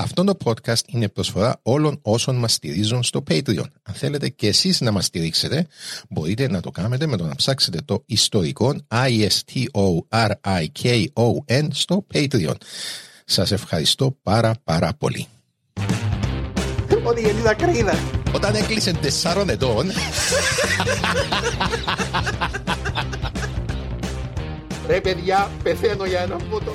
Αυτό το podcast είναι προσφορά όλων όσων μας στηρίζουν στο Patreon. Αν θέλετε και εσείς να μας στηρίξετε, μπορείτε να το κάνετε με το να ψάξετε το ιστορικό I-S-T-O-R-I-K-O-N στο Patreon. Σας ευχαριστώ πάρα πάρα πολύ. Ότι γεννήτα κρίνα. Όταν έκλεισε τεσσάρων ετών, Ρε παιδιά, πεθαίνω για ένα φώτο.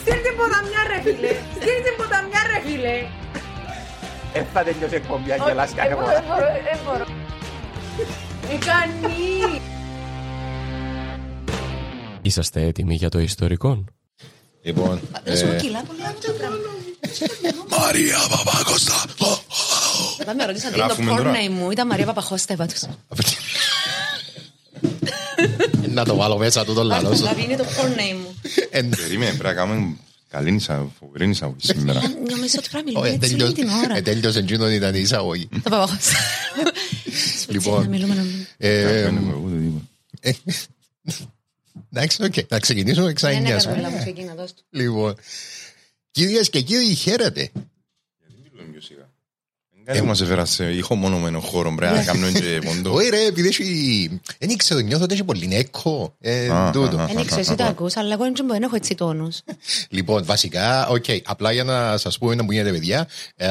Στείλ την ποταμιά ρε φίλε. Στείλ την ποταμιά ρε φίλε. Ε, θα τελειώσει η εκπομπή, αν Όχι, γελάς κάθε δεν μπορώ, φορά. δεν μπορώ, δεν μπορώ. Τι κάνει. Είσαστε έτοιμοι για το ιστορικό; λοιπόν, Δεν σου ε, κυλά πολύ αυτό το πράγμα. Μαρία Παπακώστα. Όταν με ρωτήσατε τι είναι το Γράφουμε τώρα. porn name μου, ήταν Μαρία Παπαχώστα, είπα τους. Να το βάλω μέσα του το λαλό σου. Δηλαδή είναι το porn name μου. Εν- Περίμενε, πρέπει να κάνουμε καλή εισαγωγή, φοβερή εισαγωγή σήμερα. Νομίζω ότι πρέπει να Ω, μιλούμε έτσι όλη την ώρα. Τέλειωσε εκείνον ήταν η εισαγωγή. Το Παπαχώστα. Λοιπόν, Να μιλούμε, να μιλούμε. Ε, Δεν είμαι εγώ, δεν είμαι. Εντάξει, οκ. Να ξεκινήσουμε Ναι, ναι, ξανά. Καρολά μου, ξεκίνα, δώσ' του. Λοιπόν, κυρίες και κύριοι, χαίρετε. Μιλούμε πιο σιγά. Κάτι μας έφερα σε ηχομονωμένο χώρο, πρέπει να κάνουμε και ποντό. Όχι ρε, επειδή έχει... Δεν ήξερα, νιώθω ότι έχει πολύ νέκο. Ε, Α, τούτο. α, α. Δεν ήξερα, εσύ το ακούς, αλλά εγώ δεν έχω έτσι τόνους. Λοιπόν, βασικά, οκ, απλά για να σας πούμε να μου γίνεται παιδιά, ε,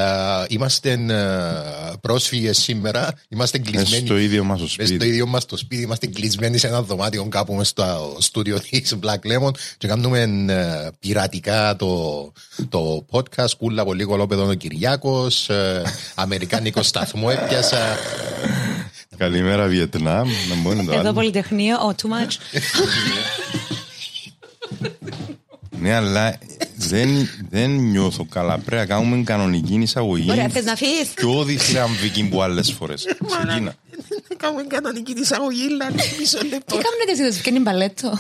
είμαστε ε, πρόσφυγες σήμερα, είμαστε Μες κλεισμένοι. στο ίδιο μας το Μες στο σπίτι. ίδιο μας το σπίτι, είμαστε κλεισμένοι σε ένα δωμάτιο κάπου μες στο στούντιο της Black Lemon και κάνουμε ε, πειρατικά το, το podcast, κούλα πολύ κολόπεδο ο Κυριάκος, ε, αμερικάνικο σταθμό έπιασα. Καλημέρα Βιετνάμ, να μπορεί να το Εδώ άλλο. Πολυτεχνείο, oh, too much. Ναι, αλλά δεν, δεν νιώθω καλά. Πρέπει να κάνουμε κανονική εισαγωγή. Ωραία, θες να φύγεις; Πιο διθυραμβική που άλλες φορές. Ξεκίνα. Κάνουμε κανονική εισαγωγή, λάλη, μισό Τι λεπτό. κάνετε εσείς, και είναι μπαλέτο;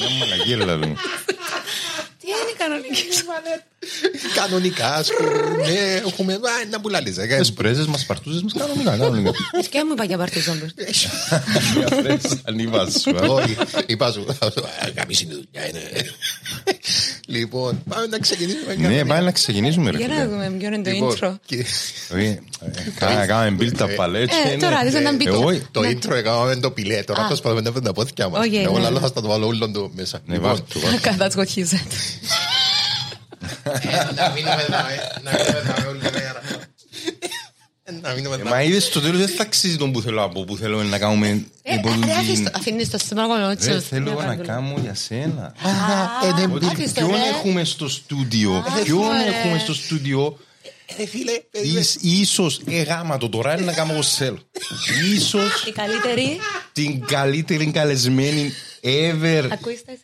Μια μαλακία λέμε. Τι είναι κανονική σου. Κανονικά, ας πούμε, ναι, έχουμε, α, να που λάλης, ε, Τις πρέζες μας, παρτούζες μας, κανονικά, κανονικά. Και μου είπα για πάρτι ζόμπερ. Μια πρέζα, αν είπα σου. ε. Όχι, είπα σου, καμίς είναι η δουλειά, είναι. Λοιπόν, πάμε να ξεκινήσουμε. Ναι, πάμε να ξεκινήσουμε ρε Για να φίλε. δούμε ποιο είναι το Λοιπόν, intro. και- Όχι, ε, κα- Κάναμε build up παλέτ. Ε, τώρα, δεν ήταν μπει Εγώ, Το intro έκαναμε το πιλέ, τώρα Α. προσπαθούμε να βρούμε τα πόθηκια μας. Όχι, Εγώ ναι, λαλό ναι. θα στα το βάλω όλο το μέσα. ναι, Λοιπόν, βάζω το, βάζω. That's what he said. Να μείνουμε εδώ, ε, να μείνουμε εδώ όλη μέρα. Ε, Να μείνουμε Ε, εδώ. Μα είδες στο τέλος δεν θα αξίζει τον που θέλω να πω, που θέλω να κάνουμε Ε, υπό ρε, την- αφήνεις το- Αφήνεις το στόμα κολότσο. Δεν θέλω να κάνω για σένα. Α, ε, ναι, Άφησε το, Ποιον ρε. έχουμε στο στούντιο, Αχ, ποιον ωραία. έχουμε στο στούντιο, Ε, φίλε, περίμενε. Ίσ- ίσως, ε γάμα το τώρα είναι να κάνω όπως θέλω. Ίσως Η καλύτερη. την καλύτερη καλεσμένη ever. Ακούστε.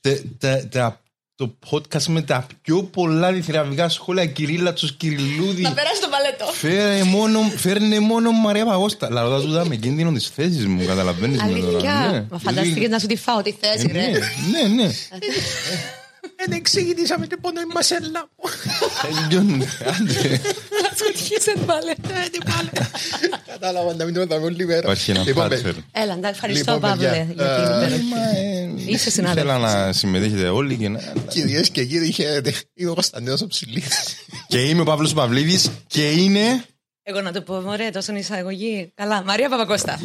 Τε- τα- τα- Το podcast με τα πιο πολλά διθυραμβικά σχόλια Κυρίλλα τους Κυριλούδη. Να περάσει το παλέτο. Φέρε μόνο, φέρνε μόνο Μαρία Παγώστα. Λαό του με κίνδυνο τις θέσεις μου, καταλαβαίνεις με τώρα. Αλήθεια. Ναι. Μα φανταστήκες να σου τη φάω τη Ε, θέση, Ναι, ρε. ναι, ναι. Δεν εξηγητήσαμε και πόνο η μασέλα μου. Ε, ποιον- άντε. Αρχίσαν πάλι. Κατάλαβα να μην το είδαμε όλη μέρα. Υπάρχει ένα Λοιπόν, pattern. Έλα, εντάξει, ευχαριστώ Λοιπόν, παιδιά, Παύλε για την ε, υπεροχή. Είσαι συνάδελφος. Ήθελα να συμμετέχετε όλοι και να... Κυρίες και κύριοι, χαίρετε. Είμαι ο Κωνσταντίνος ο Ψηλής. Και είμαι ο Παύλος Παυλίδης και είναι... Εγώ να το πω, ωραία, τόσο εισαγωγή. Καλά, Μαρία Παπακώστα.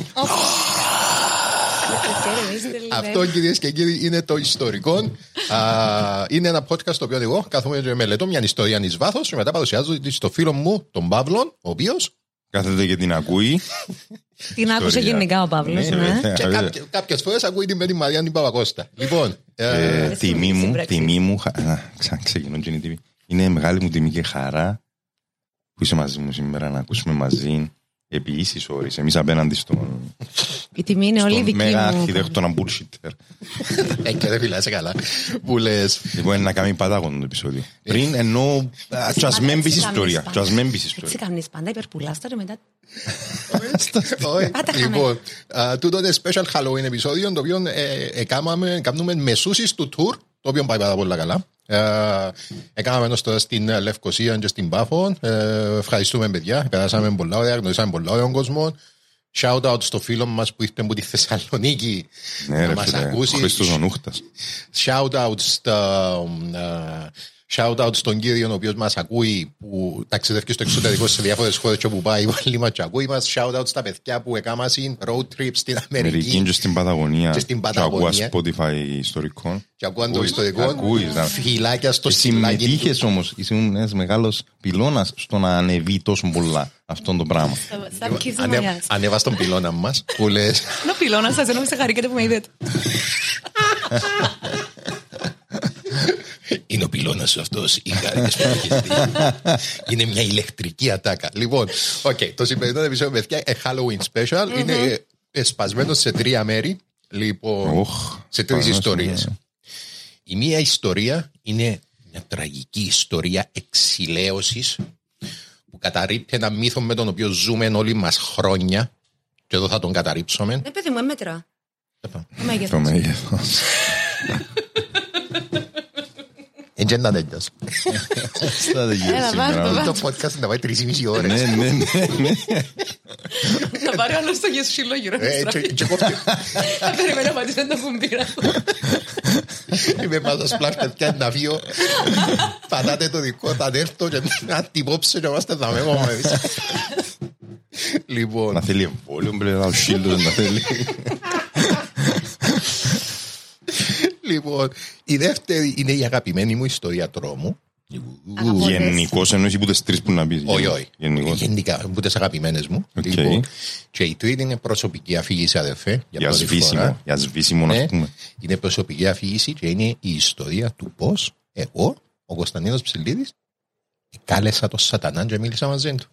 Ωπ. Αυτό κυρίες και κύριοι είναι το ιστορικό. Α, είναι ένα podcast το οποίο εγώ κάθομαι και μελετώ μια ιστορία εις βάθος και μετά παρουσιάζω τη στο φίλο μου τον Παύλον, ο οποίος Κάθεται και την ακούει. Την άκουσε Ιστορία. γενικά ο Παύλος. Ναι, ναι. βέβαια. και κάποιες, κάποιες φορές ακούει την με τη Μαριάννη Παπακώστα. Λοιπόν, ε, Ε, Τιμή μου, συμπράξη. τιμή μου. χα- Α, ξα- Ξεκινώ και είναι η τιμή. Είναι μεγάλη μου τιμή και χαρά που είσαι μαζί μου σήμερα να ακούσουμε μαζί επί ίσης ώρες. Εμείς απέναντι στον, Η τιμή είναι όλη στον δική μέγα μου. αρχιτέκτονα bullshitter. ε, και δεν φυλάσαι καλά. Που λες, Λοιπόν, είναι να κάνει πατάγον το επεισόδιο. Πριν εννοώ α, και ας μην πεις ιστορία. Και ας μην πεις Έτσι ιστορία. κάνεις πάντα, υπερπουλάς τώρα μετά. Όχι. Πάτα Λοιπόν, α, τούτο είναι special Halloween επεισόδιο το οποίο ε, έκαναμε, κάνουμε μεσούσεις του tour το οποίο πάει πάρα πολύ καλά. Ε, έκαναμε ενός τώρα στην ε, Λευκοσία και στην Πάφο. Ε, ευχαριστούμε παιδιά. Περάσαμε πολλά ωραία, γνωρίσαμε πολλά ωραίων κόσμο. Shout out στο φίλο μας που ήρθε από τη Θεσσαλονίκη Ναι να ρε μας φίλε, ο ακούσει. Χρήστος ο Νούχτας. Shout out στα, ε, shout out στον κύριο ο οποίος μας ακούει που ταξιδεύει στο εξωτερικό σε διάφορες χώρες και όπου πάει πάλι μας και ακούει μας. Shout out στα παιδιά που έκαναν road trip στην Μερικοί Αμερική και στην Παταγωνία. Και στην Και ακούω Παταγωνία. Spotify ιστορικών. και ακούαν το Ακούεις, ιστορικό. ακούεις, να- Φυλάκια στο Και στυλάκι του. συμμετείχες όμως, ήσουν ένας μεγάλος πυλώνας στο να ανεβεί τόσο πολλά αυτό το πράγμα. Στα αρχής του Ανε- Μαγιάς. Ανέβα στον πυλώνα μας που λες Είναι ο πυλώνας σας, ενώ με σε χαρήκατε που με είδατε. Είναι ο πυλώνας σου αυτός, η χάρη που έχεις δει. Είναι μια ηλεκτρική ατάκα. Λοιπόν, οκ, το σημερινό επεισόδιο, παιδιά, ε, Halloween special, είναι ε, εσπασμένο σε τρία μέρη. Λοιπόν, Οχ, σε τρεις πάνω ιστορίες. σε- Η μία ιστορία είναι μια τραγική ιστορία εξηλαίωσης που καταρρύπτει ένα μύθο με τον οποίο ζούμε όλοι μας χρόνια. Και εδώ θα τον καταρρύψουμε. Ναι, παιδί μου, έμετρα. Το Το μέγεθος. μέγεθος. Έτσι να τέλειωσε. Στα δεν γίνεται Έλα, σήμερα. βάλ' το, Το podcast να πάει τρεις ή μισή ώρες. Ναι, ναι, ναι, ναι. Να πάρει άλλος στο γεσίλο γύρω. να Ε, στραφεί. Να περιμένει να πατήσει το κουμπίρα. Είμαι πάντα σπλάς παιδιά να φύγω. Πατάτε το δικό, θα έρθω και να τυπώψω και είμαστε θα με εγώ εμείς. Λοιπόν, Να θέλει εμβόλιο, πρέπει να ο σύλλος να θέλει. Λοιπόν, η δεύτερη είναι η αγαπημένη μου ιστορία τρόμου. Αγαπώ. Γενικώς εννοείς που τις τρεις που να πεις. Όχι, όχι. Γενικώς. Γενικά, από τις αγαπημένες μου. Οκ. Λοιπόν, και η τρίτη είναι προσωπική αφήγηση, αδερφέ. Για πρώτη σβήσιμο. φορά. Για σβήσιμο να Ναι, πούμε. είναι προσωπική αφήγηση και είναι η ιστορία του πώς εγώ, ο Κωνσταντίνος Ψηλίδης, κάλεσα τον σατανά και μίλησα μαζί του.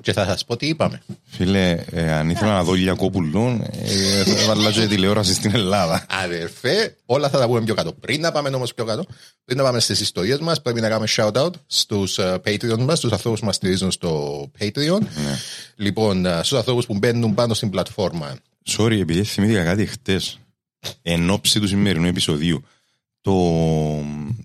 Και θα σας πω τι είπαμε. Φίλε, ε, αν ήθελα να δω Λιακόπουλο, ε, θα έβαλα και τηλεόραση στην Ελλάδα. Αδερφέ, όλα θα τα πούμε πιο κάτω. Πριν να πάμε όμως πιο κάτω, πριν να πάμε στις ιστορίες μας, πρέπει να κάνουμε shout-out στους uh, Patreon μας, στους ανθρώπους που μας στηρίζουν στο Patreon. Λοιπόν, uh, στους ανθρώπους που μπαίνουν πάνω στην πλατφόρμα. Sorry, επειδή θυμήθηκα κάτι χτες, εν ώψη του σημερινού επεισοδίου, το,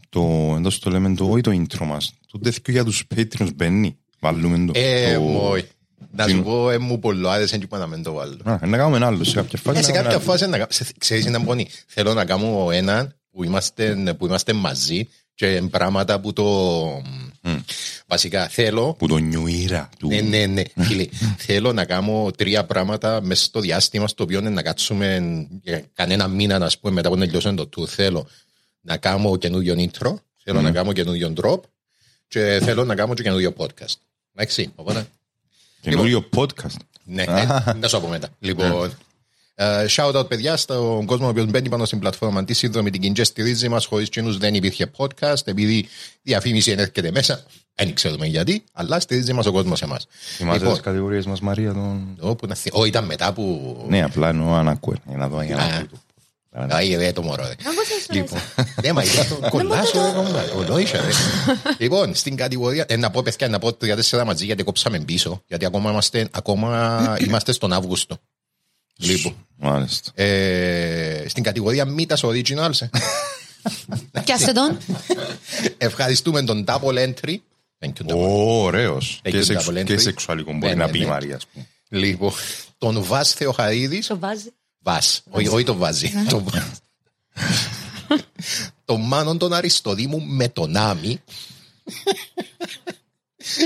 το, εντός το λέμε, το, όχι το intro μας, το τέτοιο για τους Patreons μπαίνει, βάλουμε το. Ε, το... μόι. Να σου τι- πω, ε, μου πολλό άρεσε και να μην το βάλω. Α, να κάνουμε ένα άλλο σε κάποια φάση. Ε, σε να κάνουμε κάποια ένα φάση, να κα- σε- ξέρεις είναι πονή. Θέλω να κάνω έναν που είμαστε, που είμαστε μαζί και πράγματα που το... Βασικά θέλω Που το νιουήρα του. Ναι, ναι, ναι. Φίλε, θέλω να κάνω τρία πράγματα μέσα στο διάστημα στο οποίο είναι να κάτσουμε για κανένα μήνα, να πούμε, μετά που τελειώσουμε το tour. Θέλω να κάνω καινούριο intro, θέλω να κάνω καινούριο drop και θέλω να κάνω και καινούριο podcast. Εντάξει, οπότε. Καινούριο podcast. Ναι, ε, να σου πω μετά. Λοιπόν, ε, shout out παιδιά στον κόσμο ο οποίος μπαίνει πάνω στην πλατφόρμα της σύνδρομη την Κιντζέ στηρίζει μας χωρίς κοινούς δεν υπήρχε podcast επειδή η διαφήμιση έρχεται μέσα δεν ξέρουμε γιατί αλλά στηρίζει μας ο κόσμος εμάς Θυμάσαι Λοιπόν, τις κατηγορίες μας, Μαρία, τον... όπου να θυ- Ω, ήταν μετά που... Ναι, απλά εννοώ αν ακούε. Για να δω, για να Α. ακούει το. Άι, ρε, το μωρό, ρε. Να πω σε Λοιπόν, ναι, μα ήταν το κολλάσιο, ρε, κομμά. Ονόησα, ρε. Λοιπόν, στην κατηγορία, ε, να πω παιδιά, να πω τρία-τέσσερα μαζί γιατί κόψαμε πίσω, γιατί ακόμα είμαστε, ακόμα είμαστε στον Αύγουστο. Λοιπόν, Μάλιστα. ε, στην κατηγορία Μήτας Originals, ε. Πιάστε τον. ευχαριστούμε τον Double Entry, Thank you, double. Ωραίος. Thank Και, you, σεξ- double entry. και σεξουαλικό μπορεί Ναι, να ναι, πει η ναι. Μαρία, ας πούμε. Λοιπόν, τον Βας Θεοχαρίδης, Το βάζει. Βας, όχι όχι το βάζει. Ναι. το Βας. Τον Μάνον τον Αριστοδήμου με τον Άμι,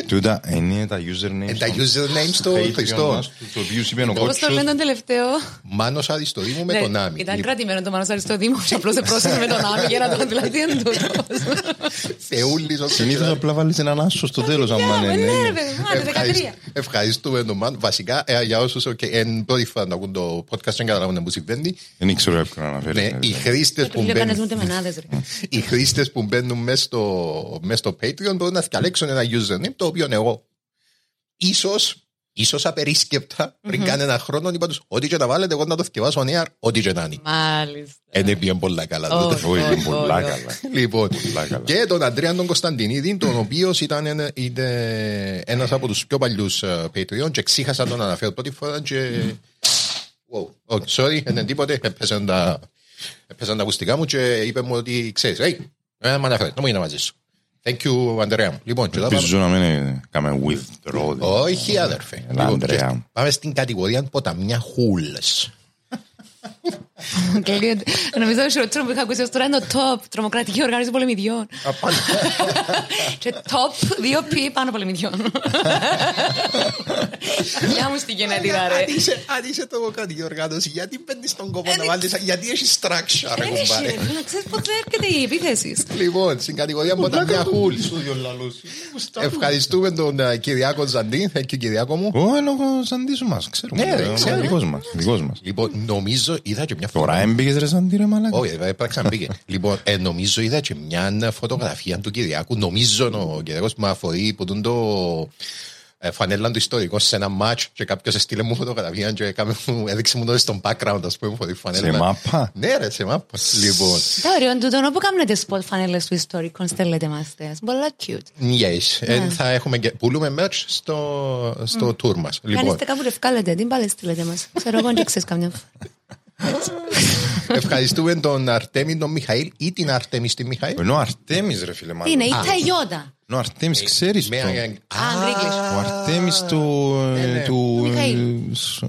Τούτα είναι τα usernames. Ε, τα των username στο Patreon Χριστό. μας, τους οποίους είπε ο Πώς το Κότσος. λένε τον τελευταίο. Μάνος Αριστοδήμου με Ναι, τον Άμι. Ήταν Λοιπόν, κρατημένο το Μάνος Αριστοδήμου και απλώς δεν πρόσθεσε με τον Άμι για να τον δηλαδή είναι τούτος. Θεούλης ο Συνήθως απλά βάλεις έναν άσο στο τέλος, άμα Ναι, είναι. ναι, ναι. ρε παιδί μου, άντε, 13. Ευχαριστούμε τον Μάν. Βασικά, ε, για όσους okay, εν πρώτη φορά να ακούν το podcast και καταλαβαίνουν που συμβαίνει, Δεν ήξερα ποιον να αναφέρει. ναι, οι χρήστες που Πριν λίγο κάνες μπαίνουν ούτε μενάδες ρε. οι χρήστες που μπαίνουν μέσα στο, μέσα στο Patreon μπορούν να διαλέξουν ένα username το οποίο εγώ ίσως Ίσως απερίσκεπτα πριν κάνει ένα χρόνο είπα τους ό,τι και να βάλετε εγώ να το θυκευάσω νέα ό,τι και να είναι. Μάλιστα. Είναι bien πολλά καλά. Όχι. τούτο. Όχι, είναι όχι, πολλά όχι. καλά. Λοιπόν, Πολλά καλά. και τον Αντρέα τον Κωνσταντινίδη, τον οποίος ήταν ένα- είναι ένας από τους πιο παλιούς ε, Patreon και ξέχασα τον αναφέρω πρώτη φορά και... Wow. Oh, sorry, δεν είναι τίποτε, έπεσαν τα, έπεσαν τα ακουστικά μου και είπε μου ότι ξέρεις, hey, δεν με αναφέρει, δεν μου είναι μαζί σου. Thank you, Αντρέα μου. Λοιπόν, και τώρα πάμε- Ελπίζω να μην κάνουμε withdraw. όχι, αδερφέ. Έλα, Λοιπόν, Ανδρέα. και πάμε στην κατηγορία ποταμιά χούλες. Κλείνει. Νομίζω ότι το χειρότερο που είχα ακούσει ως τώρα είναι το top, τρομοκρατική οργάνωση πολεμιδιών. Και top 2P πάνω πολεμιδιών. Μια μου στην γενέτειρα ρε. Αν είσαι- Αν είσαι τρομοκρατική οργάνωση, γιατί μπαίνεις στον κόπο να βάλεις, γιατί έχεις structure, ρε Έχει κουμπάρε. ρε, να ξέρεις πότε έρχεται η επίθεσης. Λοιπόν, στην κατηγορία ποταμιά χούλες. Ευχαριστούμε τον ε, Κυριάκο Ζαντή. Thank you, Κυριάκο μου. Ω, είναι ο Σαντής μας, ξέρουμε. Ναι, ρε, Ε, ξέρω. Δικός μας, δικός μας. Λοιπόν, νομίζω είδα και μια Τώρα φωτογραφία. έμπηκες ρε Σαντή ρε μαλάκα. Όχι, δεν έπραξε να μπήκε. Λοιπόν, ε, νομίζω είδα και μια φωτογραφία του Κυριάκου. Νομίζω ο Κυριάκος με αφορεί που τον το ε, φανέλα του ιστορικό σε ένα μάτς και κάποιος έστειλε μου φωτογραφία και έκαμε μου- έδειξε μου το στον background ας πούμε φορεί φανέλα. Σε μάπα. Ναι ρε, σε μάπα. Λοιπόν, Τα ωραίο τούτο, όπου κάνετε σποτ φανέλες του ιστορικού, στέλνετε μας τες. Πολλά cute. yes. Ε, θα έχουμε και πουλούμε merch στο, στο tour μας. Λοιπόν, Κάνετε κάπου ρευκάλετε, την πάλι στείλετε μας. Ξέρω εγώ αν δεν ξέρεις καμιά φορά. ευχαριστούμε τον Αρτέμι τον Μιχαήλ ή την Αρτέμι στη Μιχαήλ. Είναι ο Αρτέμις ρε φίλε Τι είναι, η μάλλον. Ταϊότα. Είναι ο Αρτέμις, ξέρεις Με- το. Α, English. Ο Αρτέμις του... ε, ναι. του- Μιχαήλ. ε, σ-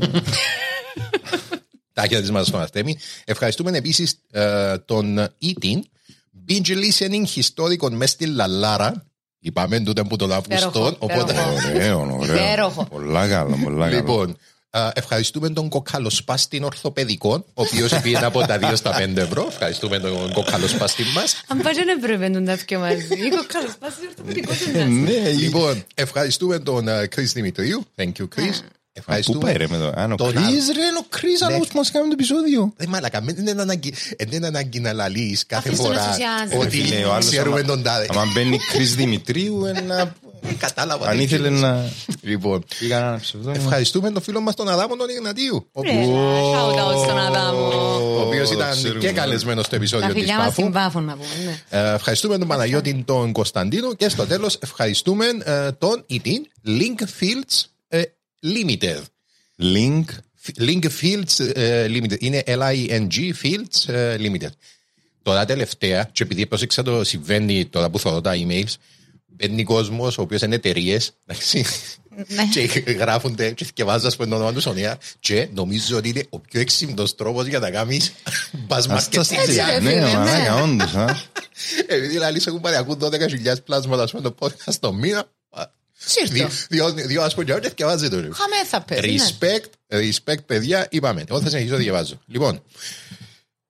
Τα χαιρετίσματα στον Αρτέμι. Ευχαριστούμε επίσης τον Ήτιν, binge listening historical μες στη Λαλάρα. Είπαμε τούτε που τον Αυγουστόν. Υπέροχο, Οπότε, υπέροχο. Ωραίο, ωραίο. Υπέροχο. Πολλά καλά, πολλά καλά. λοιπόν, ε, ευχαριστούμε τον κοκαλοσπάστην ορθοπαιδικό, ο οποίος πήγε από τα 2 στα 5 ευρώ. Ευχαριστούμε τον κοκαλοσπάστην μας. Αν πάει δεν έπρεπε να τα πιο μαζί. Έχω καλώς πάσει ορθοπαιδικό δεν Ναι, Λοιπόν, ευχαριστούμε τον Κρι Δημητρίου. Thank you, Chris. Πού Ευχαριστούμε. πάει ρε με το... Αν ο τον Κρίς άλλο. ρε, είναι ο Κρίς Ναι. ανός που μας κάνει το επεισόδιο. Δεν μαλακα, δεν είναι ανάγκη, δεν είναι ανάγκη να λαλείς κάθε Αφήστε τον φορά ενθουσιάζει. ότι Φίλε, ο άλλος ξέρουμε άμα- τον τάδε. Άμα μπαίνει Κρίς Δημητρίου, ένα... Ε, Κατάλαβα. αν δεν ήθελε ξέρεις. να... Λοιπόν, Πήγα ένα ψευδόνιμο. ευχαριστούμε τον φίλο μας τον Αδάμο τον Ιγνατίου. Ο Ρε, shout out στον Αδάμο. ο οποίος Ω, ήταν ξέρουμε. και καλεσμένος στο Τα επεισόδιο της φιλιά μας Πάφου. στην Πάφο να πούμε. ναι. Ε, ευχαριστούμε τον Παναγιώτη τον Κωνσταντίνο και στο τέλος ευχαριστούμε ε, τον ή την Link Fields ε, Limited. Link. Link Fields ε, Limited. Είναι L-I-N-G Fields ε, Limited. Τώρα τελευταία, και επειδή πρόσεξα το συμβαίνει τώρα που θα τα emails, μπαίνει κόσμος ο οποίος είναι εταιρείες, Ναι. και γράφονται και θυκευάζουν ας πούμε, το όνομα του Σονία και νομίζω ότι είναι ο πιο έξυπνος τρόπος για να κάνεις buzz Ας τα marketing. στείλει. ρε, Ναι, φίλε, μαλάκα, ναι. όντως, α. Επειδή δηλαδή σε έχουν πάρει ακούν 12.000 πλάσματα ας πούμε, το podcast το μήνα, Σύρτο. δύο- δύο- δύο ας πούμε και θυκευάζει το. Χαμέ θα πέσει. ναι. Respect, respect, παιδιά, είπαμε. Εγώ θα συνεχίσω να διαβάζω. Λοιπόν,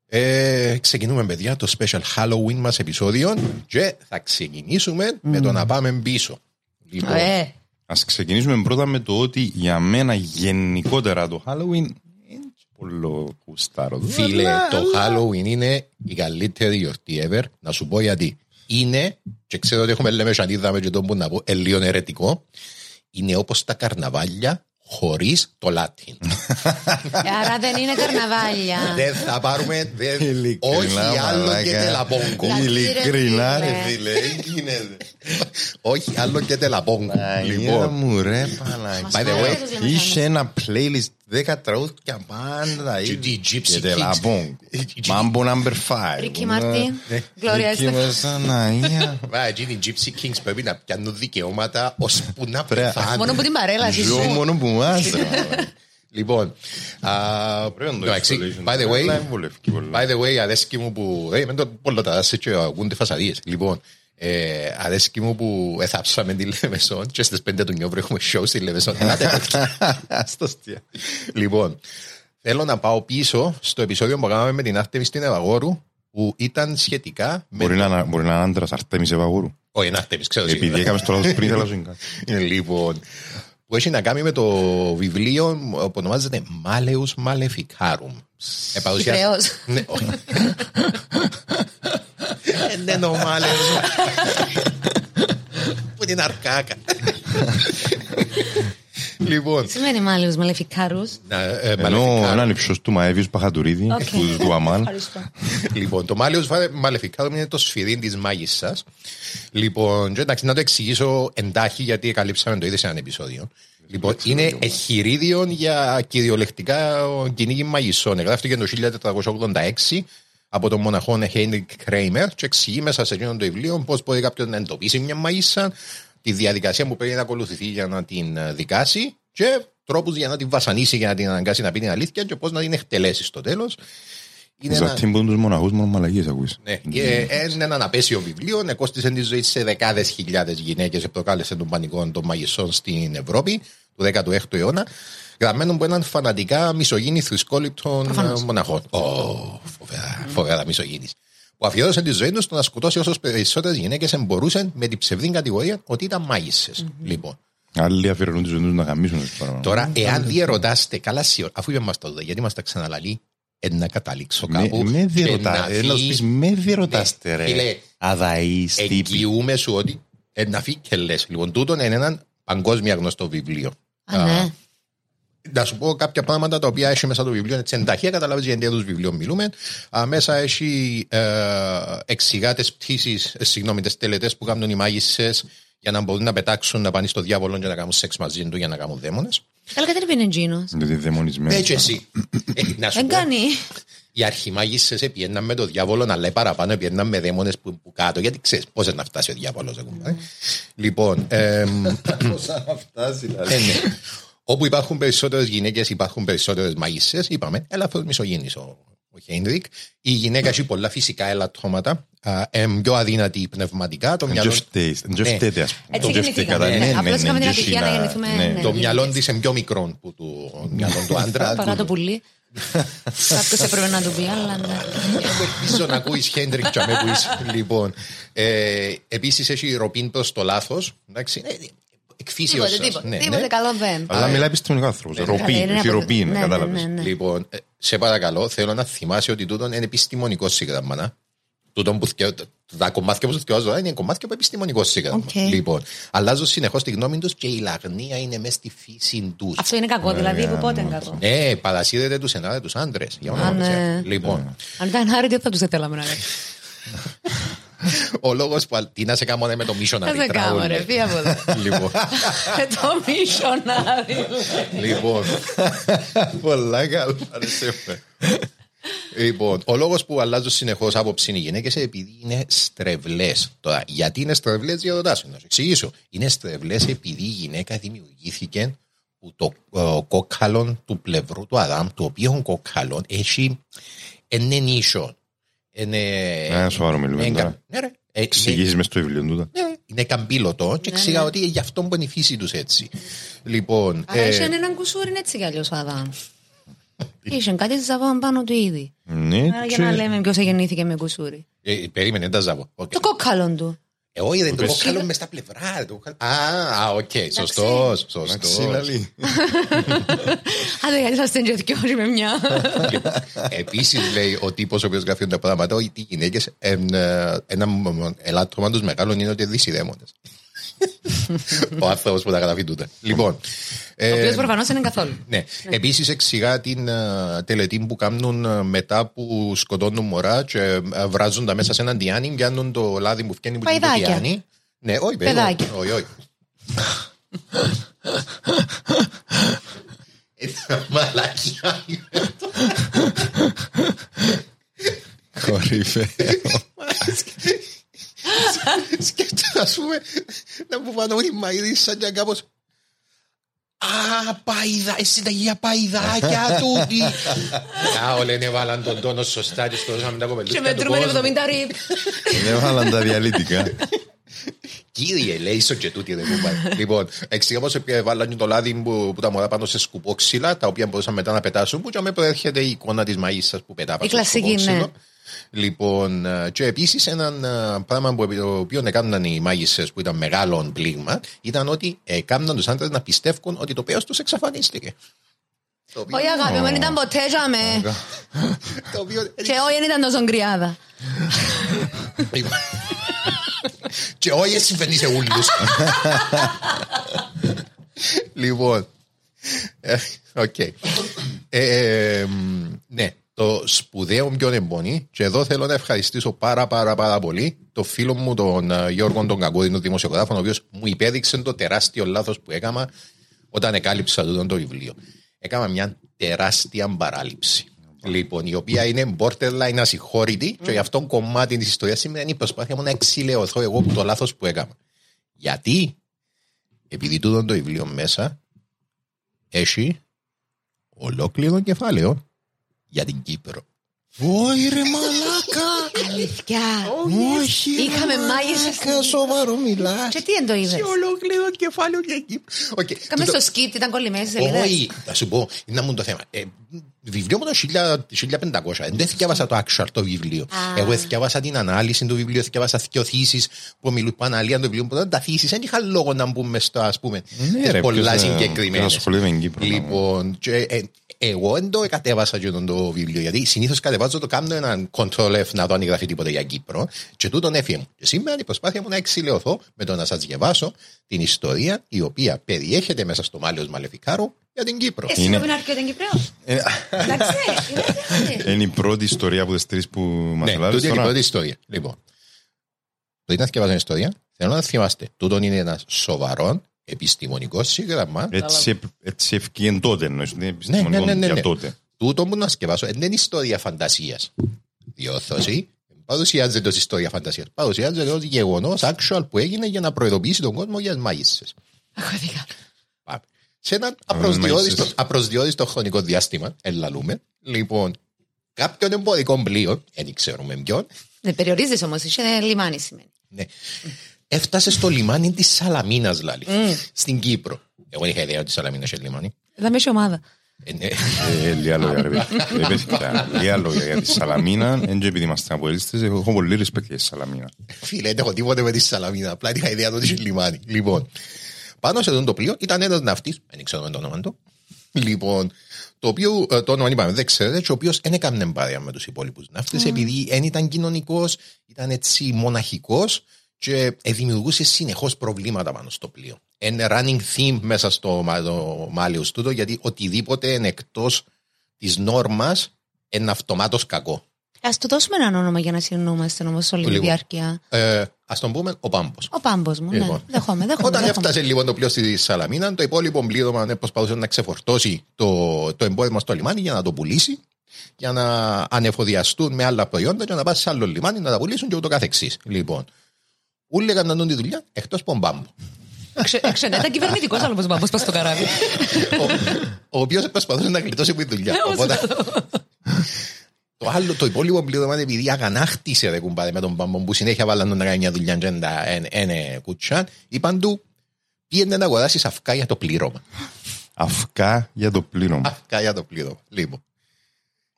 ε, ξεκινούμε, παιδιά, το special Halloween μας επεισόδιο και θα ξεκινήσουμε με το να πάμε πίσω. Λοιπόν, Ε, Ας ξεκινήσουμε πρώτα με το ότι για μένα γενικότερα το Halloween είναι πολύ κουστάρο. φίλε, Αλλά- το Halloween είναι η καλύτερη γιορτή ever. Να σου πω γιατί. Είναι, και ξέρω ότι έχουμε λέμε σαν είδαμε και τον που να πω, ε, λίγο ερετικό, είναι όπως τα καρναβάλια χωρίς το Latin. άρα δεν είναι καρναβάλια. δεν θα πάρουμε, δεν, Ειλικρινά, όχι άλλο μαλάκα. και τελαπόγκο. Δηλαδή, Ειλικρινά ρε ρε φίλε. φίλε, δεν γίνεται. όχι άλλο και τελαπόγκο. Αγία Λοιπόν, μου ρε Παναγία. by the way, Είχε ένα playlist Δέκα τραγούδια πάντα. Και η Gypsy Και Kings. τελαμπόγκ. Η- η- Μάμπο number 5. Ρίκι Μάρτιν, Γκλώρια Ρίκι Έστεφ. Μεσαναία. Μας, εκείνοι οι Gypsy Kings πρέπει να πιάνουν δικαιώματα ώσπου να Πρέπει. πεθάνουν. Μόνο που την παρέλαση Ζω σου. μόνο που μας. ρε, μάλλον. Λοιπόν, α, Πρέπει να το εντάξει, installation. by the way, Δεν βολεύει πολλά. by the way, αρέσκει μου που, ε, με το πολλό τα δάση και ακούνται φασαρίες. Λοιπόν, ε, αρέσκει μου που έθαψαμε τη Λεμεσόν και στις πέντε του νιόβρου έχουμε show στη Λεμεσόν. Ελάτε, παιδιά. Στο αστεία. Λοιπόν, θέλω να πάω πίσω στο επεισόδιο που κάναμε με την Άρτεμι στην Ευαγόρου που ήταν σχετικά με... Μπορεί να είναι- μπορεί να είναι άντρας Αρτέμις Ευαγούρου. Όχι, είναι Άρτεμις, ξέρω Επειδή σίγουρα. έκαμε στο λάθος πριν, θέλω να σου είναι κάτι. Λοιπόν, που έχει να κάνει με το βιβλίο που ονομάζεται Μάλεους Μαλεφικάρουμ. Ε, παρουσιά- Κυπρέος. Ναι, όχι. Ε, Δεν είναι ο Μάλεους. Που την αρκάκα. Λοιπόν, Σημαίνει μάλλον μαλεφικάρους; να, ε, Ενώ Maleficarum. έναν υψός του Μαέβιους Παχατουρίδη, Οκ. του- του Αμάν, Ευχαριστώ. Λοιπόν, το Malleus Maleficarum είναι το σφυρί της μάγισσας. Λοιπόν, και εντάξει, να το εξηγήσω εν τάχει γιατί καλύψαμε το ήδη σε ένα επεισόδιο. Λοιπόν, είναι εγχειρίδιο για κυριολεκτικά κυνήγι μαγισσών. Εγγράφτηκε το 1486 από τον μοναχό Χάινριχ Κρέιμερ και εξηγεί μέσα σε εκείνο το βιβλίο πώς μπορεί κάποιο να εντοπίσει μια μαγίσσα, τη διαδικασία που πρέπει να ακολουθηθεί για να την ε, δικάσει και τρόπους για να την βασανίσει για να την αναγκάσει να πει την αλήθεια και πώς να την εκτελέσει στο τέλος. Είναι ένα- Ζαρτήν που τους μοναχούς μόνο μαλακίες ακούεις. ναι, και είναι ένα αναπέσιο βιβλίο, εκόστησε τη ζωή σε δεκάδες χιλιάδες γυναίκες και προκάλεσε τον πανικό των μαγισσών στην Ευρώπη του 16ου αιώνα. Γραμμένο από έναν φανατικά μισογίνη θρησκόληπτων ε, μοναχών. Ω, φοβερά, φοβερά μισογίνης. Που αφιέρωσε τη ζωή τους στο να σκοτώσει όσες περισσότερες γυναίκες μπορούσε με την ψευδή κατηγορία ότι ήταν μάγισσες. Λοιπόν, Άλλοι αφιερώνουν τη ζωή τους να γαμίσουν. ας πούμε. τώρα, εάν διερωτάστε, καλά σιω, αφού είπαμε μας το δω, γιατί μα τα ξαναλαλεί, ε, να καταλήξω Με- κάπου. Με και να διερωτά- ε, να σου δει- πεις, με διερωτάστε Ναι, ρε. φίλε, Αδαείς τύποι. εγγυούμε σου ότι ε, να φύγει και λες. Λοιπόν, τούτον είναι ένα παγκόσμια γνωστό βιβλίο. Α, ναι. Να σου πω κάποια πράγματα τα οποία έχει μέσα το βιβλίο. Έτσι, ενταχεία καταλάβεις για τι βιβλίο μιλούμε. Α, μέσα έχει ε, εξηγά τις πτήσεις, ε, συγγνώμη, τις τελετές που κάνουν οι μάγισσες για να μπορούν να πετάξουν, να πάνε στο διάβολο και να κάνουν σεξ μαζί του για να κάνουν δαίμονες. Καλά, γιατί δεν είναι τζίνος; Γιατί δαιμονισμένοι. Έτσι εσύ. Ε, να σου Δεν πω, κάνει. οι αρχιμάγισσες επιέναν με το διάβολο, αλλά παραπάνω επιέναν με δαίμονες που, που κάτω, γιατί ξέρεις πώς να φτάσει ο διάβολος. Mm. Λοιπόν, εμ, Πώς να φτάσει, δηλαδή. ε, ναι. όπου υπάρχουν περισσότερες γυναίκες, υπάρχουν περισσότερες μαγισσές, είπαμε, ελαφρώς μισογίνης ο, ο Χέινρικ. Η γυναίκα έχει πολλά φυσικά ελαττώματα, α, εμ, πιο αδύνατη πνευματικά, το Δεν μυαλό, φταίει, δεν Ναι. φταίτε, ας πούμε. Έτσι Δεν γεννηθήκαμε, φταίει ναι. κατά- Απλώς είχαμε την ναι, ατυχία ναι, να ναι, γεννηθούμε, ναι. ναι. το μυαλό της είναι πιο μικρό που το μυαλό του άντρα. Παρά το πουλί. Κάποιος έπρεπε να του πει, αλλά ναι. Ελπίζω να ακούεις Χέντρικ και αμέ που είσαι. Λοιπόν, ε, επίσης έχει ροπίν προς το λάθος. Εντάξει, ε, εκφύσεως Τίποτε, σας. τίποτε. Ναι, Τίποτε ναι. καλό δεν. Αλλά μιλάει επιστημονικό άνθρωπος. Ροπή, είναι όχι από- ροπή, ναι, ναι, κατάλαβες. ναι, ναι. Λοιπόν, ε, σε παρακαλώ, θέλω να θυμάσαι ότι τούτο είναι επιστημονικός σύγγραμμα. να. Τούτο που θυκαιο- τα κομμάτια που σου θυκαιάζω τώρα είναι κομμάτια από επιστημονικός σύγγραμμα. Οκ. Λοιπόν, αλλάζω συνεχώς τη γνώμη τους και η λαγνία είναι μέσα στη φύση τους. Αυτό είναι κακό, δηλαδή από πότε είναι κακό; Ναι, παρασύρεται τους ενάδες τους άντρες. Για όνομα Α, του ναι. Θεού. Λοιπόν, Αν ήταν άρρητοι, δεν θα τους θέλαμε να λέει. Ο λόγος που. Τι να σε κάνω ναι, με το missionary. Θα σε κάνω, τραγούδι. ρε, φύγε από εδώ. Λοιπόν, Με το μισονάρι. λοιπόν, Πολλά καλά. Αρεσέφε. Λοιπόν, ο λόγος που αλλάζουν συνεχώς άποψη οι γυναίκες επειδή είναι στρεβλές. Τώρα, γιατί είναι στρεβλές, διαρωτά σου. Να σου εξηγήσω. Είναι στρεβλές επειδή η γυναίκα δημιουργήθηκε που το ε, κόκκαλον του πλευρού του Αδάμ, το οποίο κόκκαλον έχει είναι νήσο. Είναι. Ε, σοβαρό μιλούμε είναι- τώρα. Ναι, ρε. Ε, είναι- Εξηγήσεις μες στο βιβλίο τούτο. ναι, είναι καμπύλωτο και ξηγά ότι γι' αυτό που είναι η φύση τους έτσι. Λοιπόν. Αλλά ε, είχε έναν κουσούρι έτσι κι αλλιώς ο Αδάμ. Είχε κάτι ζαβόν πάνω του ήδη. Ναι, Άρα για να και- λέμε ποιος γεννήθηκε με κουσούρι. ε, περίμενε, δεν τα ζαβώ. Οκ. Το κόκκαλον του. Ε, όχι, δεν το πες. κόκκαλο μες στα πλευρά. το κόκκαλο- Α, α, οκ, σωστός, Εντάξει, σωστός. λαλή. Άντε γιατί θα στέντζε δυο ώρες με μια. Επίσης λέει ο τύπος ο οποίος γράφει τα πράγματα ότι οι γυναίκες εν, ε, ένα ελάττωμα τους μεγάλο είναι ότι είναι δεισιδαίμονες. Ο άνθρωπος που τα γράφει τούτα. Λοιπόν, Ο ε, οποίος προφανώς είναι καθόλου. ναι. Επίσης εξηγά την ε, τελετή που κάνουν ε, μετά που σκοτώνουν μωρά και ε, βράζουν τα μέσα σε έναν διάνι, πιάνουν το λάδι που φτιάχνει που είναι το Παϊδάκια. διάνι. Ναι, όχι, παιδί, Παιδάκια. όχι, όχι. Ε, Μαλακιά. Κορυφαίο. Σκέφτομαι, ας πούμε, να μου πάνε όλοι οι μαΐδες σαν και κάπως Α, παϊδά, εσύ τα για παϊδάκια τούτη. Α, όλοι είναι βάλαν τον τόνο σωστά και στο δώσαμε τα Και κοπελούθια του μετρούμε κόσμου. 70 ριπ. Δεν βάλαν τα διαλύτικα. Κύριε, λέει στο και τούτη δεν μου πάει. Λοιπόν, εξήγα πως επειδή βάλαν και το λάδι που, που τα μωρά πάνω σε σκουπόξυλα, τα οποία μπορούσαν μετά να πετάσουν, που και αμέ προέρχεται η εικόνα της μαΐσας που πετά πάνω Η στο κλασική, σκουπόξυλο. ναι. Λοιπόν, ε, και επίσης ένα ε, πράγμα που το οποίο έκαναν οι μάγισσες που ήταν μεγάλο πλήγμα ήταν ότι έκαναν τους άντρες να πιστεύουν ότι το πέος τους εξαφανίστηκε. Το οποίο, Όχι αγάπη μου, δεν ήταν ποτέ για με. το οποίο Και όχι δεν ήταν τόσο γκριάδα. Λοιπόν. Και όχι συμβαίνει σε ούλους. λοιπόν. ε, Οκ. Ε, ε, μ, Ναι, το σπουδαίο ποιον εμπονεί και εδώ θέλω να ευχαριστήσω πάρα πάρα πάρα πολύ το φίλο μου τον ε, Γιώργο τον Κακούδη, τον δημοσιογράφο, ο οποίος μου υπέδειξε το τεράστιο λάθος που έκανα όταν εκάλυψα τούτο το βιβλίο. Έκανα μια τεράστια παράληψη. Λοιπόν, η οποία είναι borderline ασυγχώρητη και γι' αυτό κομμάτι της ιστορίας σήμερα είναι η προσπάθεια μου να εξηλαιωθώ εγώ από το λάθος που έκανα. Γιατί, επειδή τούτο το βιβλίο μέσα έχει ολόκληρο κεφάλαιο για την Κύπρο. Όχι ρε μαλάκα. Αλήθεια. Όχι. Είχαμε μάγισσες στην σοβαρό μιλάς. Και τι εν το είδες; Σε ολόκληρο κεφάλαιο για Κύπρο. Οκ, Κάμε τούτο- στο σκίτ, ήταν κολλημένες σελίδες. όχι, θα σου πω, είναι μου το θέμα. Ε, βιβλίο μου το 1500. Δεν διάβασα το actual το βιβλίο. Α. Εγώ διάβασα την ανάλυση του βιβλίου, διάβασα δύο theses που μιλούν που αναλύαν το βιβλίο. Που ήταν τα θήσει, δεν είχα λόγο να μπούμε στο ας πούμε. Ναι, τις ρε, πολλά ποιος, ε, συγκεκριμένες. ποιος ασχολείται με Κύπρο, Λοιπόν, και, ε, εγώ δεν το κατέβασα και το βιβλίο, γιατί συνήθως κατεβάζω το κάνω έναν control F να δω αν γράφει τίποτα για Κύπρο. Και τούτον έφυγε μου. Και σήμερα η προσπάθεια μου να εξηλαιωθώ με το να σας διαβάσω την ιστορία η οποία περιέχεται μέσα στο Μάλιο Μαλεφικάρου για την Κύπρο. Εσύ Είναι- πρέπει να αρκετά Κυπρέος. Ε, Εντάξει, είναι έτσι. Είναι η πρώτη ιστορία από τις τρεις που μας Ναι, λάβεις τούτη είναι η τώρα. πρώτη ιστορία. Λοιπόν, πριν να διαβάσω την ιστορία, θέλω να θυμάστε, τούτον είναι ένας σοβαρό επιστημονικός σύγγραμμα. Έτσι, επ- έτσι ευκήγεν τότε, εννοείς, δεν είναι Ναι, ναι, επιστημονικό ναι, ναι, για ναι. τότε. Τούτο που να σκεφάσω δεν είναι ιστορία φαντασίας. Διόρθωση. Παρουσιάζεται ως ιστορία φαντασίας. Παρουσιάζεται ως γεγονός actual που έγινε για να προειδοποιήσει τον κόσμο για τις μάγισσες. Αχωθήκα. Πάμε. Σε ένα μάγισσες. απροσδιορίστο, απροσδιορίστο χρονικό διάστημα, ελαλούμε, λοιπόν, κάποιον εμπορικό πλοίο, δεν ξέρουμε ποιον, Ναι, περιορίζεσαι όμως, είσαι λιμάνι σημαίνει. ναι, έφτασε στο λιμάνι της Σαλαμίνας, λάλη, στην Κύπρο. Εγώ δεν είχα ιδέα ότι η Σαλαμίνα είχε λιμάνι. Θα με ομάδα. Ε, ναι. Ε, Λίγα λόγια, ρε παιδί. Ε, παιδιά, Λίγα λόγια για τη Σαλαμίνα. Εν και επειδή είμαστε αποελίστες, έχω πολύ respect για τη Σαλαμίνα. Φίλε, δεν έχω τίποτε με τη Σαλαμίνα. Απλά είχα ιδέα ότι είχε λιμάνι. Λοιπόν, πάνω σε αυτό το πλοίο ήταν ένας ναυτής, δεν ξέρω το όνομα του. Λοιπόν, το οποίο ε, το όνομα είπαμε, δεν ξέρετε, και ο οποίος δεν έκανε παρέα με τους υπόλοιπους ναύτε, επειδή δεν ήταν κοινωνικός, ήταν έτσι μοναχικός και ε, δημιουργούσε συνεχώς προβλήματα πάνω στο πλοίο. Ένα running theme μέσα στο Μάλιο τούτο, γιατί οτιδήποτε είναι εκτός της νόρμας είναι αυτομάτως κακό. Ας του δώσουμε έναν όνομα για να συνεννούμαστε όμως όλη τη Λίγο. διάρκεια. Ε, Α τον πούμε ο Πάμπος. Ο πάμπος μου, ναι. Λοιπόν. Δεχόμαι, δεχόμαι. Όταν δεχόμαι. έφτασε λοιπόν το πλοίο στη Σαλαμίνα, το υπόλοιπο πλοίο ναι, προσπαθούσε να ξεφορτώσει το, το εμπόρευμα στο λιμάνι για να το πουλήσει, για να ανεφοδιαστούν με άλλα προϊόντα και να πάνε σε άλλο λιμάνι να τα πουλήσουν και ούτω καθεξής. Λοιπόν, όλοι έκαναν τη δουλειά εκτός από τον Μπάμπο. Ξε- Ξενέ, ήταν κυβερνητικός άλλο πως πάμπος πας στο καράβι. ο, ο οποίος προσπαθούσε να γλιτώσει από τη δουλειά. Οπότε, το, άλλο, το υπόλοιπο πλήρωμα επειδή αγανάκτησε ρε κουμπάρε με τον Μπάμπο που συνέχεια βάλαν τον να κάνει μια δουλειά και είναι κουτσάν, είπαν του πήγαινε να αγοράσεις αυκά για το πλήρωμα. Αυκά για το πλήρωμα. Αυκά για το πλήρωμα. Λοιπόν,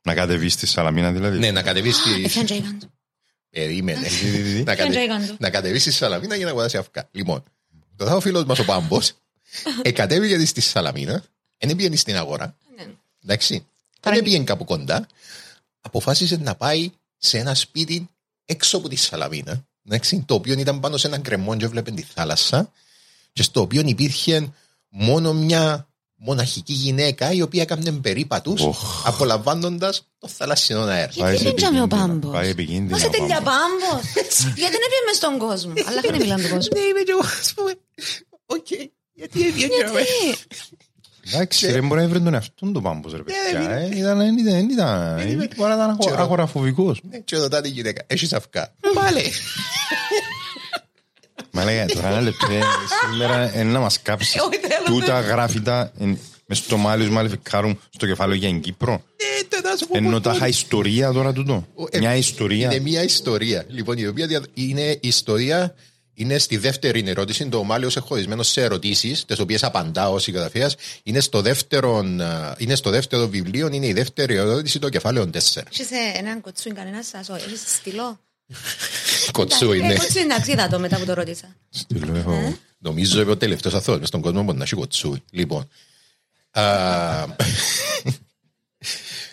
Να κατεβείς στη Σαλαμίνα δηλαδή. ναι, να κατεβείς στη. Έφτιαν τζέγαν του. Περίμενε. τι. να, κατε... τζέγαν του. να κατεβείς στη Σαλαμίνα για να αγοράσεις αυκά. Λοιπόν, τώρα ο φίλος μας ο Πάμπο εκατέβηκε στη Σαλαμίνα, δεν πήγαινε στην αγορά. Εντάξει. Δεν πήγαινε κάπου κοντά. Αποφάσισε να πάει σε ένα σπίτι έξω από τη Σαλαμίνα. Εντάξει, το οποίο ήταν πάνω σε έναν κρεμό και έβλεπε τη θάλασσα. Και στο οποίο υπήρχε μόνο μια μοναχική γυναίκα η οποία έκανε περίπατους Οχ. απολαμβάνοντας το θαλασσινό αέρα. Πάει δεν τζάμε ο επικίνδυνα. Πάμπος; Πάει επικίνδυνα Μα σε ο τελειά Πάμπος; πάμπος; Γιατί δεν έπιαμε στον κόσμο. Αλλά δεν μιλάμε τον κόσμο. Ναι, είμαι και εγώ, ας πούμε. Οκ, γιατί έβγαινε. Γιατί. Εντάξει, δεν μπορεί να βρει τον εαυτόν του πάμπος ρε παιδιά. ε, Ήταν, ήταν, ήταν, ήταν, μπορεί να ήταν Ξέρω. αγοραφοβικός. Ναι, Και ρωτά τη γυναίκα, έχεις αυκά. Πάλε. Μα λέγα τώρα ένα λεπτό, ε, σήμερα είναι να μας κάψεις Όχι, θέλω, τούτα γράφητα εν- μες στο μάλις μαλιφικάρουν στο κεφάλαιο για την Κύπρο. Ε, τε, να σου πω Ενώ πώς τα μπορεί. είχα ιστορία τώρα τούτο. Ε, Μια Είναι ιστορία. μια ιστορία. Λοιπόν, η οποία δια- είναι ιστορία. Είναι στη δεύτερη ερώτηση. Το Μάλιο σε χωρισμένο σε ερωτήσεις, τις οποίες απαντάω ω συγγραφέας. Είναι, στο δεύτερο, α, είναι στο δεύτερο βιβλίο, είναι η δεύτερη ερώτηση, το κεφάλαιο 4. Έχεις ε, έναν κοτσούιν κανένας σας, όχι, έχεις στυλό. Κοτσού Ε, είναι. κοτσούιν, εντάξει, είδα το μετά που το ρώτησα. Στείλω, έχω- Νομίζω είμαι ο τελευταίος αθώος στον κόσμο που να έχει κοτσούι. Λοιπόν.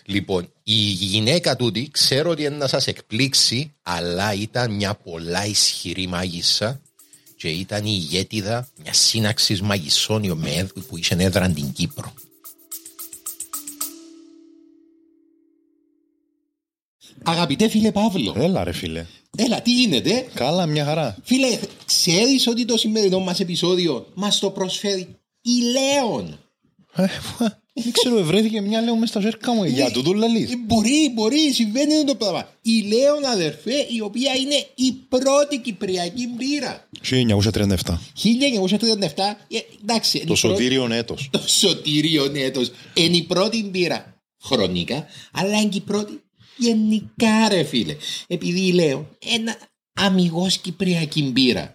Α, λοιπόν, η γυναίκα τούτη ξέρω ότι είναι να σας εκπλήξει, αλλά ήταν μια πολλά ισχυρή μάγισσα και ήταν η ηγέτιδα μιας σύναξης μαγισσών η οποία- που είχε έδρα την Κύπρο. Αγαπητέ φίλε Παύλο, Έλα ρε φίλε. έλα τι γίνεται; Καλά, μια χαρά. Φίλε, ξέρεις ότι το σημερινό μας επεισόδιο μας το προσφέρει η Λέων. Ε, Δεν ξέρω, βρέθηκε μια λέω μες στα ζέρκα μου. Για τούτο λαλείς. Ε, Μπορεί, μπορεί, συμβαίνει το πράγμα. Η Λέων αδερφέ, η οποία είναι η πρώτη κυπριακή μπύρα. 1937. 1937, ε, εντάξει. είναι Το η πρώτη- σωτήριον έτος. Το σωτήριο έτος. Είναι η πρώτη μπύρα χρονικά, αλλά είναι και η πρώτη γενικά ρε φίλε. Επειδή λέω εν αμιγώς κυπριακή μπύρα.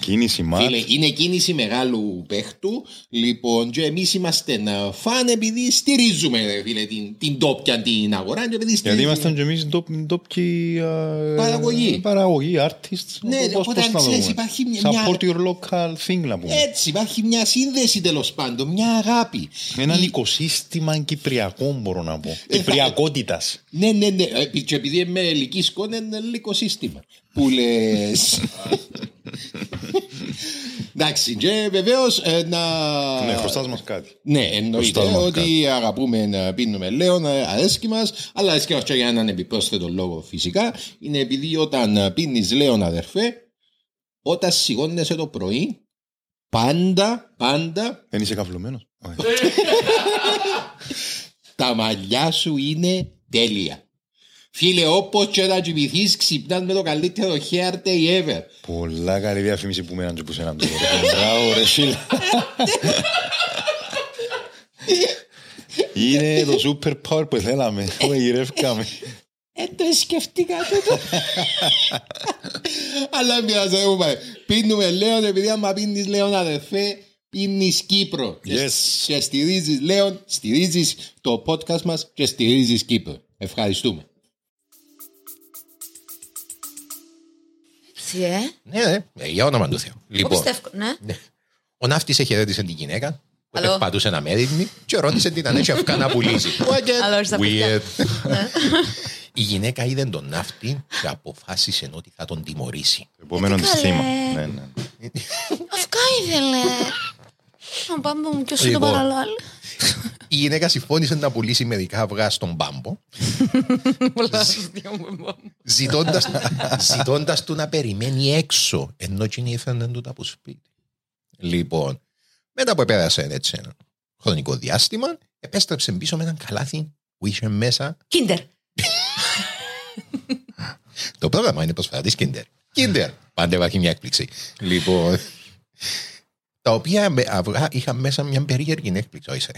Κίνηση μάτς. Φίλε, είναι κίνηση μεγάλου παίχτου. Λοιπόν, και εμείς είμαστε να φαν επειδή στηρίζουμε ρε φίλε, την, την τόπια την αγορά. Και επειδή Γιατί στηρίζουμε- ήμασταν και εμείς ντόπιοι ε, Παραγωγή. Παραγωγή, artists. Ναι, Πώς- οπότε πώς αν να ξέρεις, δούμε. υπάρχει μια- μια- Support your local thing να πούμε. Έτσι, υπάρχει μια σύνδεση τέλος πάντων, μια αγάπη. Έναν Η- οικοσύστημα κυπριακό μπορώ να πω. θα- Κυπριακότητας. Ναι, ναι, ναι. Ε, Και επειδή είμαι ελική σκόνη, είναι ελληνικό σύστημα. Που λες; Εντάξει, και βεβαίως να. Ναι, χρωστάς μας κάτι. Ναι, εννοείται Χρωστάς μας ότι αγαπούμε να πίνουμε λέον, ε, αρέσκει μας, αλλά αρέσκει μας και για έναν επιπρόσθετο λόγο φυσικά. Είναι επειδή όταν πίνεις λέον, αδερφέ, όταν σηκώνεσαι το πρωί, πάντα, πάντα Δεν είσαι καυλωμένος; Όχι. τα μαλλιά σου είναι τέλεια. Φίλε, όπως και να κοιμηθείς, ξυπνάς με το καλύτερο hair day ever. Πολλά καλή διαφήμιση που μέναν και που σε έναν τώρα. Μπράβο ρε φίλε. Είναι το super power που θέλαμε. Που γυρεύκαμε. Ε, το σκεφτήκα τούτο. Αλλά μοιάζει, δεν μου πάει. Πίνουμε Λέον, επειδή άμα πίνεις Λέον αδερφέ, πίνεις Κύπρο. Και- Yes. Και στηρίζεις Λέον, στηρίζεις το podcast μας και στηρίζεις Κύπρο. Ευχαριστούμε. Τι, ε, Ναι, ναι, ε, για όνομα του Θεού. το Λοιπόν, πιστεύω, ναι. ο ναύτης εχαιρέτησε την γυναίκα που Αλό. περπατούσε αμέριμνη και ρώτησε την αν έχει αυκά να πουλήσει. Αλλά όχι στα παιδιά. Weird. Η γυναίκα είδε τον ναύτη και αποφάσισε ότι θα τον τιμωρήσει. Επόμενο της καλέ. θύμα. Ναι, ναι. Αυκά ήθελε. Να πάμε μου και σου το Λοιπόν. παραλάλη. Η γυναίκα συμφώνησε να πουλήσει μερικά αυγά στον πάμπο, Πολλά αστεία μου, εμπό. ζητώντας, ζητώντας του να περιμένει έξω, ενώ εκείνη έφερνε του τα από σπίτι. Λοιπόν, μετά που πέρασε έτσι ένα χρονικό διάστημα, επέστρεψε πίσω με έναν καλάθι που είχε μέσα Κίντερ. Το πρόγραμμα είναι προσφορά τη Kinder. Kinder. Πάντα υπάρχει μια έκπληξη. Λοιπόν. Τα οποία με αυγά είχαν μέσα μια περίεργη έκπληξη. Όχι, σε.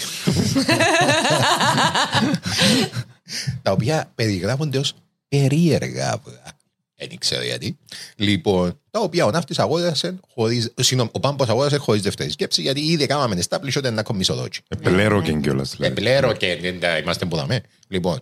τα οποία περιγράφονται ως περίεργα αυγά. Δεν ξέρω γιατί. Λοιπόν, τα οποία ο ναύτης αγόρασε χωρί. Συγγνώμη, ο πάμπος αγόρασε χωρίς δεύτερη σκέψη, γιατί ήδη κάναμε establish ότι ένα κομισοδότσι. Επλέρωκεν κιόλας. δηλαδή. Επλέρο και δεν τα είμαστε που δαμε. Λοιπόν,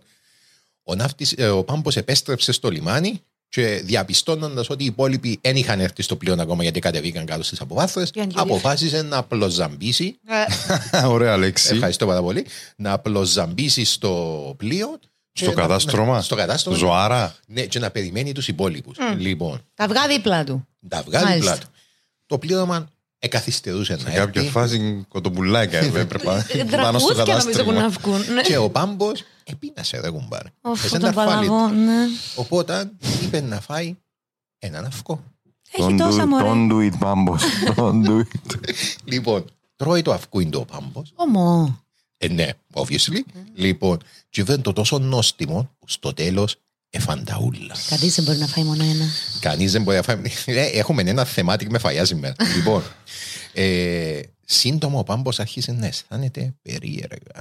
ο, ναύτης, ε, ο Πάμπος επέστρεψε στο λιμάνι και διαπιστώνοντας ότι οι υπόλοιποι δεν είχαν έρθει στο πλοίο ακόμα γιατί κατεβήκαν κάτω στις αποβάθρες, Για να γυρίσει. αποφάσισε να απλοζαμπήσει. Ωραία λέξη. Ευχαριστώ πάρα πολύ. Να απλοζαμπήσει στο πλοίο. και Στο να- κατάστρωμα. να- Στο κατάστρωμα. Ζωάρα. Ναι, και να περιμένει τους υπόλοιπους. Λοιπόν, Τα αυγά δίπλα του. τα βγάζει Μάλιστα. πλάτο. Το πλήρωμα εκαθυστερούσε να Σε κάποια έρθει. φάση κοτοπουλάκια έπρεπε πάνω στο Δρακούδια νομίζω που να κατάστρωμα. βγουν. ναι. Και ο Πάμπος επίνασε ρε κουμπάρ. Οφ, Εσένα τον φάλει. παλαβό, ναι. Οπότε είπε να φάει έναν αυκό. Έχει Don't do τόσα it, μωρέ. Don't do it, Πάμπος. Don't do it. Λοιπόν, τρώει το αυκούιν το πάμπος. Ομό. Ε, ναι, obviously. Λοιπόν, και βέβαια το τόσο νόστιμο που στο τέλος εφανταούλα. Κανείς δεν μπορεί να φάει μόνο ένα. Κανείς δεν μπορεί να φάει. Ε, Έχουμε ένα θεμάτικο με φαγιά σήμερα. λοιπόν, ε, σύντομα ο πάμπος άρχισε να αισθάνεται περίεργα.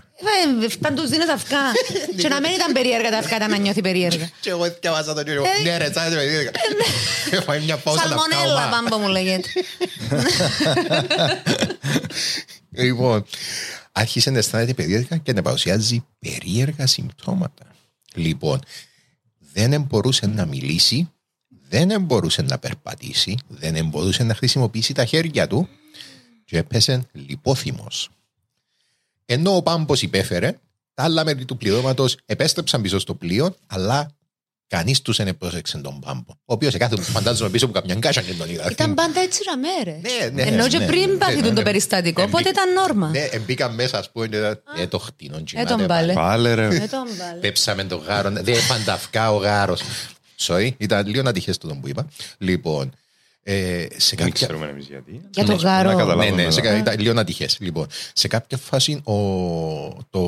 Ε, Παντού δίνω τα αυκά. Και να μην ήταν περίεργα τα αυκά, ήταν να νιώθει περίεργα. Και εγώ διαβάζα τον κύριο. Ναι, ρε, αισθάνεται περίεργα. Έφαγε μια πауσα να Σαλμονέλα, βγάλω. πάμπο μου λέγεται. Λοιπόν, άρχισε να αισθάνεται περίεργα και να παρουσιάζει περίεργα συμπτώματα. Λοιπόν, δεν μπορούσε να μιλήσει, δεν μπορούσε να περπατήσει, δεν μπορούσε να χρησιμοποιήσει τα χέρια του και έπεσε λιπόθυμος. Ενώ ο πάμπος υπέφερε, τα άλλα μέλη του πληρώματος επέστρεψαν πίσω στο πλοίο, αλλά κανείς τους δεν πρόσεξε τον πάμπο. Ο οποίος κάθε φαντάζομαι πίσω από καμιά κάσσα και τον είδα. Ήταν πάντα έτσι ραμέρε. Ναι, ναι, Ενώ και ναι, πριν ναι, πάθει ναι, το ναι. περιστατικό, Ε, οπότε μπήκα- ήταν νόρμα. Ναι, μπήκα μέσα, ας πούμε, και ε, το χτίνο. Ε, τον πάλε. Πάλε ρε. Ε, τον βάλε. Πέψαμε το γάρο. Δεν έφαν τα αυκά ο γάρος. Sorry, ήταν λίγο ατυχέ το που είπα. Λοιπόν, ε, σε Δεν κάποια. ξέρουμε εμείς γιατί. Για το Να γάρο. καταλάβουμε Ναι, ναι, σε, μετά. κα- ήταν λίγο ατυχέ. Λοιπόν, σε κάποια φάση ο, το,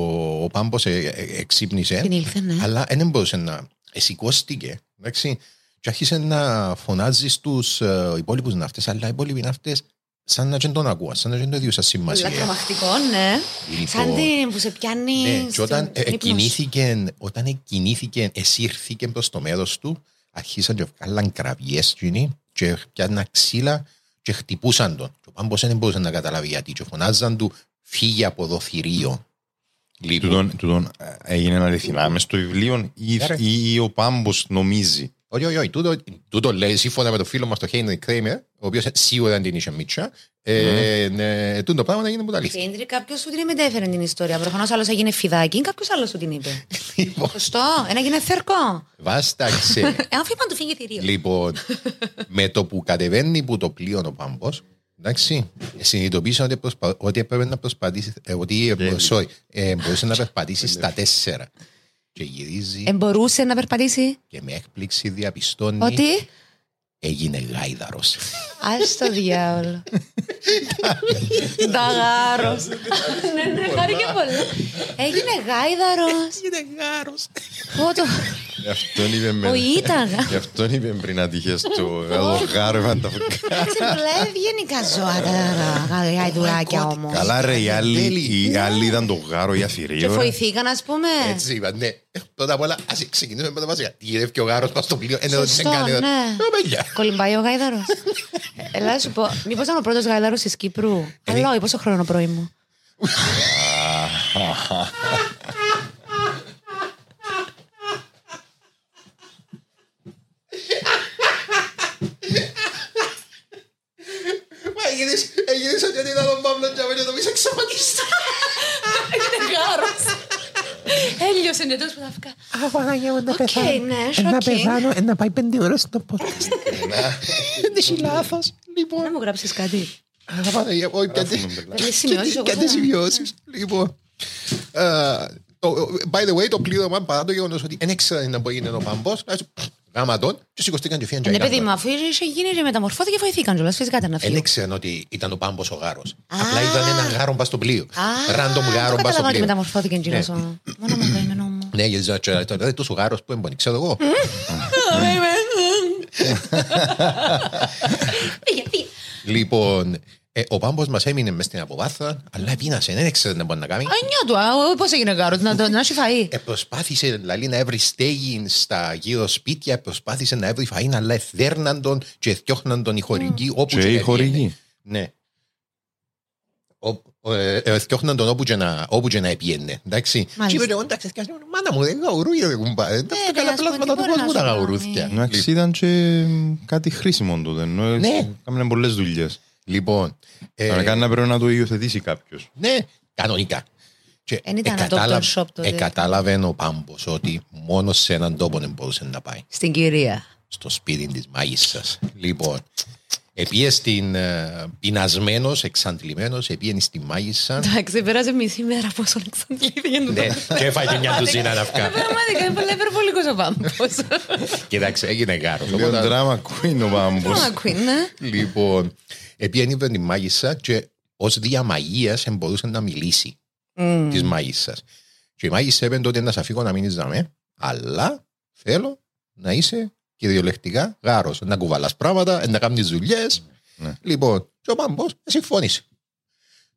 ο πάμπος ε, ε, εξύπνησε, Την ήλθε, ναι. αλλά δεν μπορούσε να. Σηκώστηκε. Εντάξει, και άρχισε να φωνάζει στους ε, υπόλοιπους ναύτες, αλλά οι υπόλοιποι ναύτες σαν να δεν τον ακούαν, σαν να δεν το διούσαν σημασία. Πολλά τρομακτικό, ναι. Λοιπόν, Σαν την που σε πιάνεις. Ναι, και όταν στην ύπνος σου. εκκινήθηκε, όταν εκκινήθηκε, εσύρθηκε προς το μέρος του, αρχίσαν και βγάλαν κραβιές κοινοί και πιάναν ξύλα και χτυπούσαν τον. Και ο Πάμπος δεν μπορούσε να καταλάβει γιατί και φωνάζαν του φύγε από το θηρίο. Λοιπόν, Τούτον, τούτον ε, έγινε αληθινά μες στο βιβλίο ή, Ναι, ρε. ή, ή ο Πάμπος νομίζει. όχι, όχι, όχι, τούτο, τούτο λέει σύμφωνα με τον φίλο μας τον Χέινρι Κρέιμερ, ο οποίος σίγουρα δεν την είχε μίτσα, ε, ναι, τούτο πράγμα έγινε από τα αλήθεια. Κέντρη, κάποιος σου την μετέφερε την ιστορία. Προφανώς άλλος έγινε φιδάκι, κάποιος άλλος σου την είπε. Λοιπόν, Σωστό, ένα έγινε θερκό. βάσταξε. Ε, αν φύγει του φύγει θηρίο. Λοιπόν, με το που κατεβαίνει που το πλοίο ο πάμπος, εντάξει, συνειδητοποίησα ότι, προσπα... ότι έπρεπε να προσπαθήσει. Ε, ότι ε, sorry, ε, μπορούσε να περπατήσει στα τέσσερα. Και γυρίζει Ε, μπορούσε να περπατήσει. και με έκπληξη διαπιστώνει Ότι; Έγινε γάιδαρος. Α το διάολο. Δαγάρο. Ναι, ναι, χάρηκε πολύ. Έγινε γάιδαρος. Έγινε γάρος. Πότο. Γι' αυτόν είπε με... Ο Ήταγα. Γι' αυτόν είπε πριν ατυχές το εδώ γάρευαν τα φουκά. Εντάξει, πολλά ευγενικά ζώα τα γαϊδουράκια όμω. Καλά ρε, οι άλλοι, τέλει. οι άλλοι ήταν το γάρο για Και θηρίο. ρε. βοηθήκαν, α πούμε. Έτσι είπα, ναι. Ε, Πρώτα απ' όλα, ας ξεκινήσουμε πρώτα βασικά. Τι γυρεύει και ο γάρος πας στο πλοίο. Ε, ναι, δεν Σωστό, κάνει. ναι. Ε, παιδιά. Κολυμπάει ο γάιδαρο. Ελά, σου πω, μήπω ήταν ο πρώτο γάιδαρο τη Κύπρου. Καλό, πόσο χρόνο πρωί μου. Μα έγινες- έγινες ότι είδα τον Παύλο Τζαβέλη και το πεις εξαφανιστά. Είναι γάρος. Έλειωσε είναι τόσο που θα βγάλει. Α, Παναγία μου, να Οκ, πεθάνω. ναι, Ε, Να shocking. πεθάνω, ε, να πάει πέντε ώρες στο podcast. Δεν έχει λάθος. Λοιπόν, Να μου γράψεις κάτι. Α, Παναγία, όχι, πιάτε- Δεν σημειώσεις εγώ. πιάτε θα- σημειώσεις. Λοιπόν, ε, το- by the way, το πλήρωμα παρά το γεγονός ότι δεν ήξερα να μπορεί να είναι ο Παμπός, έτσι, γάμα τον και σηκωστήκαν και φύγαν και Ναι, έκαναν παιδί το. μου, αφού είχε γίνει και μεταμορφώθηκε, βοηθήκαν κιόλας. Φυσικά ήταν να Δεν φύγει. ήξεραν ότι ήταν ο Πάμπος ο γάρος. Απλά είδαν έναν γάρο πας στο πλοίο. Α, Random δεν γάρο πας στο κατάλαβα ότι πλοίο. μεταμορφώθηκε κιόλας. Μόνο μου καημένο μου. Ναι, γιατί ζω- τώρα δεν τους ο γάρος που έμπονε, ξέρω εγώ. Πήγε, πήγε. Λοιπόν, ε, ο Πάμπος μας έμεινε μες στην αποβάθρα, αλλά πείνασε, δεν ήξερε να μπορεί να κάνει. Ανιά του, α, πώς έγινε γάρο, να το- να έχει φαΐ. Ε, προσπάθησε δηλαδή, να έβρει στέγη στα γύρω σπίτια, προσπάθησε να έβρει φαΐν, αλλά εθέρναν τον και εθιώχναν τον οι χορηγοί όπου Και και οι να χορηγοί. πήγαινε. Ναι. Ο- ο- ε, ε, Εθιώχναν τον όπου και να, όπου και να επιένε. Εντάξει. Και Μάλιστα. είπε, εντάξει, θυκιάσαι, μάνα μου, δεν γαουρούια δεν κουμπάρε. Τα Ναι, καλά ας πούμε, πλάσματα τι του μπορεί κόσμου να τα σου γαουρούθια. κάνει. Εντάξει, ήταν και κάτι χρήσιμο τότε. ενώ Ναι. Κάμανε πολλές δουλειές. Λοιπόν, ε, Κανονικά να πρέπει να το υιοθετήσει κάποιος. Ναι, κανονικά. Και Εν ήταν εκατάλα- Dr. Shop τότε. εκατάλαβε ο Πάμπος ότι μόνο σε έναν τόπο δεν μπορούσε να πάει. Στην κυρία. στο σπίτι της μάγισσας. Λοιπόν, Επίε στην πεινασμένος, εξαντλημένος, επίε στην μάγισσα. Εντάξει, πέρασε μισή μέρα πόσο εξαντλήθηκε το Ναι, και έφαγε μια τουζίνα να βγάλει. Πραγματικά είναι πολύ υπερβολικός ο πάμπος. Κοιτάξτε, έγινε γάρος. Λίγο drama queen ο Πάμπος. Μα ακούει, ναι. Λοιπόν, επειδή είπε τη μάγισσα και ως διαμαγεία μπορούσε να μιλήσει της μάγισσας. Και η μάγισσα είπε τότε να σε αφήγω να μείνεις δαμέ, αλλά θέλω να είσαι κυριολεκτικά γάρος. Να κουβαλάς πράγματα, να κάνεις δουλειές. Ναι. Λοιπόν, και ο Πάμπο συμφώνησε.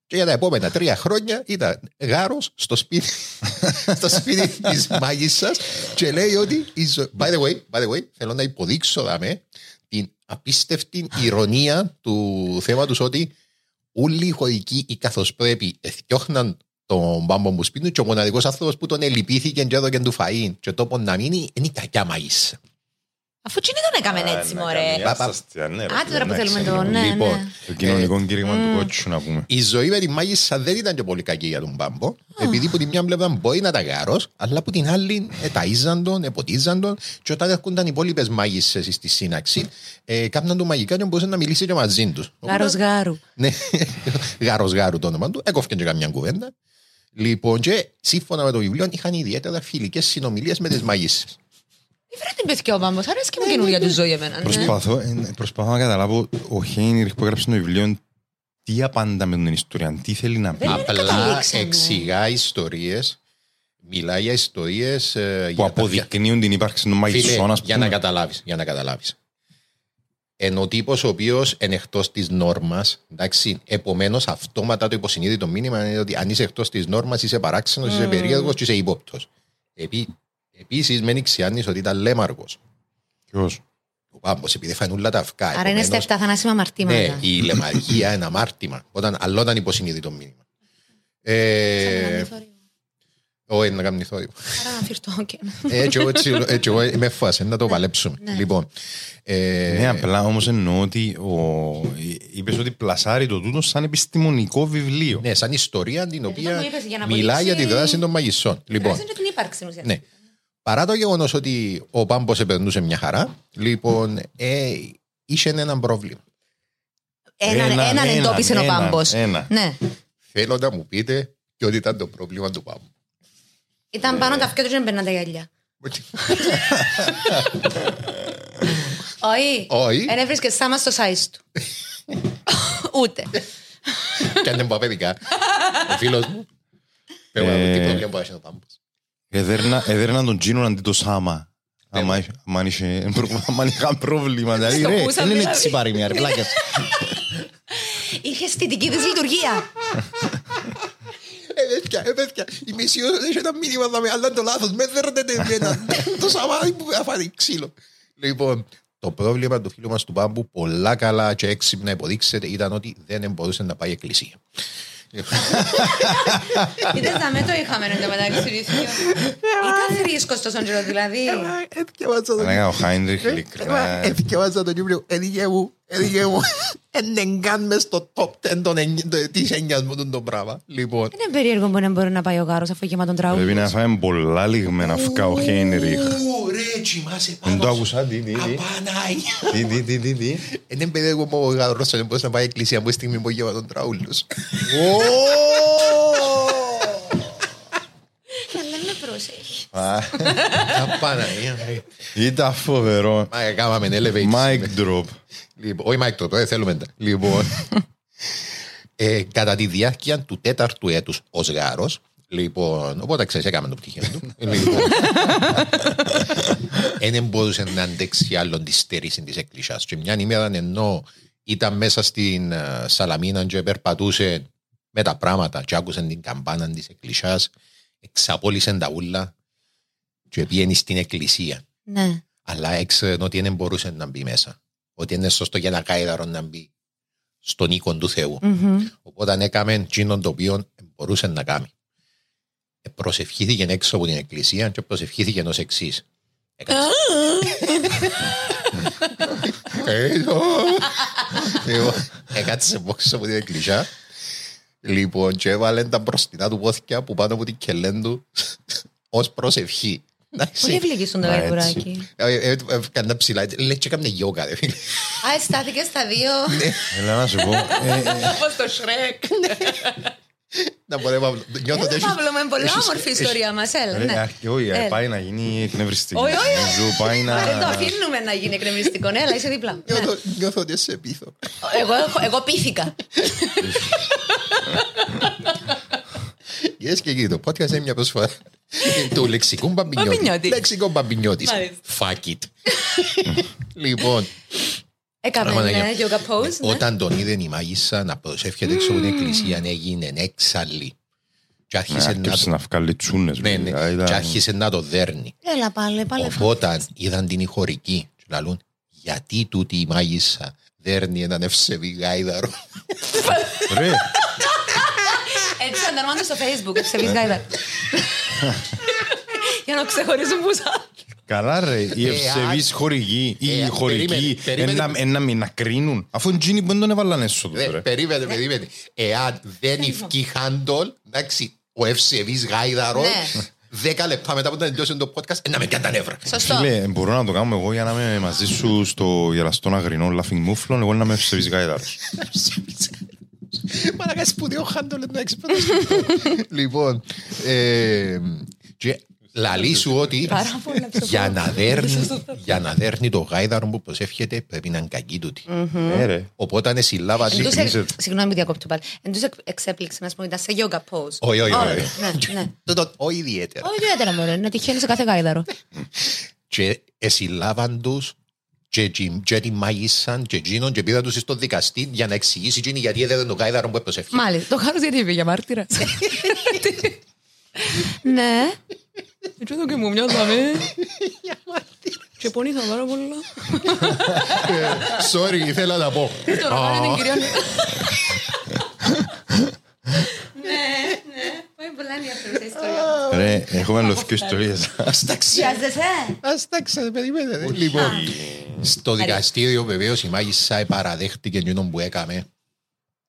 Και για τα επόμενα τρία χρόνια ήταν γάρος στο σπίτι, στο σπίτι της μάγισσας και λέει ότι. η ζω- By the way, by the way, θέλω να υποδείξω δαμέ την απίστευτη ηρωνία του θέματος ότι όλοι οι χωρικοί ή καθώς πρέπει εθιώχναν τον πάμπο μου σπίτι και ο μοναδικός άνθρωπος που τον ελυπήθηκε και έδωκε του φαΐν και τόπο να μείνει είναι η κακιά μαγίσσα. Αφού τι τον έκαμε έτσι, μωρέ. Καμιά ασταστία, ναι, ρε, Α, τώρα που εντάξει. θέλουμε το, ναι, Λοιπόν, ναι. Το κοινωνικό κήρυγμα του κότσου να πούμε. Η ζωή με τη μάγισσας δεν ήταν και πολύ κακή για τον Πάμπο, επειδή που τη μια πλευρά μπορεί να ήταν γάρος, αλλά που την άλλη ε, ταΐζαν τον, εποτίζαν τον και όταν έρχονταν οι υπόλοιπες μάγισσες στη σύναξη, ε, κάπναν του μαγικά και μπορούσε να μιλήσει και μαζί τους. Γάρος γάρου. Ναι, γάρος γάρου το όνομα του, έκοφηκε και καμιά κουβέντα. Λοιπόν, και σύμφωνα με το βιβλίο είχαν ιδιαίτερα φιλικές συνομιλίες με τις μαγισσες. Φέρε την παιδιά ο πάμπος, αρέσκει μου καινούργια τους ζωή εμένα. ναι. Προσπαθώ, ε, προσπαθώ να καταλάβω ο Χέινριχ που έγραψε το βιβλίο τι απάντα με την ιστορία, τι θέλει να πει. Δεν είναι Απλά καταλήξαμε. εξηγά ιστορίες, μιλάει για ιστορίες ε, Που για τα αποδεικνύουν την ύπαρξη των Φίλε, μαγισσών, ας για να πούμε. καταλάβεις, για να καταλάβεις. Ενώ ο τύπος ο οποίος είναι εκτός της νόρμας, εντάξει, επομένως αυτόματα το υποσυνείδητο μήνυμα είναι ότι αν είσαι εκτός της νόρμας είσαι παράξενος, είσαι περίεργος και είσαι ύποπτος. Επί, επίσης μένει ξιάννης ότι ήταν λέμαργος. Ποιος; Ο Πάμπος, επειδή φανούλα τα αυκά. Άρα είναι στα επομένως, 7 θανάσιμα αμαρτήματα. Ναι, η λεμαργία είναι αμάρτημα. Όταν αλλόταν υποσυνείδητο μήνυμα. Ε, όχι, να κάνει θόρυβο. Άρα να φυρτώ και Έτσι, εγώ- έτσι, έτσι, εγώ είμαι φάση, να το παλέψουμε. Λοιπόν, ε, Ναι, απλά όμως εννοώ ότι ο... είπες ότι πλασάρει το τούτο σαν επιστημονικό βιβλίο. ναι, σαν ιστορία την οποία μου είπες, για να μιλάει για τη αποδείξει- δράση των μαγισσών. Λοιπόν, είναι την ύπαρξη ουσιαστικά. Ναι. Παρά το γεγονός ότι ο Πάμπος επερνούσε μια χαρά, λοιπόν, ε, είχε ένα πρόβλημα. Έναν, Έναν, έναν έναν, εντόπισε ο έναν, πάμπος. ένα. Ναι. Θέλω να μου πείτε ποιο ήταν το πρόβλημα του Πάμπου. Ήταν πάνω τα αυτιά τους και δεν παίρναν τα γυαλιά. Όχι. Όχι. Δεν έβρισκε σάμα στο size του. Ούτε. Και αν δεν πω παιδικά. Ο φίλος μου. Πέρα Ε, τι πρόβλημα που έχει ο Πάμπος. Εδέρνα, εδέρνα τον Τζίνο αντί το Σάμα. Άμα είχε- άμα είχε- άμα είχαν πρόβλημα. Δηλαδή, Στο ρε, πούσα, δεν είναι δηλαδή. έτσι παροιμία, ρε πλάκες. Είχες αισθητική δυσλειτουργία. Ε, παιδιά, ε, παιδιά, η μισή ώρα έχει ένα μήνυμα να με αλλά είναι το λάθος. Με δέρνετε εμένα. Το σαμάδι που θα φάει ξύλο. Λοιπόν, το πρόβλημα του φίλου μας του Πάμπου, πολλά καλά και έξυπνα υποδείξετε, ήταν ότι δεν μπορούσε να πάει εκκλησία. Είδες να με το είχαμε εν τω μεταξύ. Ήταν θρήσκος τόσο καιρό δηλαδή. Λέγα ο Χάινριχ, ειλικρινά. Εθιέβαζα το κύπριο, έδικε μου, έδικε μου. Δεν καν μες στο top 10 των εννι- το- της έννοιας μου το πράγμα. Λοιπόν, Είναι περίεργο που δεν μπορεί να πάει ο γάρος αφού γεμάτον τραού. Πρέπει να φάμε πολλά λιγμένα φκά ο Χέινριχ. Ου, ρε, κοιμάσαι Δεν πάνω το σου. άκουσα, τι, τι, τι. Απανάγια. Τι, τι, τι, τι, τι. Είναι περίεργο που ο Γαδρός δεν μπορούσε να πάει εκκλησία που στιγμή που γεύα τον τραούλους. Αλλά με πρόσεχει. Απανάγια. Ήταν φοβερό. Μα έκαναμε elevate. Mic drop. Λοιπόν, όχι Mike το, ε, θέλουμε τα. Λοιπόν, ε, κατά τη διάρκεια του τέταρτου έτους ως γάρος, λοιπόν, οπότε ξέρεις, έκαμε το πτυχίο του, λοιπόν, δεν μπορούσε να αντέξει άλλον τη στέρηση της εκκλησιάς. Και μια ημέρα ενώ ήταν μέσα στην ε, Σαλαμίνα και περπατούσε με τα πράγματα και άκουσε την καμπάνα της εκκλησιάς, εξαπόλυσε τα ούλα και πήγαινε στην εκκλησία Ναι. αλλά έξερε ότι δεν μπορούσε να μπει μέσα. Ότι είναι σωστό για ένα κάιδαρο να μπει στον οίκο του Θεού. Μμμ. Οπότε έκαμε εκείνον το οποίο μπορούσε να κάνει. Ε, προσευχήθηκε έξω από την εκκλησία και προσευχήθηκε ως εξής. Έκατσε. Ε, ω. Λοιπόν, Έκατσε έξω από την εκκλησία. Λοιπόν, και έβαλε τα μπροστινά του πόθηκια που πάνω από την κελέν του ως προσευχή. Πολύ ευλογήσουν το Μα, γαϊδουράκι. Κάνα ψηλά, λέει και κάμουν γιόγκα ρε φίλε. Α, αισθάθηκε στα δύο. Έλα να σου πω. ε, Όπως το Σρέκ. Να μπορεί να νιώθω ότι Έλα, έχεις- Παύλο, με πολύ έχεις- όμορφη η έχεις- ιστορία μας. Έλα, ρε, ναι. αχ, Όχι, ε, Έλα. πάει να γίνει εκνευριστική. Όχι, όχι. Νομίζω πάει να... Δεν το αφήνουμε να γίνει εκνευριστικό. Ναι, Έλα, είσαι δίπλα. Ναι. νιώθω- Νιώθω ότι σε πείθω. Εγώ, έχω- εγώ πείθηκα. Yes και εκεί το podcast είναι μια προσφορά του λεξικού μπαμπινιώτη. Μπαμπινιώτη. Λεξικό μπαμπινιώτης. Μάλιστα. Fuck it. Λοιπόν, Έκαμε Παναγία. ναι, yoga pose. ναι. όταν τον είδε η μάγισσα να προσεύχεται έξω από την εκκλησία έγινε έξαλλη. Και άρχισε να Άρχισε το... να βγάλει τσούνες. Ναι, ναι, βέβαια, ήταν- και άρχισε να το δέρνει. Έλα πάλι, πάλι. Οπότε είδαν την ηχορική και λαλούν γιατί τούτη η μάγισσα δέρνει έναν ευσεβή γάιδαρο; Ρε, Έτσι θα το στο facebook, ευσεβής γάιδα. Για να ξεχωρίζουν που σαν. Καλά ρε, οι Ε, ευσεβείς α- χορηγοί ή Ε, οι χορηγοί περίμενε, περίμενε. ένα- ένα μην να κρίνουν. Αφού είναι εκείνοι που δεν τον έβαλαν έσω Δε, τους ρε. Περίμενε, περίμενε. Εάν δεν ευκεί χάντολ, εντάξει, ο ευσεβής γάιδαρος, Ναι. δέκα λεπτά μετά που θα τελειώσει το podcast, ε, να με κάνει τα νεύρα. Σωστό. Φίλε, μπορώ να το κάνω εγώ για να είμαι μαζί σου στο γελαστό αγρινό laughing mufflon, εγώ να είμαι ευσεβής γάιδαρος. Μαλάκα σπουδαίο χάντολ να εξυπηρετήσει. Λοιπόν, ε, και λαλεί σου ότι Πάρα πολλά ψευδό. για να δέρνει, για να δέρνει το γάιδαρο που προσεύχεται πρέπει να είναι κακή τούτη. Ε, ρε. Οπότε είναι συλλάβα Εν τους Ξεκινήσε. εκ- Συγγνώμη που διακόπτω πάλι. Εν τους εκ- εξέπληξε, να πούμε, ήταν σε yoga pose. Όχι, όχι, Ωραία, όχι. Ναι, ναι. Τούτο, όχι ιδιαίτερα. Όχι ιδιαίτερα μωρέ, να τυχαίνει σε κάθε γάιδαρο. Και εσυλλάβαν τους και, τζι- και τη μάγισσαν και εκείνον και πήγαν τους στο δικαστή για να εξηγήσει εκείνη γιατί έδερε το γάιδαρο που προσεύχεται. Μάλιστα, το χάρος γιατί είπε για μάρτυρα. Ναι. Έτσι εδώ και μου μοιάζαμε. Και πονήθα πάρα πολλά. Sorry, ήθελα να πω. Το ρωτάνε την κυρία. Ναι, ναι. Πάει πολλά ενδιαφέρουσα ιστορία. Ρε, έχουμε άλλο δύο ιστορίες. Βιάζεσαι. Ας τα ξαναπεριμένετε. Λοιπόν, στο δικαστήριο βεβαίως η μάγισσα παραδέχτηκε εκείνον που έκαμε.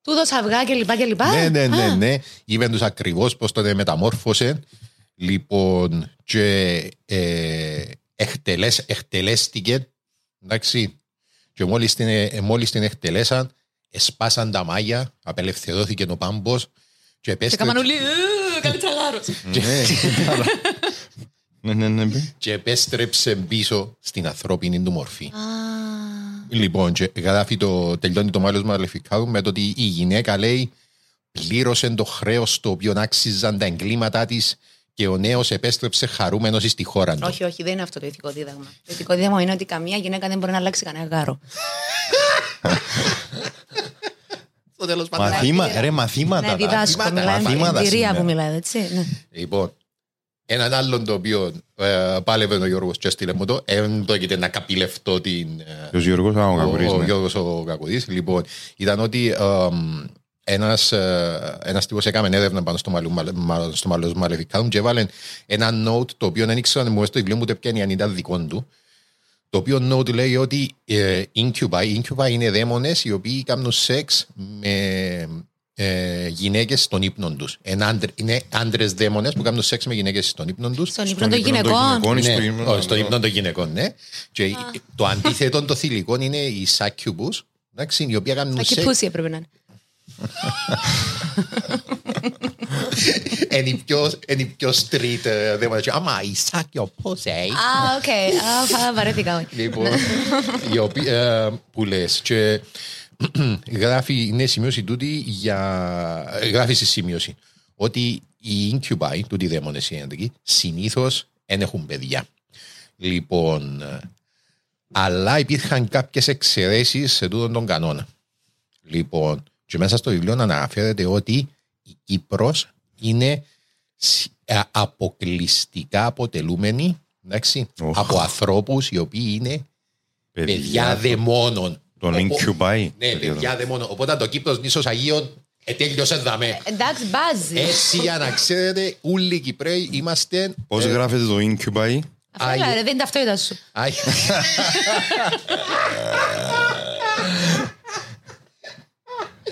Του δώσα αυγά και λοιπά και λοιπά. Ναι, ναι, ναι, Α, ναι. Είπε τους ακριβώς πώς τον μεταμόρφωσε. Λοιπόν, και ε, εκτελές, εκτελέστηκε. Εντάξει. Και μόλις την, ε, μόλις την εκτελέσαν, εσπάσαν τα μάγια, απελευθερώθηκε ο πάμπος και Και επέστρεψε, κάμαν όλοι, «Ε, καλή τσαγάρος. Ναι, ναι, ναι. μπε. και επέστρεψε πίσω στην ανθρώπινη του μορφή. Α, Λοιπόν, και γράφει το, τελειώνει το μάλλον μαλεφικάρου με το ότι η γυναίκα λέει πλήρωσε το χρέος το οποίο άξιζαν τα εγκλήματά της και ο νέος επέστρεψε χαρούμενος στη χώρα του. Όχι, όχι, δεν είναι αυτό το ηθικό δίδαγμα. Το ηθικό δίδαγμα είναι ότι καμία γυναίκα δεν μπορεί να αλλάξει κανένα γάρο. Στο τέλος πάντων. Μαθήμα, ρε, μαθήματα. Ναι, τα. διδάσκω, μαθήματα, μιλάει με μαθήματα εμπειρία σήμερα. που μιλάει, έτσι. ναι. Λοιπόν, έναν άλλον το οποίο ε, πάλευε ο Γιώργος και έστειλε μου το, δεν πρόκειται να καπηλευτώ την, ε, Ποιος Γιώργος, α, ο Κακουρής, ο ναι. Γιώργος ο Κακουδής. Λοιπόν, ήταν ότι εμ, ένας, ε, ένας τύπος έκαμε έρευνα πάνω στο μαλλιού μα- στο μαλλιός Μαλεφικάνου και έβαλε ένα note το οποίο δεν ήξερα μου στο βιβλίο μου ούτε πιάνει αν ήταν δικό του. Το οποίο note λέει ότι ε, incubi, incubi είναι δαίμονες οι οποίοι κάνουν σεξ με ε, γυναίκες στον ύπνο τους. Εν άντρε- είναι άντρες δαίμονες που κάνουν σεξ με γυναίκες στον ύπνο τους. Στον ύπνο Στον των ύπνο των γυναικών. γυναικών ή στο Ναι, ύπνο όχι, στο των- ύπνο των γυναικών, ναι. Και το αντίθετο των θηλυκών είναι οι succubus, εντάξει, οι οποίοι κάνουν Ακεί σεξ. pussy έπρεπε να είναι. Είναι οι πιο- είναι οι πιο street ε, δαίμονες. Άμα η succubus, πώς, ε. Α, οκ. Α, φα- βαρέθηκα. όχι. Λοιπόν, οι οποίοι, ε, που λες. Και γράφει, είναι σημείωση τούτη για... Γράφει στη σημείωση ότι οι incubi, τούτοι οι δαίμονες οι ιατρικοί, συνήθως δεν έχουν παιδιά. Λοιπόν, ε, αλλά υπήρχαν κάποιες εξαιρέσεις σε τούτον τον κανόνα. Λοιπόν, και μέσα στο βιβλίο αναφέρεται ότι η Κύπρος είναι σ- ε, αποκλειστικά αποτελούμενη εντάξει, Οχ. από ανθρώπους οι οποίοι είναι παιδιά δαιμόνων. Τον Οπό- incubi. Ναι, παιδιά δαιμόνων. Οπότε το Κύπρος νήσος Αγίων ετέλειωσε δαμέ. Εντάξει, μπάζει. Έτσι για να ξέρετε, όλοι οι Κυπρέοι είμαστε... Πώς ε, γράφεται το incubi. Αυτό έλα, ρε, δεν είναι ταυτότητα σου.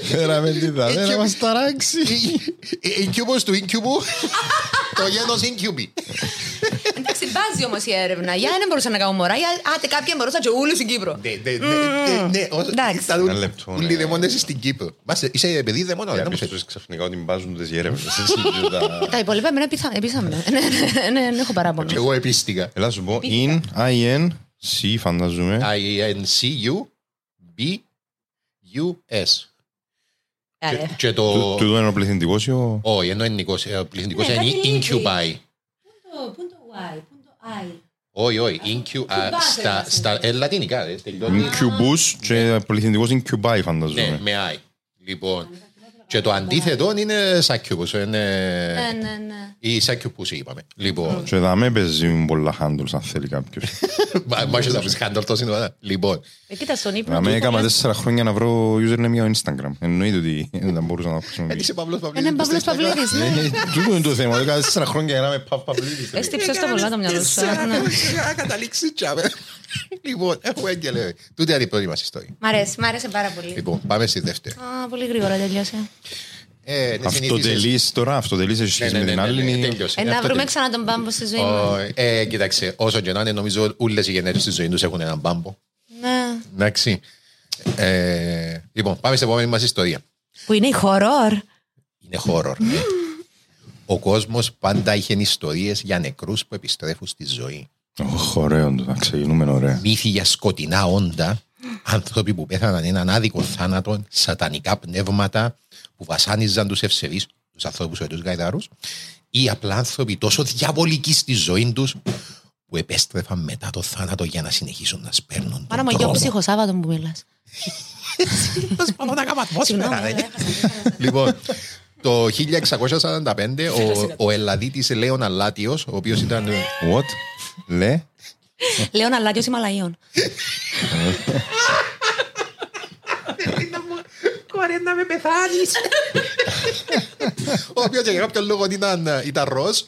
Άγι- Φέραμε τη δαδέ να μας ταράξει. Incubus του Incubu, το γένος Incubi. Εντάξει, Συμπάζει όμως η έρευνα. Για δεν μπορούσα να κάνω μωρά. Για άτε κάποια μπορούσα και ούλου στην Κύπρο. Ναι, ναι, ναι, ναι, ναι, όσο- Εντάξει. ήταν Ένα ούλοι- λεπτό, ναι. Ούλοι δαιμόνες στην Κύπρο. Μας, Είσαι παιδί δαιμόνα, δεν μου Διαπίστωσες ξαφνικά ότι μπάζουν τις γέρευνες. εσύ, και τα- Τα υπόλοιπα εμένα επίσαμε. Ναι, ναι, ναι, δεν έχω παράπονο. Εγώ επίστηκα. Έλα σου πω, in, in, C φαντάζομαι. I-N-C-U-B-U-S. Άρα. Και- Και Του το... του είναι ο πληθυντικός ή ο... Όχι, ενώ είναι νικός, ε, ο πληθυντικός Ναι, είναι κάτι λέει. incubie. Πού είναι το Y, πού είναι το I; Όχι, όχι, incu- α, Incubate στα- είμαστε. στα ε, λατινικά, ε, τελειώνει. Incubus και πληθυντικός incubi Ναι, φαντάζομαι. με I. Λοιπόν, και το αντίθετο είναι succubus, Ναι, είναι ναι, ναι. ή succubus είπαμε. Λοιπόν, Και δάμε παίζει πολλά handles αν θέλει κάποιος. μα μα έχεις να πεις handle το σύνορα. Λοιπόν, Ε, Κοίτας στον ύπνο. Δάμε του έκανα πολλά- τέσσερα χρόνια να βρω username για Instagram. Εννοείται ότι δεν μπορούσα να το γιατί χρησιμοποιήσω. είσαι Παύλος Είναι Παυλίδης. Παύλος Παυλίδης, ναι. Ε, Τούτο είναι το θέμα. Έκανα τέσσερα χρόνια για να είμαι Παύ Παυλίδης. Έστειψες το πολλά το μυαλό σου. ε, ναι. Να καταλήξεις τσάμε. Λοιπόν, έχουμε έγγελε. Τούτη είναι η πρώτη μας ιστορία. Μ' αρέσει, μ' άρεσε πάρα πολύ. Λοιπόν, πάμε στη δεύτερη. Α, πολύ γρήγορα τελειώσε. Ε, ναι, συνήθισες- Αυτοτελείς τώρα, αυτοτελείς έχεις Ναι, σχέση ναι, με ναι, την ναι, άλλη. ναι, είναι- τέλειωσε. Ε, να Αυτό βρούμε τέλειωσε. ξανά τον πάμπο στη ζωή μου. Ω, Ε, κοίταξε, όσο και να είναι, νομίζω όλες οι γενναίες στη ζωής τους έχουν έναν πάμπο. Ναι. Εντάξει. Ε, λοιπόν, πάμε στην επόμενη μας ιστορία. Που είναι η horror. Είναι horror. ναι. Ο κόσμος πάντα είχε ιστορίες για νεκρούς που επιστρέφουν στη ζωή. Ωχ, ωραίο το, να ξεκινούμε ωραία. Μύθοι για σκοτεινά όντα, άνθρωποι που πέθαναν έναν άδικο θάνατο, σατανικά πνεύματα που βασάνιζαν τους ευσεβείς, τους ανθρώπους και τους γαϊδάρους, ή απλά άνθρωποι τόσο διαβολικοί στη ζωή τους που επέστρεφαν μετά το θάνατο για να συνεχίσουν να σπέρνουν Μάνα τον μου, για δρόμο. ψυχοσάββατο που μιλάς. Πάνω να κάνω ατμόσφαιρα, Συγγνώμη, ρε. δεν έχασα. Λοιπόν, το 1645 ο, ο Ελλαδίτης Λέων Αλάτιος, ο οποίος ήταν... ε, What? Λε; Λέων Αλάτιος Ιμαλαίων. Κόρη να με πεθάνεις. ο οποίος για κάποιον λόγο ήταν, ε, ήταν ροζ.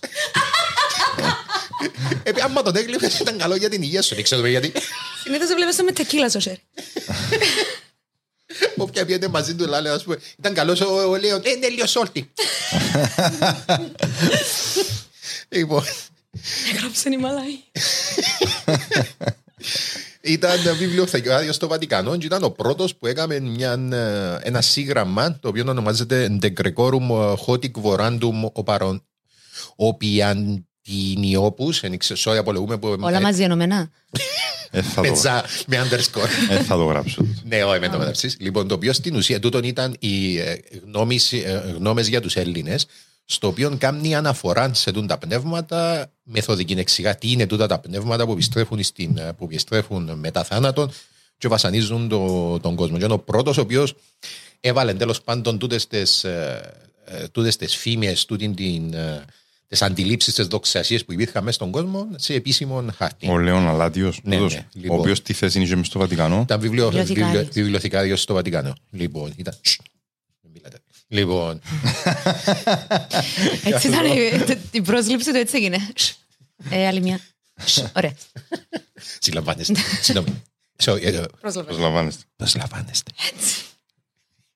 Ε, άμα τον έκλειπες ήταν καλό για την υγεία σου, δεν ξέρω γιατί. Συνήθως το βλέπεις το με τεκίλα στο σέρι. Όποια πιέται μαζί του, λέει, ας πούμε, ήταν καλός ο, ο Λέων, ε, είναι λίγο σόλτι. λοιπόν, Έγραψε η Μαλάη. ήταν βιβλιοθεκάριο στο Βατικανό και ήταν ο πρώτος που έκαμε μια, ε, ένα σύγγραμμα το οποίο ονομάζεται De Grecorum Hotic Vorandum Oparon Opiantiniopus, εν ξέρω, sorry, απολογούμε που Όλα μαζί ενωμένα. Ε, θα το- πετσά με underscore. ε, θα το γράψω. τούτο. Ναι, όχι, με το μεταξύ. Λοιπόν, το οποίο στην ουσία τούτον ήταν οι ε, γνώμες, ε, γνώμες για τους Έλληνες, στο οποίο κάνει αναφορά σε τούν τα πνεύματα, μεθοδική εξηγά τι είναι τούτα τα πνεύματα που επιστρέφουν, στην, ε, που επιστρέφουν μετά θάνατον και βασανίζουν το, τον κόσμο. Και είναι ο πρώτος ο οποίος έβαλε τέλος πάντων τούτες τις, ε, ε, τούτες τις φήμες, τούτην την, ε, τις αντιλήψεις, τις δοξασίες που υπήρχαν μέσα στον κόσμο σε επίσημο χάρτη. Ο Λέων Αλάτιος, Ναι, τούτος, ναι, λοιπόν. ο οποίος τι θέση είναι μες στο Βατικανό; Ήταν βιβλιο, Βιβλιοθηκάριος. βιβλιο, βιβλιοθηκάριος στο Βατικανό. Λοιπόν, ήταν... Σσ, μην μιλάτε. Λοιπόν, Έτσι ήταν η- η πρόσληψη του, έτσι έγινε. Ε, άλλη μια. Ωραία. συλλαμβάνεστε. Συγγνώμη. So, ε, ε, Προσλαμβάνεστε. Προσλαμβάνεστε.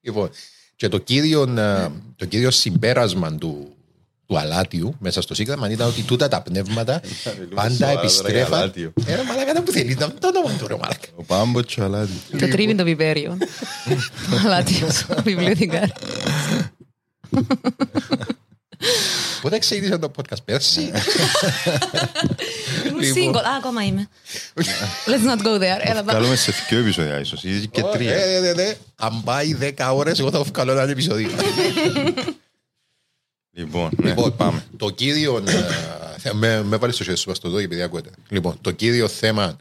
Λοιπόν, και το κύριο, ε, το κύριο συμπέρασμα του, του αλάτιου μέσα στο σύγγραμμα ήταν ότι τούτα τα πνεύματα πάντα σοβαρά, ρε, επιστρέφαν. αλάτιο. Ε, ρε μαλάκα, δεν που θέλει, να- το όνομα του ρε μαλάκα. Ο Πάμποτς ο Αλάτιος. Το τρίβει το πιπέριο. Αλάτιος, ο βιβλιοθηκάρ. Πότε ξεκίνησε το podcast πέρσι; Ήμουν single. Α, ακόμα είμαι. Let's not go there. Έλα, πάμε. Καλούμε σε δύο επεισόδια ίσως, ή και τρία. Ε, ναι, ναι, ναι. Αν πάει 10 ώρες, εγώ θα βγάλω ένα επεισόδιο. Λοιπόν, ναι, Λοιπόν, πάμε. Το κύριο. ε, θε- με, με βάλεις στο χέρι σου, στο δω, επειδή ακούετε. Λοιπόν, το κύριο θέμα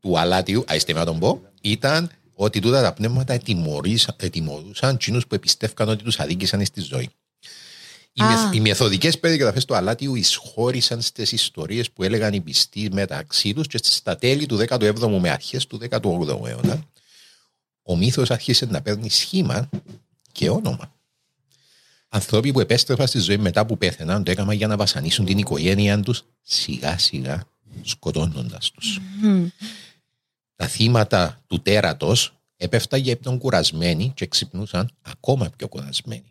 του αλάτιου, άιστε να τον πω, ήταν ότι τούτα τα πνεύματα ετιμωρήσαν- ετιμωρούσαν τσίνους που επιστεύκαν ότι τους αδίκησαν στη ζωή. Οι, Α. μεθ, οι μεθοδικές περιγραφές του αλάτιου εισχώρησαν στις ιστορίες που έλεγαν οι πιστοί μεταξύ τους και στα τέλη του 17ου με αρχές του 18ου αιώνα. Ο μύθος άρχισε να παίρνει σχήμα και όνομα. Ανθρώποι που επέστρεφαν στη ζωή μετά που πέθαιναν το έκαναν για να βασανίσουν την οικογένεια τους σιγά σιγά σκοτώνοντας τους. Τα θύματα του τέρατος έπεφταν για ύπνον κουρασμένοι και ξυπνούσαν ακόμα πιο κουρασμένοι.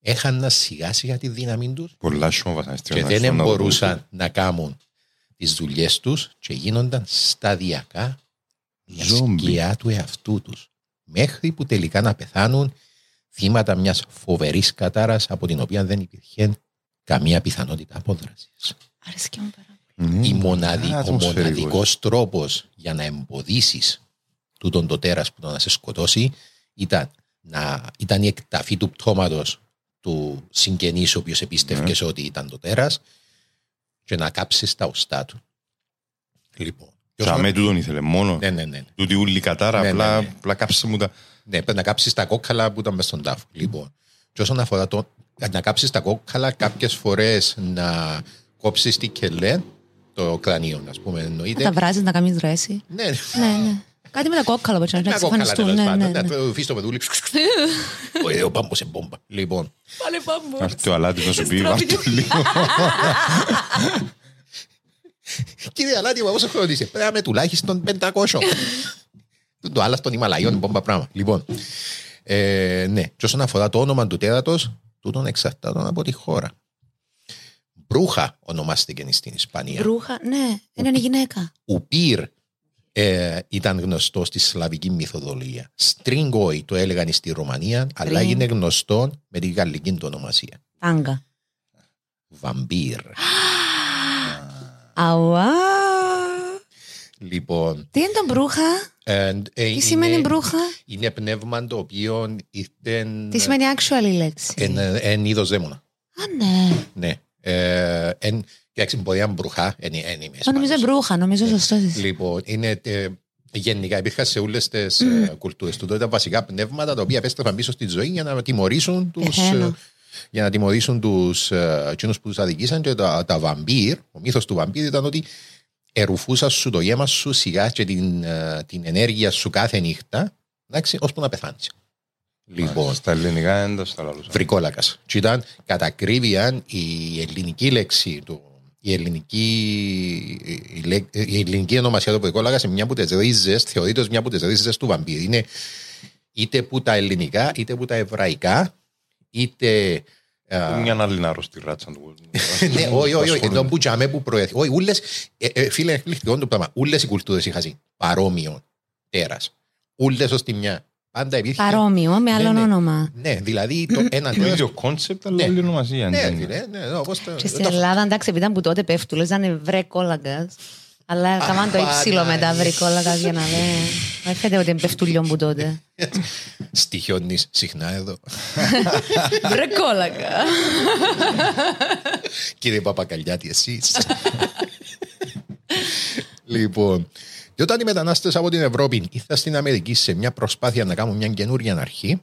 Έχαναν σιγά σιγά τη δύναμη τους Πολλά σιώμα βασανιστήρια. και δεν μπορούσαν να κάνουν τις δουλειές τους και γίνονταν σταδιακά μια Ζόμπι. σκιά του εαυτού τους. Μέχρι που τελικά να πεθάνουν θύματα μιας φοβερής κατάρας από την οποία δεν υπήρχε καμία πιθανότητα απόδρασης. Αρέσκει μου πάρα πολύ. Ναι. Η μοναδι, ο Ατμοσφαιρικός. μοναδικός τρόπος για να εμποδίσεις τούτον το τέρας που το να σε σκοτώσει ήταν, να, ήταν η εκταφή του πτώματος του συγγενής ο οποίος επίστευκες ότι ήταν το τέρας και να κάψεις τα οστά του. Λοιπόν. και όσον- Τσαμέ τούτον ήθελε μόνο. Ναι, ναι, ναι. Τούτη ούλη κατάρα, Ναι, απλά, ναι, ναι. απλά κάψε μου τα... Ναι, πρέπει να κάψεις τα κόκκαλα που ήταν μέσα στον τάφο. Λοιπόν, και όσον αφορά το να κάψεις τα κόκκαλα, κάποιες φορές να κόψεις τη κελέ, το κρανίο, ας πούμε, Να εννοείται. τα βράζεις, να κάνεις δρέση. Ναι, Ναι, ναι. Κάτι με τα κόκκαλα που έτσι να τα κόκκαλα εξαφανιστούν. τέλος Ναι, ναι, πάντων. ναι. Να φύγεις το πεδούλι. Όχι, ο πάμπος σε μπόμπα. Λοιπόν, Πάλε πάμπος. Να έρθει ο Αλάτης να σου πει, Στρέφει βάρ' το λίγο. κύριε Αλάτι, πόσο χρόνο είσαι. Πρέπει να είμαι τουλάχιστον 500. Το- Το άλλο των Ιμαλαίων, μπόμπα πράγμα. Λοιπόν, ε, ναι, και όσον αφορά το όνομα του τέρατος, τούτον εξαρτάται από τη χώρα. Μπρούχα ονομάστηκε στην Ισπανία. Ρούχα, ναι, είναι η γυναίκα. Ο Πυρ ε, ήταν γνωστό στη σλαβική μυθοδολογία. Στρίγκοϊ το έλεγαν στη Ρωμανία, αλλά Στρίγκ. είναι γνωστό με τη γαλλική του ονομασία. Τάγκα. Βαμπύρ. Αουά. λοιπόν, Τι είναι το μπρούχα, ε, ε, τι σημαίνει είναι, μπρούχα, είναι πνεύμα το οποίο ήταν τι σημαίνει actual η λέξη; εν, εν είδος δαίμονα. Α, ναι. Ναι. Ε, εν, κοιτάξτε, μπορεί να είναι μπρουχά, εν, εν είμαι Το νομίζω Ισπανός. μπρούχα, νομίζω σωστός. είσαι. Λοιπόν, είναι ε, γενικά υπήρχαν σε όλες τις ε, κουλτούρες του. Τότε βασικά πνεύματα τα οποία επέστρεφαν πίσω στη ζωή για να τιμωρήσουν τους. Πεθαίνω. για να τιμωρήσουν τους εκείνους που τους αδικήσαν και τα, τα βαμπύρ. Ο μύθος του βαμπύρ ήταν ότι ερουφούσαν σου το γέμα σου σιγά και την, ε, την ενέργεια σου κάθε νύχτα, εντάξει, ώσπου να πεθάνεις. Λοιπόν, Στα ελληνικά δεν τα στα λαλούσα. βρικόλακας. Και ήταν κατά ακρίβεια η ελληνική λέξη του. Η ελληνική, η, λέ- η ελληνική ονομασία του βρικόλακα είναι μια από τις ρίζες, θεωρείται ως μια από τις ρίζες του βαμπύρ. Είναι είτε που τα ελληνικά, είτε που τα εβραϊκά, είτε. Α, Μια άλλη αρρωστή ράτσα του κόσμου. ναι, όχι, όχι, όχι. Ασχολούνται. Εδώ που τζαμέ που προέθη. Όχι, ούλες, ε, ε, φίλε, εκπληκτικό το πράγμα. Ούλες οι κουλτούρες είχαν παρόμοιο τέρας. Ούλες ως τη μια. Πάντα υπήρχε. Παρόμοιο, με Ναι, άλλο ναι. όνομα. Ναι, δηλαδή το ένα Το τέρας. ίδιο concept, αλλά Ναι. άλλη ονομασία. Ναι, αν δεν φίλε, είναι. ναι, ναι, όπως το- Και στην το- Ελλάδα, εντάξει, επειδή ήταν που τότε πέφτουλε, ήταν βρυκόλακα. Αλλά έκαναν το υψηλό μετά βρικόλακα για να λέει. Δεν φαίνεται ότι είναι πεφτουλιό που τότε. Στοιχιώνεις συχνά εδώ. Βρε κόλαγκα. Κύριε Παπακαλιάτη, εσείς. λοιπόν, και όταν οι μετανάστες από την Ευρώπη ήρθαν στην Αμερική σε μια προσπάθεια να κάνουν μια καινούργια αρχή,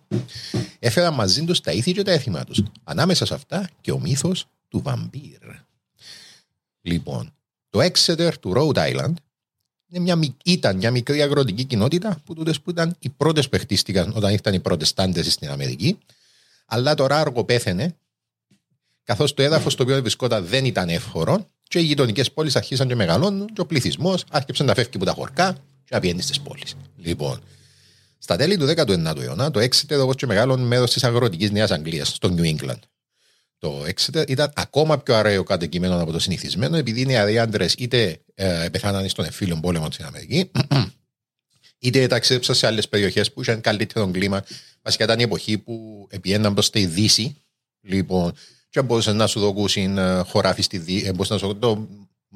έφεραν μαζί τους τα ήθη και τα έθιμα τους. Ανάμεσα σε αυτά και ο μύθος του βαμπύρ. Λοιπόν, το Exeter του Rhode Island είναι μια, μικ- ήταν μια μικρή αγροτική κοινότητα που τούτες που ήταν οι πρώτες που χτίστηκαν όταν ήρθαν οι προτεστάντες στην Αμερική. Αλλά τώρα άργο πέθαινε καθώς το έδαφος στο οποίο βρισκόταν δεν ήταν εύχωρο και οι γειτονικές πόλεις αρχίσαν και μεγαλώνουν και ο πληθυσμός άρχισε να φεύγει από τα χωρκά και να πηγαίνει στις πόλεις. Λοιπόν, στα τέλη του 19ου αιώνα, το Exeter, όπως και μεγάλο μέρος της αγροτικής Νέας Αγγλίας, στο New England. Το Exeter ήταν ακόμα πιο αραίο κατοικημένο από το συνηθισμένο, επειδή οι νεαροί άντρες είτε ε, πεθάναν στον εμφύλιο πόλεμο στην Αμερικής, είτε ταξίδεψαν σε άλλες περιοχές που είχαν καλύτερο κλίμα. Βασικά ήταν η εποχή που επιέναν προς τη Δύση. Λοιπόν, και μπορούσε να σου δοκούσουν ε, χωράφι στη Δύση. Μπορούσε να σου δοκούσουν το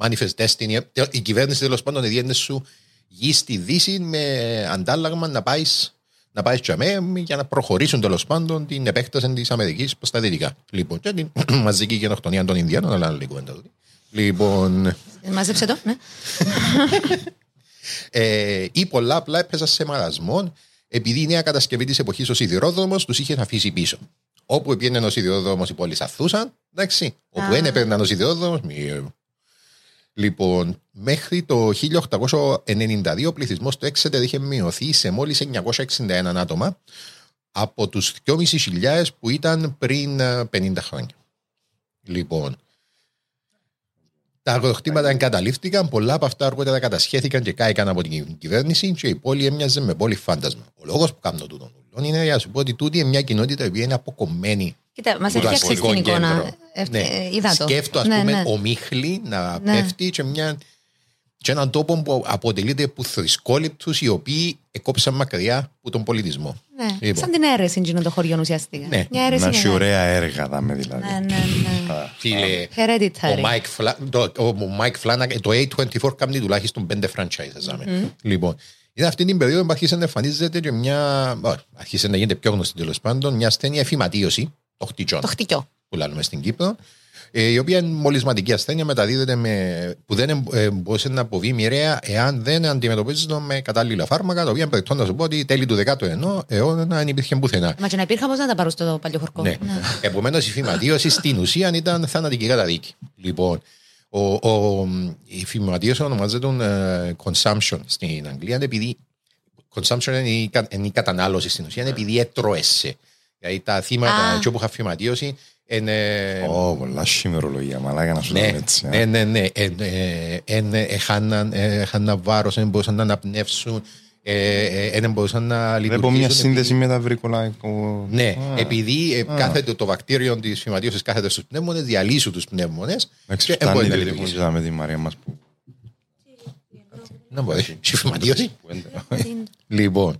Manifest Destiny. Ε, Η κυβέρνηση τέλος πάντων διένε σου γη στη Δύση με αντάλλαγμα να πάεις να πάει τζαμέ για να προχωρήσουν τέλος πάντων την επέκταση της Αμερικής προ τα δυτικά. Λοιπόν, και την μαζική γενοκτονία των Ινδιάνων, αλλά άλλη κουβέντα τούτη. Λοιπόν, Μάζεψε το, ναι. ε, ή πολλά απλά έπαιζαν σε μαρασμό επειδή η νέα κατασκευή της εποχής ο σιδηρόδρομος τους είχε αφήσει πίσω. Όπου πήγαινε ο σιδηρόδρομος, οι πόλεις αθούσαν. Εντάξει. Όπου Α. δεν έπαιρναν ο σιδηρόδρομος, μη. Λοιπόν, μέχρι το 1892 ο πληθυσμός του Exeter είχε μειωθεί σε μόλις 961 άτομα από τους 2.500 που ήταν πριν ε, 50 χρόνια. Λοιπόν, τα αγροκτήματα εγκαταλείφθηκαν, πολλά από αυτά αργότερα κατασχέθηκαν και κάηκαν από την κυβέρνηση και η πόλη έμοιαζε με πόλη φάντασμα. Ο λόγος που κάνω τούτο ούλον είναι για να σου πω ότι τούτη είναι μια κοινότητα η οποία είναι αποκομμένη Κοίτα, μας Που το έφτιαξες αστικό την εικόνα. κέντρο. Ευτ- Ναι. ε, Είδα το. Σκέφτο, ας Ναι, πούμε, ναι. ομίχλη να Ναι. πέφτει και, μια, και έναν τόπο που αποτελείται από θρησκόληπτους οι οποίοι εκόψαν μακριά από τον πολιτισμό. Ναι. Λοιπόν. Σαν την αίρεση είναι το χωριό ουσιαστικά. Ναι. Μια αίρεση Να είναι έχει αίρεση. ωραία έργα δάμε δηλαδή. Ναι, ναι, ναι. Φίλε, Hereditary. ο Mike, Fla- το, ο Mike Flanagan, το A24 κάνει τουλάχιστον πέντε franchises. mm Λοιπόν, είναι αυτή την περίοδο που άρχισε να εμφανίζεται και μια. ω, άρχισε να γίνεται πιο γνωστή τέλος πάντων, μια ασθένεια εφηματίωση, το χτυκιόν, Το χτυκιό. που λέμε στην Κύπρο, ε, η οποία είναι μολυσματική ασθένεια, μεταδίδεται με, που δεν εμ- ε, μπορούσε να αποβεί μοιραία εάν δεν αντιμετωπίζεται με κατάλληλα φάρμακα, τα οποία περιπτών να σου πω ότι τέλη του 19ου αιώνα δεν υπήρχε πουθενά. Μα και να υπήρχαν πώ να τα πάρουν στο παλιό χορκό. Ναι. Επομένως, η φυματίωση στην ουσία ήταν θανατική καταδίκη. Λοιπόν, ο, ο, η φυματίωση ονομάζεται ε, consumption στην Αγγλία επειδή consumption είναι η, κα- είναι η κατανάλωση στην ουσία, είναι επειδή έτρωεσαι. Δηλαδή τα θύματα Α. εκεί όπου είχαν φυματίωση είναι. Ω, πολλά σημερολογία, μαλάκα να σου Ναι, το έτσι. ναι, ναι, ναι. Ε, ε, ε, ε, Έχαναν έχαναν βάρος, δεν μπορούσαν να αναπνεύσουν, ε, ε, δεν μπορούσαν να Βλέπω λειτουργήσουν. μια επειδή- σύνδεση με τα βρικολαϊκό. ναι, Α, επειδή ε, κάθεται το βακτήριο της φυματίωσης κάθεται στους πνεύμονες, διαλύσουν τους πνεύμονες. Εντάξει, φτάνει να λειτουργήσει με τη Μαρία μας που... Να μπορεί. Η φυματίωση. Λοιπόν,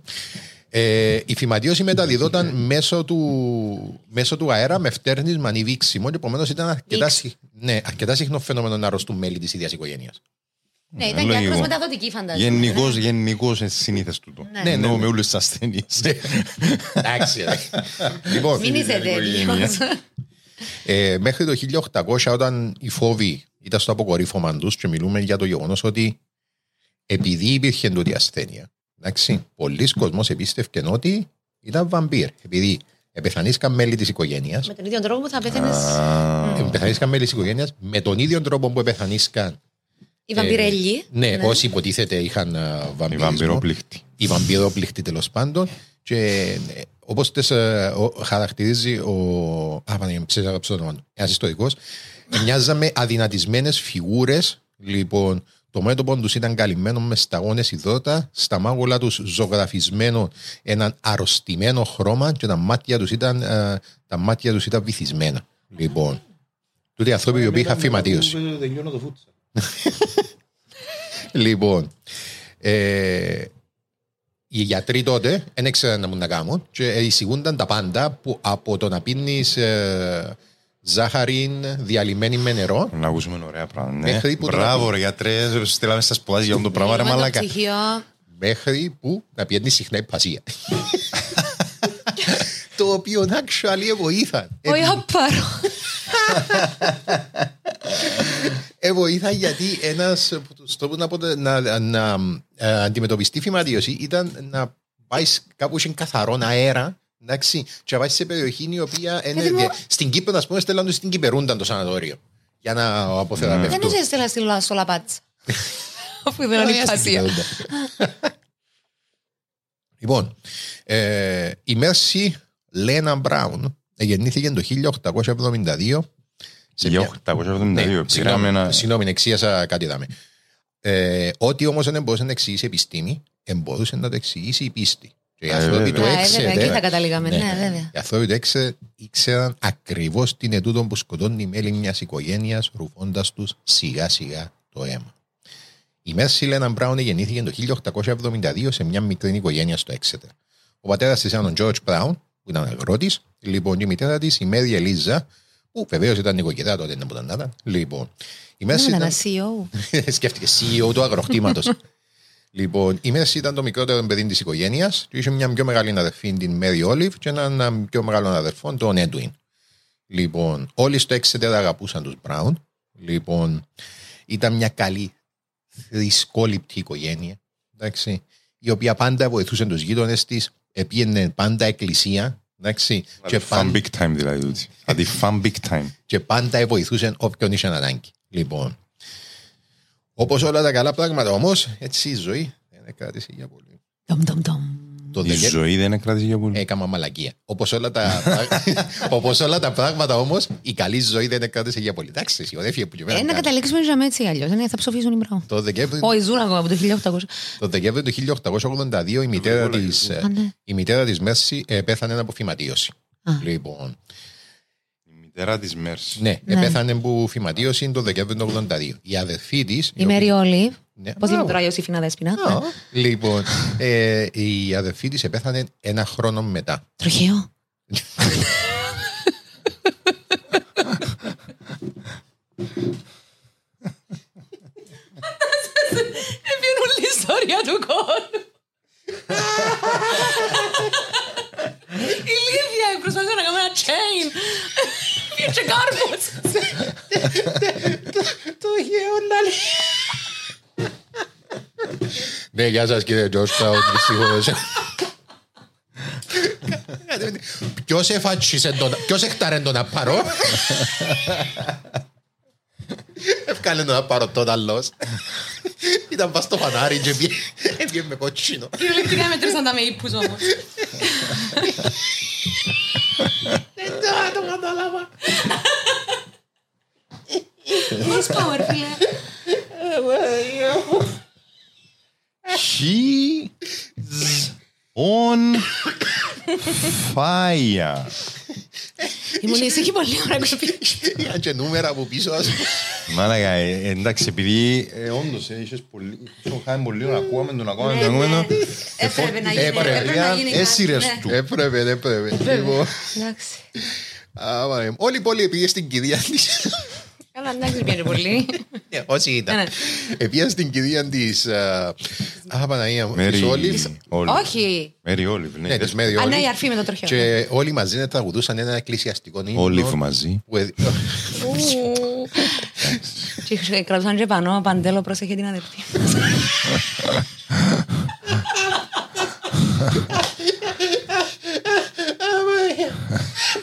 ε, η φυματίωση μεταδιδόταν μέσω του, μέσω του αέρα με φτέρνισμα ή βήξιμο και επομένως ήταν αρκετά, συ- ναι, αρκετά συχνό φαινόμενο να αρρωστούν μέλη της ίδιας οικογένειας. Ναι, ήταν και Λογικό. άκρως μεταδοτική φαντάζομαι. Γενικώς, γενικώς είναι συνήθες τούτο. Ναι. Ναι, ναι, Εννοώ ναι. με όλους τους ασθενείς. Εντάξει. ρε. λοιπόν, Μην είσαι τέτοιος. Ε, μέχρι το 1800 όταν οι φόβοι ήταν στο αποκορύφωμα τους και μιλούμε για το γεγονός ότι επειδή υπήρχε τούτη ασθένεια, εντάξει, πολλοί κόσμος επίστευκαν ότι ήταν βαμπύρ. Επειδή επεθανίσκαν μέλη της οικογένειας, Με τον ίδιο τρόπο που θα πέθαινες επεθανίσκαν μέλη της οικογένειας με τον ίδιο τρόπο που επεθανίσκαν. οι βαμπυρέλοι. Ναι, όσοι υποτίθεται είχαν α, Η βαμπυρισμό. βαμπυροπλήχτη. η βαμπυρόπληκτη τέλος πάντων. Και ε, όπως χαρακτηρίζει ο. Α, παναγία, ξέρεις, έγραψε το όνομα του. Ένας ιστορικός. Μοιάζαμε αδυνατισμένες φιγούρες. Λοιπόν, το μέτωπο τους ήταν καλυμμένο μες σταγόνε υδρότα, στα μάγουλα τους ζωγραφισμένο έναν αρρωστημένο χρώμα και τα μάτια τους ήταν, ε, τα μάτια τους ήταν βυθισμένα. Λοιπόν, τούτοι οι άνθρωποι οι οποίοι είχαν φυματίωση. Λοιπόν, ε, οι γιατροί τότε δεν ήξεραν να μου να κάνουν και εισηγούνταν τα πάντα που από το να πίνεις ζάχαρη διαλυμένη με νερό Να ακούσουμε ωραία πράγματα. Ναι. Μέχρι που το Μπράβο να ρε γιατρέ, στείλαμε στα σπουδάζεις για αυτό το πράγμα ρε Λίγο το μαλάκα. ψυχείο. μέχρι που να πιένει συχνά υπασία. το οποίο actually βοήθαν. Ε, Όχι, απάρω. Ε, βοήθα γιατί ένας από του τρόπου να, αποτε- να, να, ε, αντιμετωπιστεί φυματίωση ήταν να πάει κάπου σε καθαρό αέρα. Εντάξει, και να πάει σε περιοχή η οποία είναι. Γιατί μου- Στην Κύπρο, ας πούμε, στέλνουν στην Κυπερούνταν το σανατόριο. Για να Δεν αποθεραπευτούν. είσαι στέλνα στη Λα- στο Λαπάτς. Αφού δεν είναι Ε, στην υπασία. Κυπερούνταν. Λοιπόν, ε, η Μέρση Λένα Μπράουν γεννήθηκε το 1872 σε μια- 1872. ναι, Πήραμε συγγνώμη, ένα... συγγνώμη, εξίασα κάτι δάμε. Ε, ό,τι όμως δεν μπορούσε να εξηγήσει η επιστήμη, μπορούσε να το εξηγήσει η πίστη. Και οι Ε, άνθρωποι το βέβαια. Α, ε, βέβαια, εκεί θα έξερε. καταλήγαμε. Ναι, βέβαια. Οι άνθρωποι το έξερε, ήξεραν ακριβώς την ετούτο που σκοτώνει η μέλη μιας οικογένειας, ρουφώντας τους σιγά σιγά το αίμα. Η Μέρση Λένα Μπράουν γεννήθηκε το 1872 σε μια μικρή οικογένεια στο Έξετερ. Ο πατέρας της ήταν ο George Brown, που ήταν αγρότη. Λοιπόν, η μητέρα της, η Μέρι Ελίζα, που βεβαίως ήταν νοικοκυρά τότε, δεν ήταν νada. Λοιπόν, η Δεν Μέρση ήταν ήταν. ένα CEO. Σκέφτηκε CEO του αγροκτήματος. λοιπόν, η Μέρση ήταν το μικρότερο παιδί της οικογένειας και είχε μια πιο μεγάλη αδερφή, την Μέρι Όλιβ, και έναν πιο μεγάλο αδερφό, τον Έντουιν. Λοιπόν, όλοι στο Έξετερ αγαπούσαν τους Μπράουν. Λοιπόν, ήταν μια καλή θρησκόληπτη οικογένεια. Εντάξει, η οποία πάντα βοηθούσε τους γείτονες της, επίενε πάντα εκκλησία. Εντάξει, και, Fun πάντα, big time δηλαδή τούτη. Δηλαδή fun big time. και πάντα βοηθούσε όποιον είχε ανάγκη. Λοιπόν, όπως όλα τα καλά πράγματα όμως, έτσι η ζωή δεν κράτησε για πολύ. Ντομ, ντομ, ντομ. Το Η Δεκέμβρη ζωή δεν έκρατησε για πολύ. έκανα μαλακία. Όπως όλα, τα... όπως όλα τα πράγματα όμως, η καλή ζωή δεν κράτησε για πολύ. Εντάξει, σιγουρεύει που και Ε, πέρα. να καταλήξουμε για έτσι αλλιώς. Ναι, θα ψοφήσουν οι μπράβο. Το Δεκέμβρη, Όχι, ζουν ακόμα από το 1800. το Δεκέμβρη του 1882 η μητέρα της, Α, ναι. η μητέρα της Μέρση ε, πέθανε από φυματίωση. Α. Λοιπόν, Τερά της Μέρση. Ναι, επέθανε που φυματίωση το Δεκέμβριο του 82. Η αδερφή της. Η Μέρι Όλιβ. Ναι. Πώς λέμε τώρα, Ιωσήφινα Δέσπινα. Ναι. Λοιπόν, ε, η αδερφή της επέθανε ένα χρόνο μετά. Τροχαίο. Έπιανε όλη η ιστορία του κόσμου. Η Λίδια προσπαθούσε να κάνει ένα chain. Πήγε και κάρπος. Το γεώναλι. Ναι, γεια σας κύριε Τζόσκα, δυστυχώ. Ποιο εφάτσισε τον. Ποιος εκτάρε τον να πάρω. Ευκάλε τον να πάρω τότε άλλο. Ήταν πας στο φανάρι και πήγε- έπιε με κότσινο. Κυριολεκτικά μετρήσαν τα με ύπους όμως. Δεν το κατάλαβα. Πώς power, φίλε. He's on fire. Ήμουν ήσυχη πολύ ώρα κοπή. Είχαν και νούμερα από πίσω. ας πούμε. Μάλακα, ε, εντάξει, επειδή ε, όντως ε, είχες πολύ, είχαμε χάσει πολύ ώρα, ακούγαμε τον, ακούγαμε τον, ακούγαμε τον. Έπρεπε να γίνει, έπρεπε, έπρεπε να γίνει κάτι, Έσυρες ναι. του. Έπρεπε, έπρεπε. Λοιπόν, Εντάξει. άμα, ε, Όλη η πόλη πήγες στην κηδεία της. Καλά, εντάξει, πιένε πολύ. Ε, Όσοι Ναι, ήταν. ναι. Επήγαν στην κηδεία της... ε, Α, Παναγία μου. Μέρι Της Όλης. Όλιβ. Όχι. Μέρι Όλιβ, ναι. Ναι, της Μέρι Α, ναι, Όλης. η αρφή με το τροχαίο. Και όλοι μαζί να τραγουδούσαν ένα εκκλησιαστικό ύμνο. Όλιβ μαζί. που ε- Και κρατούσαν και πάνω, παντέλο, πρόσεχε την αδερφή.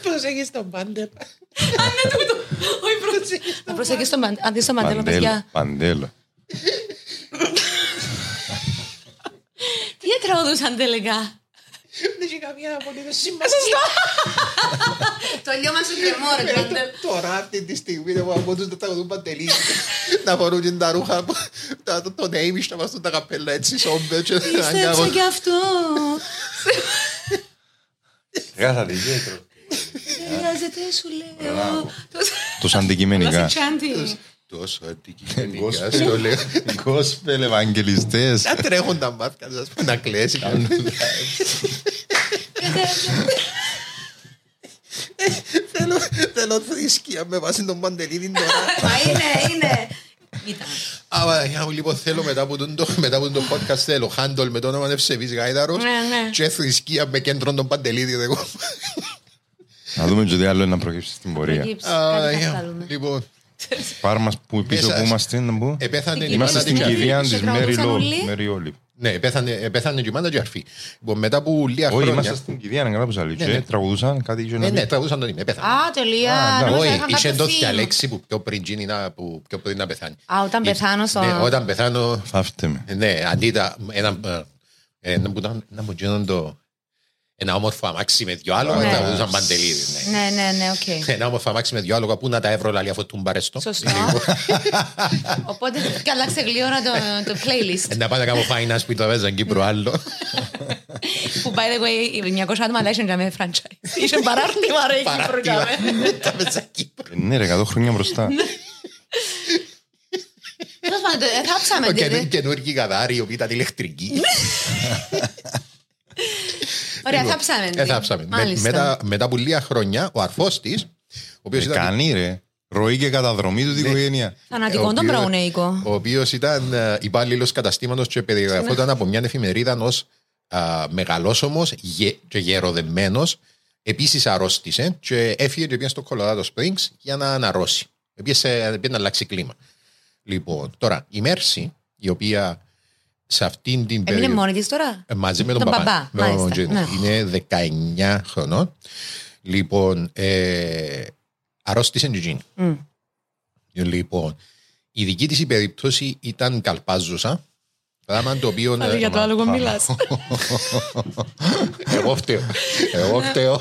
Προσέχεις τον πάντερ. Όχι, πρόσεχε. Πρόσεχε στον παν- αντί στον παντέλο, Παντέλο. παιδιά. Παντέλο. Τι τραγουδούσαν τελικά; Δεν έχει καμία απολύτως σημασία. Το λιώμα σου κρεμό, ρε παντέλο. Τώρα αυτή τη στιγμή εγώ από τους να τραγουδούν παντελή να φορούν και τα ρούχα που- τα- το- το name να βάζουν τα καπέλα έτσι σόμπε και να Πίστεψε κάνουν- κι αυτό. Γάθατε ιδιαίτερο. Δεν χρειάζεται, σου λέω. Τους αντικειμενικά. Δώσε τσάντι. Τόσο αντικειμενικά στο λέω. Gospel Ευαγγελιστές. Να τρέχουν τα μάτια σας που να κλαίσει. Θέλω- Θέλω θρησκεία με βάση τον Παντελίδη τώρα. Μα είναι, είναι. Ήταν. Άμα, για μου, λοιπόν θέλω μετά από τον, το- μετά από τον podcast θέλω χάντολ με το όνομα Ευσεβής Γάιδαρος Ναι, ναι. και θρησκεία με κέντρο τον Παντελίδη εγώ. Να δούμε και τι άλλο να προκύψει στην πορεία. Προκύψει, Α, κάτι θα για- βγάλουμε. Λοιπόν, Πάρ' μας που πίσω Μέσα- που είμαστε να μπω. επέθανε η Είμαστε μάνα στην της και κηδεία Και της τραγουδούσαν Μέρι Λό- όλοι. Μέρι Όλιβ. Ναι, επέθανε, επέθανε και η μάνα και η αρφή. Λοιπόν, μετά από λίγα Όχι, χρόνια... είμαστε στην κηδεία, είναι καλά που σας λέω. Ναι, Και ναι. τραγουδούσαν κάτι είχε να Ναι, ναι, πει. τραγουδούσαν τον ime, επέθανε. Α, τελεία. Α, νόμιζα Όχι, είχαν είχε κάποιο το theme. διαλέξει που πιο πριν γίνει να, που πιο πριν να πεθάνει. Α, όταν Ε, πεθάνω στο- Ναι, όταν πεθάνω, Θαύτε με. ναι, αντί τα, ένα, ε, ένα που ήταν, ένα που γίνον το, ένα όμορφο αμάξι με δυο άλογα, Ναι. τραγουδούσαν παντελίδι, ναι. Ναι, ναι, ναι, οκ. Ένα όμορφο αμάξι με δυο άλογα, πού να τα έβρω λαλή αφού του μπαρεστό. Σωστό. Οπότε άλλαξε γλύωρα το, το playlist. Ε, Να πάω να κάνω φάινα που το έβαζαν Κύπρο άλλο. Που by the way, οι 900 άτομα αλλά είχαν με franchise. Είχε παράρτημα ρε εκεί Παράτημα. προκάμε. Τα έβαζαν Κύπρο. Ε, Ναι ρε, 100 χρόνια μπροστά. Τέλος πάντων, ε, θάψαμε. Ο τι- καινού- Καινούργοι καδάροι, οι οποίοι ήταν ηλεκτρικοί. Ωραία, θάψαμε. Ε, θάψαμε. Με- Μάλιστα. μετά- Μετά από λίγα χρόνια, ο αρφός της, ο οποίος Ε, ήταν Κάνει ρε. Ροή και καταδρομή του την οικογένεια. Θανατικό ο τον οποίος- πραουνέικο. Ο οποίος ήταν υπάλληλος καταστήματος και περιγραφόταν από μια εφημερίδα ω μεγαλόσωμος και γεροδεμένος. Επίσης αρρώστησε και έφυγε και πήγε στο Colorado Springs για να αναρρώσει. Πήγε να αλλάξει κλίμα. Λοιπόν, τώρα η Μέρση, η οποία σε αυτήν την Έμεινε περίοδο. μόνη της τώρα; Ε, Μαζί με τον, Τον παπά. μπαμπά, Με τον μάλιστα, Τζένι. ναι. Είναι 19 χρονών. Λοιπόν, ε, αρρώστησε η Τζίνι. Μμ. Λοιπόν, η δική της η περίπτωση ήταν καλπάζουσα. Πράγμα το οποίο... Πάλι για το άλογο μιλάς. Εγώ φταίω. Εγώ φταίω.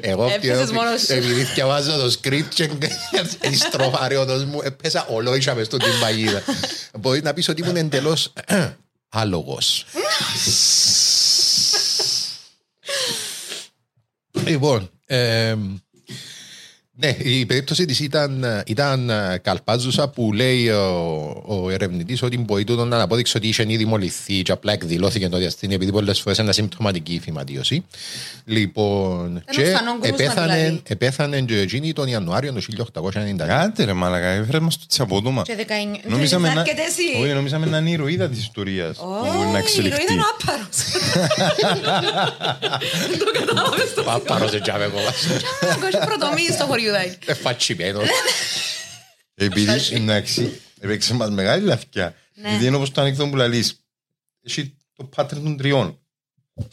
Εγώ φταίω. Έπαιζες μόνος σου. Επειδή διαβάζω το script και η στροφάρει όντως μου, έπαιζα ολόισα μες στον την παγίδα. Μπορείς να πεις ότι ήμουν εντελώς άλογος. Λοιπόν, εμ, Ναι, η περίπτωση της ήταν, ήταν ε, καλπάζουσα που λέει ο, ο ερευνητής ότι μπορεί τούτο να αναπόδειξε ότι είχε ήδη μολυθεί και απλά εκδηλώθηκε το διαστήνιο επειδή πολλές φορές είναι ασυμπτωματική φυματίωση. Λοιπόν, και φανόν κρούσμα επέθανε, δηλαδή. επέθανε και εκείνη τον Ιανουάριο του 1890. Κάντε ρε μάλακα, έφερε μας το τσαπότομα. Και 19. Νομίζαμε Και να... έρχεται εσύ. Όχι, νομίζαμε να είναι η ηρωίδα της ιστορίας που μπορεί να εξελιχθεί. Ήταν ο άπαρος. Το κατάλαβες το. Πάπαρος δεν τζάμε εγώ μας. Έχει πρωτομοίης στο χωριουδάκι. Ε, φατσιμένος. Επειδή, εντάξει, έπαιξε μας μεγάλη λαθιά. Ναι. Γιατί είναι όπως το ανέκδοτο που λαλείς. Έχει το pattern των τριών.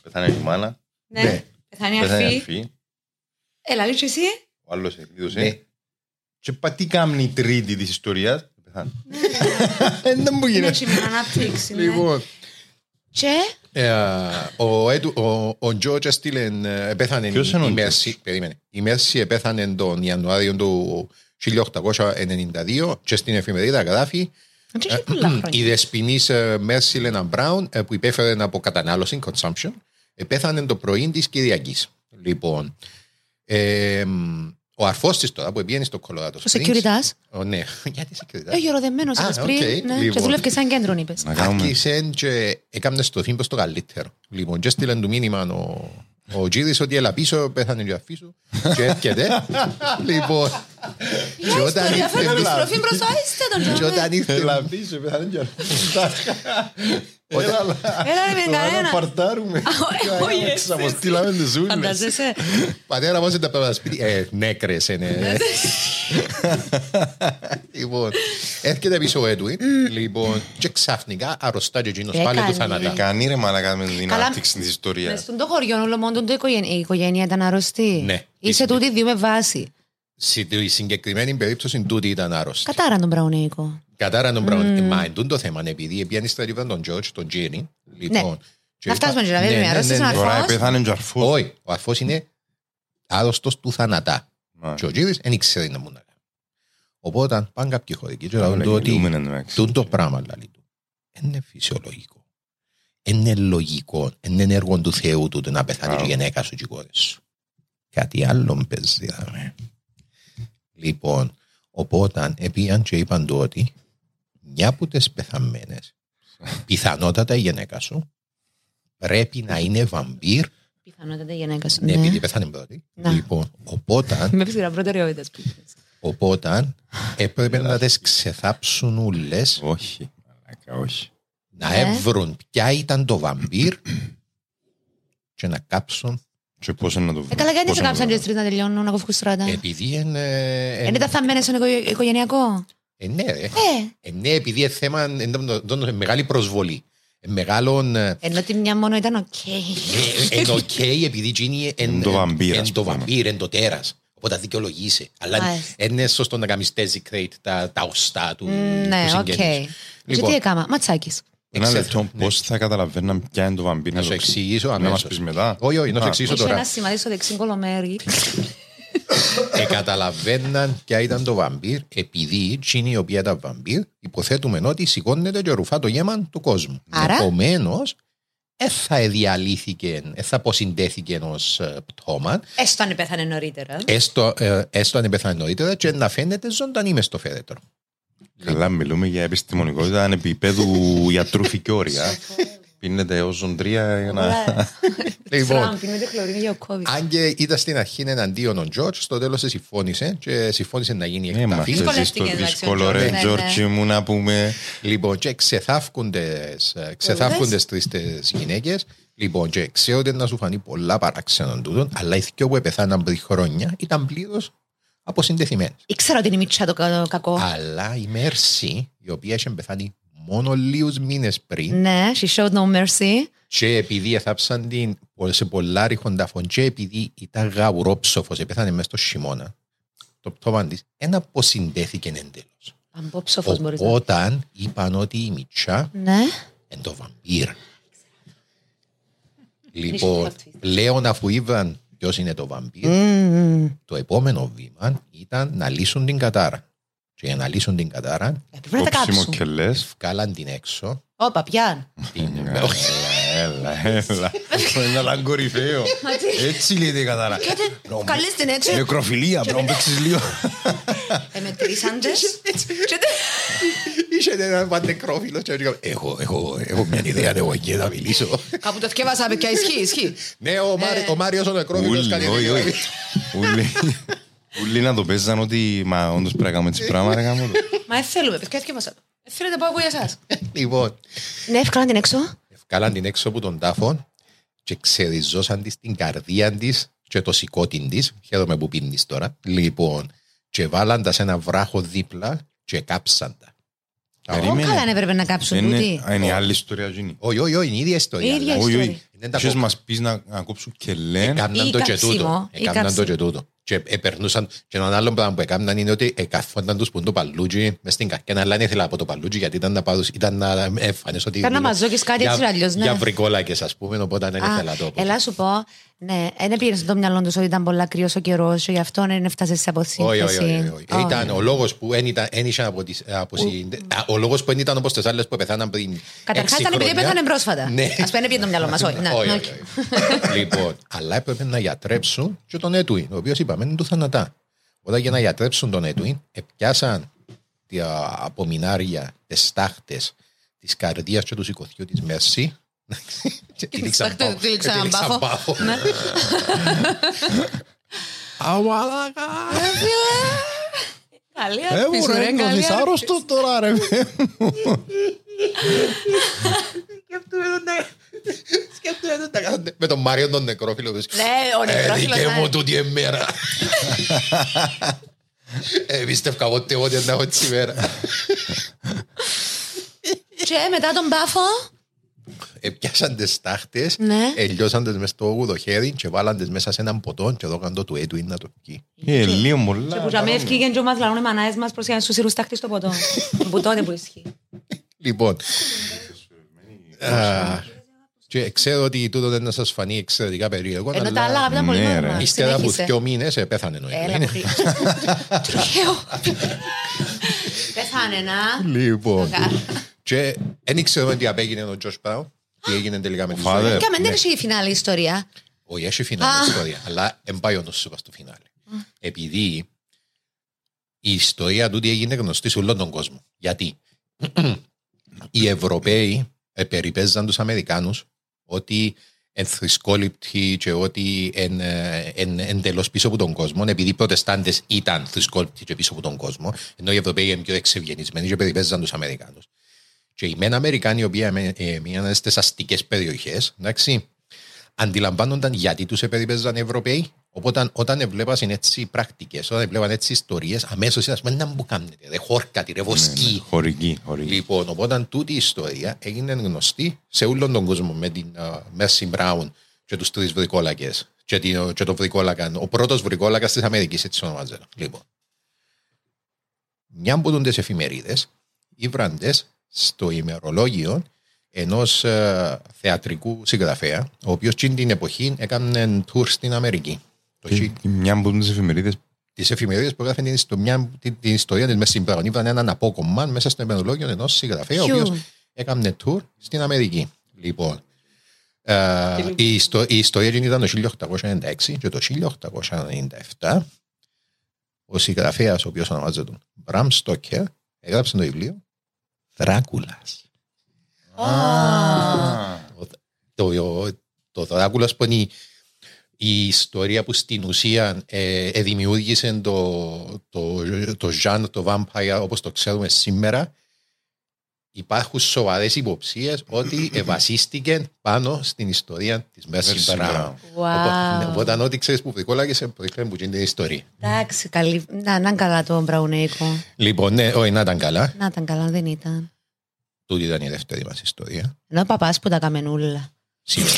Πεθάνε η μάνα, Ναι. Πεθάνει η πεθάνε η αρφή. αρφή, Έλα, λύσου εσύ; ο άλλος εκδίδωσε. Ναι. Και πα τι κάνει η τρίτη της ιστορίας; Πεθάνε. Ε, Δεν μου Είναι γίνεται. έτσι μια ανάπτυξη. ναι. Λοιπόν, Και Ε, ο, Έντου, ο, ο Τζόρτζ έστειλε, ε, πέθανε Ποιος είναι ο η Τζόρτζ; Μέρση, περίμενε, η Μέρση επέθανε τον Ιανουάριο του 1892 και στην εφημερίδα γράφει δεν έχει πολλά η χρόνια. δεσποινής ε, Μέρση Λένα Μπράουν ε, που υπέφερε από κατανάλωση, consumption, επέθανε το πρωί της Κυριακής. Λοιπόν, ε, ο αρφός της τώρα που πήγαινε στο Colorado Ο Springs. securitas. Ο, ναι, γιατί securitas; Έχει οrodεμένος, Α, είπες οκ, πριν. Ναι, και λοιπόν. δουλεύει σαν κέντρο, είπες. Να κάνουμε. Άρχισε και έκαμε στο θύμπο στο καλύτερο. Λοιπόν, και έστειλε του μήνυμα ο, ο Τζίδης ότι έλα πίσω, πέθανε και ο αφή σου και έρχεται. λοιπόν, και όταν Ιστορία, φέρνω ήρθε, επιστροφή προς το άιστε τον και Τζον. όταν ήρθε, Έλα πίσω, πεθάνε και όταν- Έλα ρε με κανένα. παρτάρουμε. όχι, έτσι. Ξαποστήλαμε τις ζούλες. Φαντάζεσαι. πατέρα μας ήταν από το σπίτι, ε, νέκρες είναι. λοιπόν, έρχεται πίσω ο Έντουιν, λοιπόν, και ξαφνικά αρρωστά και εκείνος πάλι του Έκανε. θανατά. Κάνει ρε μαλακά με την Καλά. ανάπτυξη της Μες ιστορίας. στον το χωριό όλο μόνο το οικογένεια- η οικογένεια ήταν αρρωστή. Ναι. Είσαι τούτη δύο με βάση. Στη συγκεκριμένη περίπτωση τούτη ήταν άρρωστη. Κατάρα τον Μπραουνέικο. Κατάρα τον Μπράουν. Μα εντούν το θέμα, επειδή πιάνεις στα ρήβα τον George, τον Τζίρι. Λοιπόν, και Να φτάσουμε είπα- και να δούμε, Ναι, ναι, αρρώστησε ναι, ο ναι. αρφός. Τώρα πέθανε και ο αρφός. Όχι, ο αρφός είναι άρρωστος του θανατά. Α. Και ο Τζίρις δεν ήξερε να μου να κάνει. Οπότε πάνε κάποιοι χωρικοί και Όλα λένε του ότι γελούμε, εντάξει. τούν το πράγμα λέει του. Είναι φυσιολογικό. Είναι λογικό. Είναι έργο του Θεού του το να πεθάνει Α. η γυναίκα σου και οι κόρες σου. Κάτι άλλο παίζει. δηλαδή. Λοιπόν, οπότε επίαν και είπαν του ότι μια από τις πεθαμένες πιθανότατα η γυναίκα σου πρέπει να είναι βαμπύρ Πιθανότατα η γυναίκα σου. ναι. επειδή Ναι. πεθάνε πρώτη. Να. Λοιπόν, οπότε, Με ψηλά προτεραιότητα σπίτι. οπότε έπρεπε να τις ξεθάψουν ούλες Όχι, μαλάκα, όχι. Να Ε. έβρουν ποια ήταν το βαμπύρ και να κάψουν Και πώς είναι να το βρω. Ε, καλά, γιατί Πώς σε να κάψαν το και τρεις να τελειώνουν να κόφουν στράτα. επειδή είναι... Είναι τα θαμμένες στον οικο- οικογενειακό. Ε, ναι, ρε. Ε, Ε, ναι, επειδή είναι θέμα, είναι το- το- το- μεγάλη προσβολή. Ε, Μεγάλον... ε, ενώ ότι μια μόνο ήταν οκ. ε, Είναι οκ, επειδή εκείνη Είναι το βαμπύρ, Είναι ας το πούμε. βαμπύρ, είναι το τέρας. Οπότε δικαιολογείσαι. Αλλά Μάλιστα. είναι σωστό να κάνεις desecrate τα, τα οστά του, Ναι, του οκ. συγγενείς. Και Λοιπόν. τι έκαμα, ματσάκης. Ένα Εξέφ- λεπτό, ναι. πώς θα καταλαβαίναν ποια είναι το βαμπύρ. Να σου το εξηγήσω Να μας αμέσως. πεις μετά. Όχι, όχι, να σου Α, εξηγήσω Είχε τώρα. ένα σημάδι στο δεξί κολομέρι. Ε, καταλαβαίναν ποια ήταν το βαμπύρ, επειδή εκείνη η οποία ήταν βαμπύρ, υποθέτουμε ότι σηκώνεται και ρουφά το γέμα του κόσμου. Άρα; Επομένως, δεν θα διαλύθηκε, δεν θα αποσυντέθηκε ως πτώμα, Έστω αν πέθανε νωρίτερα. έστω, ε, έστω αν πέθανε νωρίτερα, και να φαίνεται ζωντανή μες στο φέρετρο. Καλά, μιλούμε για επιστημονικότητα ανεπιπέδου ιατρού φυκιόρια. Πίνετε ως ζοντρία για να... Λοιπόν, Τραμπ, είναι τη χλωρίνη για ο COVID. αν και ήταν στην αρχή εναντίον ο Τζορτζ, στο τέλος συμφώνησε και συμφώνησε να γίνει Ε, μα εκταφή. θες το Δυσκολεύτηκε, εντάξει, ο δύσκολο ρε Τζόρτζ, ναι, Τζόρτσι μου να πούμε. Λοιπόν, και ξεθάφκονται ξεθάφκονται τρεις γυναίκες. Λοιπόν, και ξέρω ότι να σου φανεί πολλά παράξενων τούτων, αλλά οι δυο που πεθάναν πριν χρόνια ήταν πλήρως αποσυντεθειμένε. Ήξερα ότι είναι η μιτσά το κα- κακό. Αλλά η Μέρση, η οποία είχε πεθάνει μόνο λίγους μήνες πριν, Ναι, she showed no mercy. και επειδή εθάψαν την σε πολλά ριχοντάφων, και επειδή ήταν γαουρόψοφος, πέθανε μέσα στο χειμώνα, το πτώμα της, δεν αποσυντέθηκε εντελώς. Αμπόψοφος μπορείς να... Όταν είπαν ότι η Μιτσά Ναι. εν το βαμπύρ. Λοιπόν, πλέον αφού είδαν ποιος είναι το βαμπύρ, Μμμ. το επόμενο βήμα ήταν να λύσουν την κατάρα. Και για να λύσουν την κατάρα, Ε, Πρέπει να τα Κόψιμο κάψουν. και λες. βγάλαν την έξω. Όπα, πιάν. Την... Έλα, έλα, έλα. Αυτό είναι ένα κορυφαίο. Έτσι λέτε κατάρα. Καλείς την έτσι. Νεκροφιλία, πρέπει να παίξεις λίγο. Ε, μετρήσαντες. Και τε- Είχε έναν παντεκρόφιλο και έλεγα, έχω, έχω, έχω μια ιδέα, εγώ εκεί να μιλήσω. Κάπου το θκεύασα, παιδιά, ισχύει, ισχύει. Ναι, ο, Μάρι, ο Μάριος ο νεκρόφιλος Ούλοι, κάνει όχι, όχι. ιδέα. Ούλοι- Ούλοι να το παίζαν ότι μα όντως πρέπει να κάνουμε έτσι πράγματα. να κάνουμε το. Μα δεν θέλουμε, παιδιά, θκεύασα το. Δεν θέλετε πάω εγώ για εσάς. Λοιπόν, Ναι, εύκολα την έξω. Ευκάλαν την έξω από τον τάφο και ξεριζώσαν της την καρδία της και το σηκώτην της, χαίρομαι που πίνεις τώρα, λοιπόν, και βάλαν τα σε ένα βράχο δίπλα και κάψαν τα. Ω, Περίμενε. καλά, ναι, έπρεπε να κάψουν Είναι τούτοι. α, είναι η άλλη ιστορία γίνει. Όχι, όχι, όχι, είναι η ίδια ιστορία. Η ίδια αλλά Όχι, ιστορία. όχι. Είναι τα Ποιος κο- μας πεις να να κόψουν και λένε. Έκαναν Ή το και καψίμο, τούτο. ή Έκαναν το καψίμο. και τούτο. Και επερνούσαν και ένα άλλο πράγμα που έκαναν είναι ότι εκαφόνταν τους που είναι το παλούτζι μες στην καρκένα, αλλά δεν ήθελα από το παλούτζι γιατί ήταν να, πάρουν- ήταν να έφανες ότι... Ήταν να μας ζώκεις κάτι για- έτσι ή αλλιώς, ναι. Για βρικόλακες ας πούμε, οπότε δεν Α, ήθελα το. Έλα σου πω, ναι, δεν πήρες στο μυαλό τους ότι ήταν πολλά κρύο ο καιρός, γι' αυτό δεν έφτασες σε Όχι, όχι, αποσύνθεση. όχι, όχι. Ε, Ήταν ο λόγος που δεν ήταν, δεν είχε αποσυ- αποσυ- Α, ο λόγος που δεν ήταν όπως τις άλλες που πεθάναν πριν Καταρχάς έξι ήταν επειδή χρόνια. πέθανε πρόσφατα. Ναι. Α πούμε, δεν πήγε το μυαλό μας. Όχι, ναι, Όχι, ναι, όχι, οκ. όχι. Λοιπόν, αλλά έπρεπε να γιατρέψουν και τον Έντουιν, ο οποίος είπαμε είναι του θανατά. Όταν για να γιατρέψουν τον Έντουιν, επιάσαν τα απομεινάρια, τι τάχτες της καρδίας και του σηκωθιού της Μέρση. Και τυλίξαν τάχτες πάφο. τυλίξαν Και τυλίξαν πάφο. πάφο. Ναι. Αμαλάκα. Καλή Ε, αρφή σου, μωρέ, ρε, καλή νιώθεις αρφή. άρρωστος τώρα ρε. Σκέφτομαι τον να- Σκέφτομαι να τα κάνουν Με τον Μάριο τον νεκρόφιλο. που Ναι, ο Ε, νεκρόφιλος, δικαί ναι. μου τούτη εμέρα. Ε, πίστευκα ποτέ ότι να έχω έτσι μέρα. Και μετά τον πάφο. Επιάσαν τις τάχτες, Ναι. ελιώσαν τις μες στο ουδοχέρι και βάλαν τις μέσα σε έναν ποτό και εδώ το του έτου είναι να το πιει. Ε, λίγο Και πολλά. που ζαμε ευκήγεν και ο μας λαλούν οι μανάες μας προς για να σου σύρουν στάχτη στο ποτό. Που τότε που ισχύει. Λοιπόν, α, και ξέρω ότι τούτο δεν να σας φανεί εξαιρετικά περίεργο, Ενώ τα άλλα αλλά ήταν πολύ Ναι, ρε. νόρμα. ύστερα από Συνέχισε. δύο μήνες ε, πέθανε ο Έλα Έτουιν. που χρει- Τριχαίο. Πέθανε να. Λοιπόν, Κα- και δεν ξέρουμε τι απέγινε ο Τζος Μπράουν, τι έγινε τελικά με τη Father. ζωή. Κάμε, δεν έχει η φινάλη ιστορία. Όχι, έχει φινάλε Α. ιστορία, αλλά δεν πάει ο νους σου πας στο φινάλε. Επειδή η ιστορία τούτη έγινε γνωστή σε όλον τον κόσμο. Γιατί οι Ευρωπαίοι ε, περιπέζαν τους Αμερικάνους ότι εν θρησκόληπτοι και ότι εν, ε, εν, εντελώς πίσω από τον κόσμο, επειδή οι προτεστάντες ήταν θρησκόληπτοι και πίσω από τον κόσμο, ενώ οι Ευρωπαίοι είναι πιο εξευγενισμένοι και περιπέζαν τους Αμερικάνους. Και οι μεν Αμερικάνοι, οι οποίοι ε, ε, μείναν στις αστικές περιοχές, εντάξει, αντιλαμβάνονταν γιατί τους επεριπέζαν οι Ευρωπαίοι. Οπότε όταν έβλεπαν έτσι πρακτικές, όταν έβλεπαν έτσι ιστορίες, αμέσως ήταν να μου κάνετε, ρε χόρκατη, ρε βοσκή. Χωρική, χωρική. Λοιπόν, οπότε τούτη η ιστορία έγινε γνωστή σε όλον τον κόσμο με την Μέρσι Μπράουν και τους τρεις βρικόλακες και, την, και το βρικόλακα, ο πρώτος βρικόλακας της Αμερικής, έτσι ονομάζεται. Λοιπόν, μια από τις εφημερίδες ήβραντες στο ημερολόγιο ενός ε, θεατρικού συγγραφέα, ο οποίος την εποχή έκανε tour στην Αμερική. Το Και Μια από τις εφημερίδες τις εφημερίδες που έγραφαν την, ιστο- μια- την, την ιστορία της Μέσης Μπράουν. Ήβραν έναν απόκομμα μέσα στο ημερολόγιο ενός συγγραφέα, ο Ποιου; οποίος έκανε tour στην Αμερική. Λοιπόν, ε, η, ιστο, η ιστορία εκείνη ήταν το 1896 και το 1897 ο συγγραφέας, ο οποίος ονομάζεται Μπραμ Στόκερ, έγραψε το βιβλίο Δράκουλας. Το, το, το Δράκουλας που είναι η, η ιστορία που στην ουσία ε, ε, δημιούργησε το, το, το genre, το vampire όπως το ξέρουμε σήμερα υπάρχουν σοβαρές υποψίες ότι βασίστηκε πάνω στην ιστορία της Μέρσι Mercy Μπράουν. Wow. Οπότε ό,τι ξέρεις που βρικόλαγες προήλθαν που είναι η ιστορία. Εντάξει, καλή. Να, να είναι καλά το μπραουνέικο. Λοιπόν, ναι, όχι, να ήταν καλά. Να ήταν καλά, δεν ήταν. Τούτη ήταν η δεύτερη μας ιστορία. Ενώ ο παπάς που τα καμενούλα. Σίγουρα.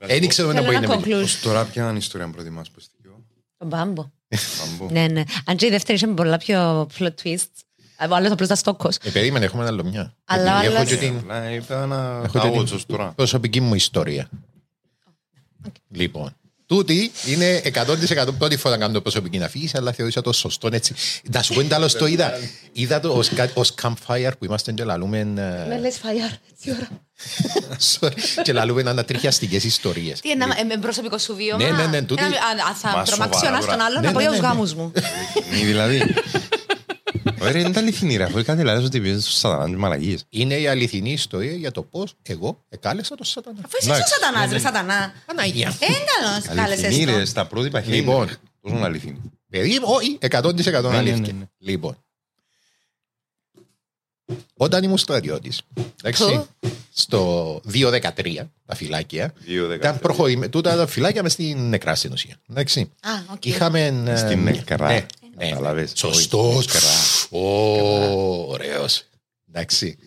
Δεν ξέρουμε να Θέλω μπορεί ένα να με conclusion. Τώρα ποια είναι η ιστορία που προτιμάς που στοιχείο. Τον μπάμπο. Πάμπο. Ναι, ναι. Αν και η δεύτερη είχε πολλά πιο plot twists. Ο άλλος απλώς ήταν στόκος. Ε, περίμενε, έχουμε άλλο μια. Αλλά Επειδή Έχω άλλας- και την Απλά ήταν ένα Έχω και την- καότσος τώρα. προσωπική μου ιστορία. Λοιπόν, τούτη είναι 100% πρώτη φορά να κάνω προσωπική αφήγηση, αλλά θεωρήσα το σωστό έτσι. Να σου πω τι άλλο το είδα. Είδα το ως, κα- ως campfire που είμαστε και λαλούμε... ε, Με λες φαγιάρ, έτσι ώρα. Sorry. Και λαλούμε ανατριχιαστικές ιστορίες. Τι είναι, ε, με προσωπικό σου βίωμα. Ναι, ναι, ναι, τούτη- Ένα- α, α, Θα Μα τρομάξει ο σοβαρά ένας τον τώρα. άλλον Ναι, να πάει ναι, ως ναι, ναι. γάμους μου. Μη δηλαδή. Ωραία, είναι τα αληθινή ρε, αφού κάτι λάδες ότι πήγες στους σατανάς και μαλακίες. Είναι η αληθινή ιστορία για το πώς εγώ εκάλεσα τον σατανά. Αφού είσαι ο Εντάξει. σατανάς ρε σατανά. Παναγία. Ε, καλώς, κάλεσες Αληθινή ρε, τον. στα πρότυπα χέρια. Λοιπόν. Τόσο είναι αληθινή. Παιδί μου, όχι, 100% Ναι, ναι, αλήθεια. ναι, ναι. Λοιπόν. Όταν ήμουν στρατιώτης, εντάξει, Πού; στο 213, τα φυλάκια, 2-13. ήταν προχωρημένα, τούτα τα φυλάκια μες στην νεκρά στην ουσία. Εντάξει. Α, οκ. Είχαμε... ε, Στην νεκρά. Ναι, ναι, Καταλαβες. Σωστός. Νεκρά. Ω, ωραίος. Εντάξει.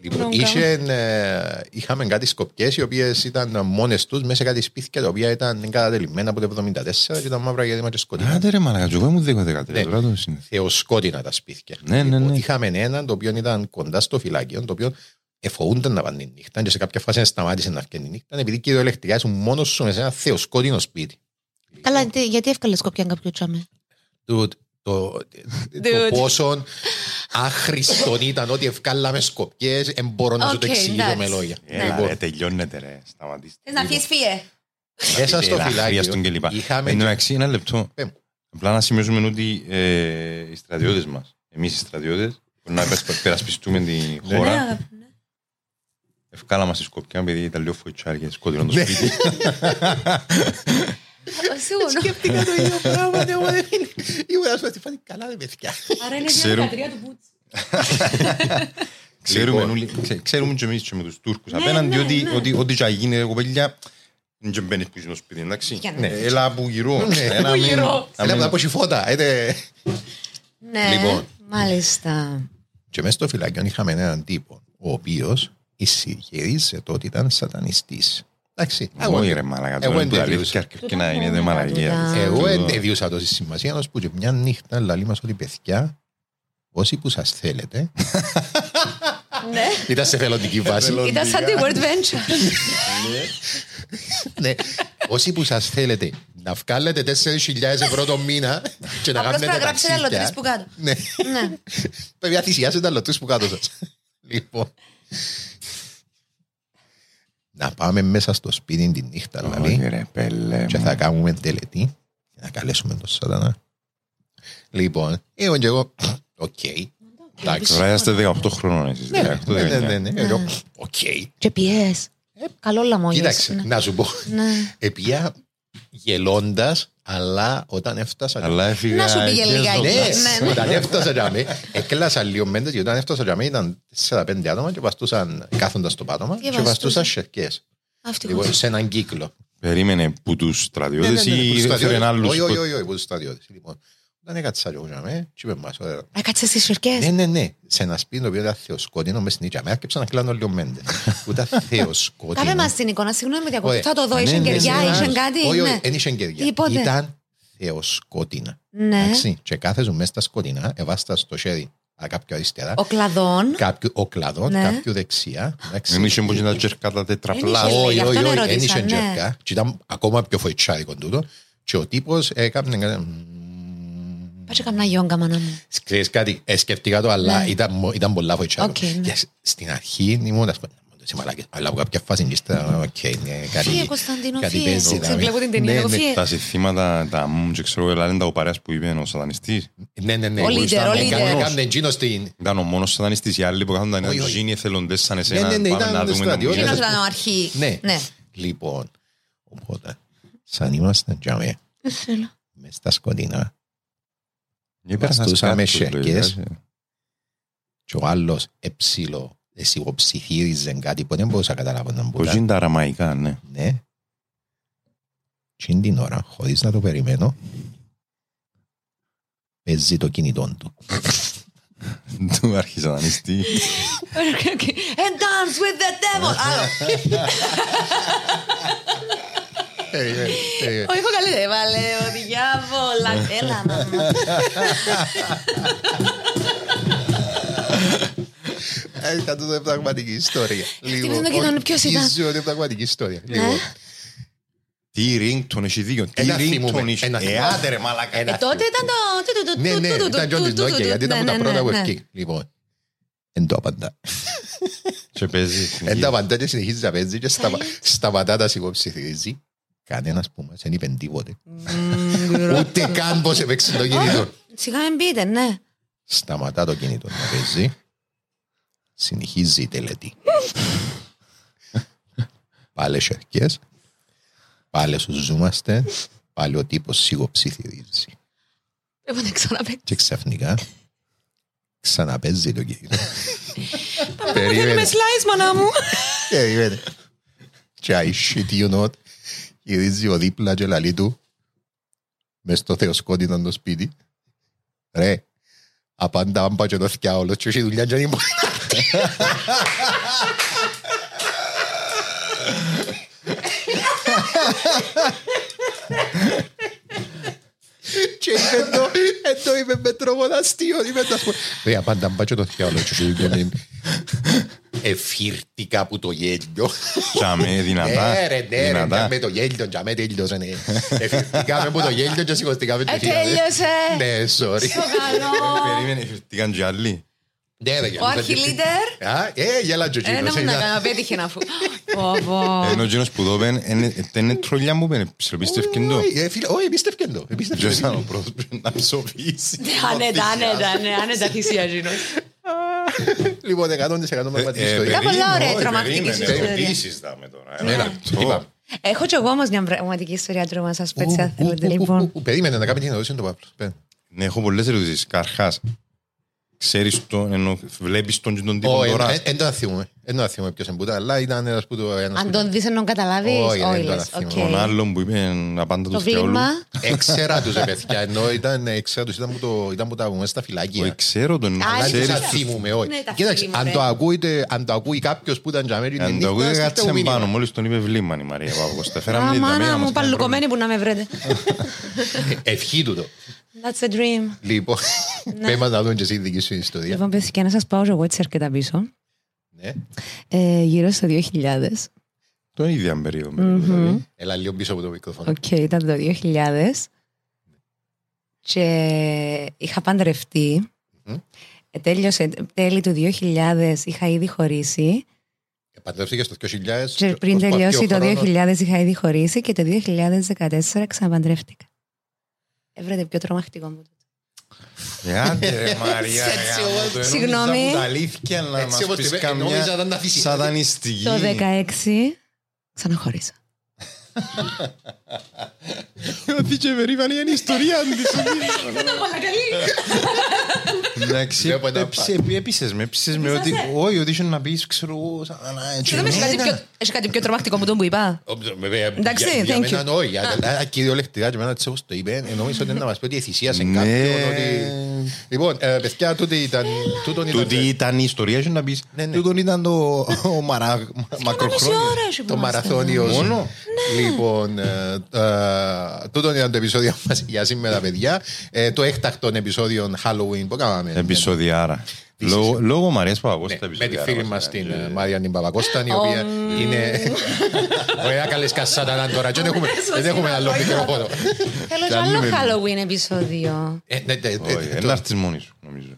Λοιπόν, Νόγκα. είχε, ε, είχαμε κάτι σκοπιές οι οποίες ήταν μόνες τους μέσα σε κάτι σπίτια τα οποία ήταν εγκατατελειμμένα από το 74 και ήταν μαύρα γιατί είμαστε σκοτεινά. Άντε ρε μαλακα, και εγώ ήμουν 10-13, Ναι. τώρα το συνήθω. Θεοσκότεινα τα σπίτια. Ναι, ναι, ναι. Είχαμε έναν το οποίο ήταν κοντά στο φυλάκιο, το οποίο εφοούνταν να πάνε τη νύχτα και σε κάποια φάση σταμάτησε να βγαίνει η νύχτα επειδή κυριολεκτικά ήσουν μόνος σου μέσα σε ένα θεοσκότεινο σπίτι. Καλά, τι- γιατί εύκολα σκοπιά κάποιο τσάμε. Dude, το, το Dude. πόσο άχρηστον ήταν ότι ευκάλαμε σκοπιές, δεν μπορώ να σου το Οκ, εξηγήσω εντάξει. με λόγια. Έλα Λοιπόν, ρε, τελειώνεται ρε, σταματήστε. Θες να φύγεις φύε; μέσα στο Έλα, φυλάκιο αχρίαστον και λοιπά. είχαμε... Εν τω μεταξύ, ένα λεπτό. Πέ μου. Απλά να σημειώσουμε ότι ε, οι στρατιώτες μας, εμείς οι στρατιώτες, που να υπερασπ- υπερασπιστούμε τη Ναι. χώρα, ευκάλαμε στη Σκοπιά επειδή ήταν λίγο φοητσάρι και σκότεινο το Ναι. σπίτι. Σίγουρο. Σκέφτηκα το ίδιο πράγμα, ναι, εγώ δεν είναι. Ήμουν ας πούμε, τι φάνη καλά ρε παιδιά. Άρα είναι Ξέρω. διαδικατρία του Μπούτς. Ξέρουμε, Λοιπόν. όλοι- ξέ- ξέρουμε και εμείς και με τους Τούρκους Ναι, απέναντι ναι, ότι- ναι. ότι ό,τι και αν γίνει ρε κοπέλια, δεν και μπαίνεις πίσω στο σπίτι, εντάξει. Για να- Ναι, Έλα από γύρω. Ναι. Έλα, Από μην- γύρω. να Έλα μην- από τα φώτα. έτε. Ναι, Λοιπόν. μάλιστα. Και μέσα στο φυλάκιο είχαμε έναν τύπο, ο οποίος ισχυρίζεται ότι ήταν σατανιστής. Εντάξει, εγώ- Όχι ρε μαλακα, εγώ τώρα που εντεβίουσα. αλήθεια αρκετά και να είναι δε Τούτα μαλακία. τούτα. Εγώ Τούτο- εντεβίουσα τόση σημασία, ως που και μια νύχτα λαλεί μας ότι παιδιά, όσοι που σας θέλετε, Ναι. ήταν σε θελοντική βάση. Ήταν σαν τη Word Venture. ναι. Όσοι που σας θέλετε να βγάλετε 4.000 ευρώ το μήνα και να Απλώς κάνετε πρέπει να γράψετε ταξίδια. άλλο τρεις που κάτω. Ναι. Ναι. Παιδιά, θυσιάσετε άλλο τρεις που κάτω σας. Λοιπόν. Να πάμε μέσα στο σπίτι τη νύχτα, Όχι δηλαδή, ρε πέλε και μου. θα κάνουμε τελετή και να καλέσουμε τον σατανά. Λοιπόν, εγώ και εγώ, οκ. Εντάξει. Τώρα είστε 18 χρόνων εσείς. Ναι, 18, ναι, ναι, 19. ναι, ναι. Εγώ, Οκ. Και πιές. Καλό λαμόγιας. Κοίταξε, Ναι. να σου πω. Ναι. Επία γελώντας, αλλά όταν έφτασα... Αλλά έφυγα... Να σου πήγε και λιγάκι. ζω- Ναι, Ναι, ναι. όταν έφτασα για μέ, έκλασα λίγο μέντες, γιατί όταν έφτασα για μέ ήταν 4-5 άτομα και βαστούσαν κάθοντας στο πάτωμα Και και βαστούσαν. βαστούσαν σερκές. Ευτυχώς. Λοιπόν, σε έναν κύκλο. Περίμενε που τους Ναι, ναι, στρατιώτες ναι, που τους ή έφερε στρατιώτες. άλλους. Όχι, όχι, που- όχι, όχι, που τους στρατιώτες. Λοιπόν, όταν έκατσα εγώ για μέ, και είπε μας, ωραία. Έκατσες στις σιρκές. Ναι, ναι, ναι. Σε ένα σπίτι το οποίο ήταν θεοσκότεινο, μες στην ίδια μέρα, και να κλάνω λίγο μέντε. Που ήταν θεοσκότεινο. Κάμε μας την εικόνα, συγγνώμη με διακόπτω. Όχι. Θα το δω, Ναι, είχε ναι, κεριά, ναι, είχε ναι. κάτι. Όχι, όχι, ναι. δεν είχε κεριά. Τίποτε. Ήταν θεοσκότεινα. Ναι. Εντάξει, και κάθε σου μέσα στα σκοτεινά, εβάστα στο χέρι α, κάποιο αριστερά, Ο κλαδόν. κάποιο ο κλαδόν, Ναι. κάποιο δεξιά. εντάξει. Εμείς είχαμε πως να τσέρκα τα τετραπλά. Εν είχε, Όχι, γι' όχι, αυτόν όχι, δεν ερώτησα, είχε ναι. τζερκά. Και ήταν ακόμα πιο φοητσάρικο τούτο. Και ο τύπος έκανε... έκανε, Πάτσε καμιά γιόγκα, μάνα μου. Ξέρεις κάτι, ε, σκεφτήκα το, αλλά Ναι. ήταν, μο- ήταν πολλά φοητσάρικο. Οκ, ναι. Και σ- στην αρχή ήμουν, ας πούμε, σε μαλάκες, αλλά από κάποια φάση και ύστερα, οκ, ναι, κάτι... Φύγε, Κωνσταντίνο, κάτι φύγε. παίζει, Σε δηλαδή. βλέπω την ταινία, Ναι, εγώ ναι. φύγε. Τα συστήματα, τα μου και ξέρω εγώ, είναι τα οπαρέας που είπε ο σατανιστής. Ναι, ναι, ναι. Ο leader, ο leader. Έκανε εκείνος στην... Ήταν ο μόνος σατανιστής, οι άλλοι που κάθονταν Όχι, να όχι. γίνει εθελοντές σαν Ναι, εσένα. ναι, ναι, πάμε ήταν να δούμε τον στρατιώτες. Μπούγια. Εκείνος ήταν ο αρχής. Ναι. Ναι. Λοιπόν, οπότε, σαν ήμασταν τζάμε, μες στα σκοτεινά, Και πέρασαν Βαστούσαμε σκάρτους, σερκές. λογικά. και ο άλλος εψίλο, εσυγοψιθύριζε κάτι που δεν μπορούσα να καταλάβω να Πως μπορεί. είναι τα αραμαϊκά, ναι. Ναι. Και είναι την ώρα, χωρίς να το περιμένω, παίζει το κινητό του. Του άρχισε σατανιστή. And dance with the devil. Άλλο. Όχι, έχω καλύτερη. Έβαλε ο διάβολα. Έλα, μαμά. Ε, Ήταν τούτο πραγματική ιστορία. Λίγο. το κοινό, ποιος ήταν; Η ζωή είναι πραγματική ιστορία. Λοιπόν, Τι ringtone, έχει δίκιο. Τι Ένα ringtone θυμούμε, είχε. ένα Ε, θυμούμε. άντε ρε μαλάκα. Ένα Ε, τότε ήταν το... Ναι, ναι, ήταν και ο της Nokia, γιατί ήταν από τα Ναι, πρώτα ναι, που ναι. ευκήκε. Λοιπόν, εν το απαντά. Και παίζει. Εν τα απαντά και συνεχίζει να παίζει και σταμα- σταματά τα σιγοψηφίζει. Κανένας που μας δεν είπε τίποτε. Ούτε καν πως έπαιξε το κινητό. Σιγά μην πείτε, ναι. Σταματά το κινητό να παίζει. Συνεχίζει η τελετή. Πάλι σερκές. Πάλι σου ζούμαστε. Πάλι ο τύπος σιγοψηφίζει. Πρέπει να ξαναπέξω. Και ξαφνικά ξαναπέζει το κινητό. Θέλουμε Περίμενε. slice, μανά μου. Περίμενε. Και I shit you not; Γυρίζει ο δίπλα και λαλεί του μες στο θεοσκότεινο το σπίτι. Ρε, απάντα άμπα και το θκιάολος και έχει δουλειά και δεν μπορεί να έρθει. Και είπε το, ε, το είπε με τρόπο αστείο, είπε το ας πούμε. Ρε, απάντα άμπα και το θκιάολος και έχει δουλειά και δεν Εφύρτηκα από το γέλιο. Τσάμε, δυνατά. Ε, ρε, ναι, ρε, δυνατά. με το γέλιο, για με τέλειωσε, ναι. Εφήρθηκαμε από το γέλιο και σηκωστήκαμε το Ε, χείλο, ναι. τέλειωσε. Ναι, sorry. Το καλό. Περίμενε, φερτήκαν και άλλοι. Ναι, ρε, Ο αρχιλίτερ. Α, ε, γέλα και ο Ε, να Τζίνος, μου να είναι- κάνω, πέτυχε να φου. Πω, πω. Ενώ ο Τζίνος που το πεν, είναι τρολιά μου πεν, ψιλοπίστευκεν το. Όχι, ε, φίλε, όχι, εμπίστευκεν το, εμπίστευκεν Ποιος το. ήταν ο πρώτος που να ψοφήσει. Άνετα, άνετα, ναι, άνετα θυσία Ζήνος. Λοιπόν, 100% με πατήσει στο Ε, Ήταν ίδιο. πολλά ωραία όχι, τρομακτική περίμενε, ιστορία. ερωτήσεις δάμε τώρα. Έλα, Αυτό. είπα. Έχω κι εγώ όμως μια πραγματική ιστορία τρόμα σας πέτσα Ου, ου, θέλετε ου, ου, λοιπόν. ου, Περίμενε να κάνει την ερώτηση του Παύλου. Πέ. Ναι, έχω πολλές ερωτήσεις. Καρχάς, ξέρεις τον, ενώ βλέπεις τον και τον τύπο Όχι, τώρα. εν- εν το θυμούμαι. Εν το θυμούμαι ποιος εμπούτα, αλλά ήταν ένας που το... ένας Αν που- τον δεις ενώ καταλάβεις, Όχι, δεν όχι το λες, θυμάμαι. οκ. Τον άλλον που είπε απάντα Το του θκιαόλου. βλήμα, Έξερα τους, ρε παιδιά, ενώ ήταν, έξερα τους, ήταν που το- ήταν που τα πούμε στα Όχι, φυλάκια. ξέρω τον, Α, Αλλά δεν ξέρεις. θα θυμούμαι, όχι. Ναι, τα Κοίταξε, φίλοι μου, αν ρε. το ακούει, αν το ακούει κάποιος που ήταν για μέρη την Αν το νύχτα, ακούει στείλτε κάτσε μου πάνω, μήνυμα. μόλις τον είπε βλήμα η Μαρία Παύκοστα. Α, Φέραμε τη μάνα δαμένα μου, μας παλουκωμένη που να με βρείτε. Ε, Ευχή του το. That's a dream. Λοιπόν, πες μας να δούμε και εσύ τη δική σου ιστορία. Λοιπόν, παιδιά, και να σας πάω εγώ έτσι αρκετά πίσω. Ναι. Ε, Γύρω στο 2000. Το ίδια περίοδο. δηλαδή. Έλα λίγο πίσω από το μικρόφωνο. Οκ, ήταν το 2000. Και είχα παντρευτεί. Μμμ. Ε, Τέλειωσε τέλη του 2000, είχα ήδη χωρίσει. Παντρεύτηκες το 2000. Και πριν ως τελειώσει παθιό το χρόνο. 2000 είχα ήδη χωρίσει και το 2014 ξαναπαντρεύτηκα. Έβρετε πιο τρομακτικό μου. Ε, άντε ρε Μαρία, Έτσι γάμο όμως. το, ενόμιζα Συγγνώμη. που τα αλήθεια να Έτσι μας όπως πεις την- νόμιζα καμιά ήταν να φύσει. σατανιστική. Το 2016 ξαναχώρισα. Ότι και περήφανη είναι η ιστορία της. Εντάξει, Βλέπω ένα έπεισε- έπεισες με, έπεισες με ότι όχι, ότι είχε να πεις, ξέρω εγώ, σαν- α, έτσι, Συγγνώμη, έχει κάτι ναι, πιο- Έχει κάτι πιο τρομακτικό μου τον που είπα. Ω, βέβαια, Εντάξει, για- για thank μένα you. όχι, αλλά κυριολεκτικά και εμένα έτσι όπως το είπε, ε, νόμιζα ότι είναι να μας πει ότι θυσίασε Ναι. κάποιον, ότι... Λοιπόν, ε, παιδιά, τούτη ήταν... τούτον ήταν- Τούτη ήταν η ιστορία σου να πεις, Ναι, ναι. τούτον ήταν το ο μαρα- Μισή μακροχρόνιο. ώρα έχει που Το είμαστε. μαραθώνιο. Μόνο. Λοιπόν, ε, ε, τούτο ήταν το επεισόδιο μας για σήμερα, παιδιά. Ε, το έκτακτο επεισόδιο Halloween που κάναμε. Επεισοδιάρα. Λόγω- Λόγω Μαρίας Παπαγώστας Ναι, με τη επεισοδιάρα φίλη μας μας ήταν. την Και- ε, Μάρια την Παπακώστα, η οποία είναι... Ωραία, καλές κασσάτα τώρα. και Δεν έχουμε- δεν έχουμε άλλο μικρόφωνο. Θέλω κι Κι άλλο άλλη με- Halloween επεισόδιο. Ε, ναι, ναι, ναι, Όχι, το- ένα έρθεις μόνη σου, νομίζω.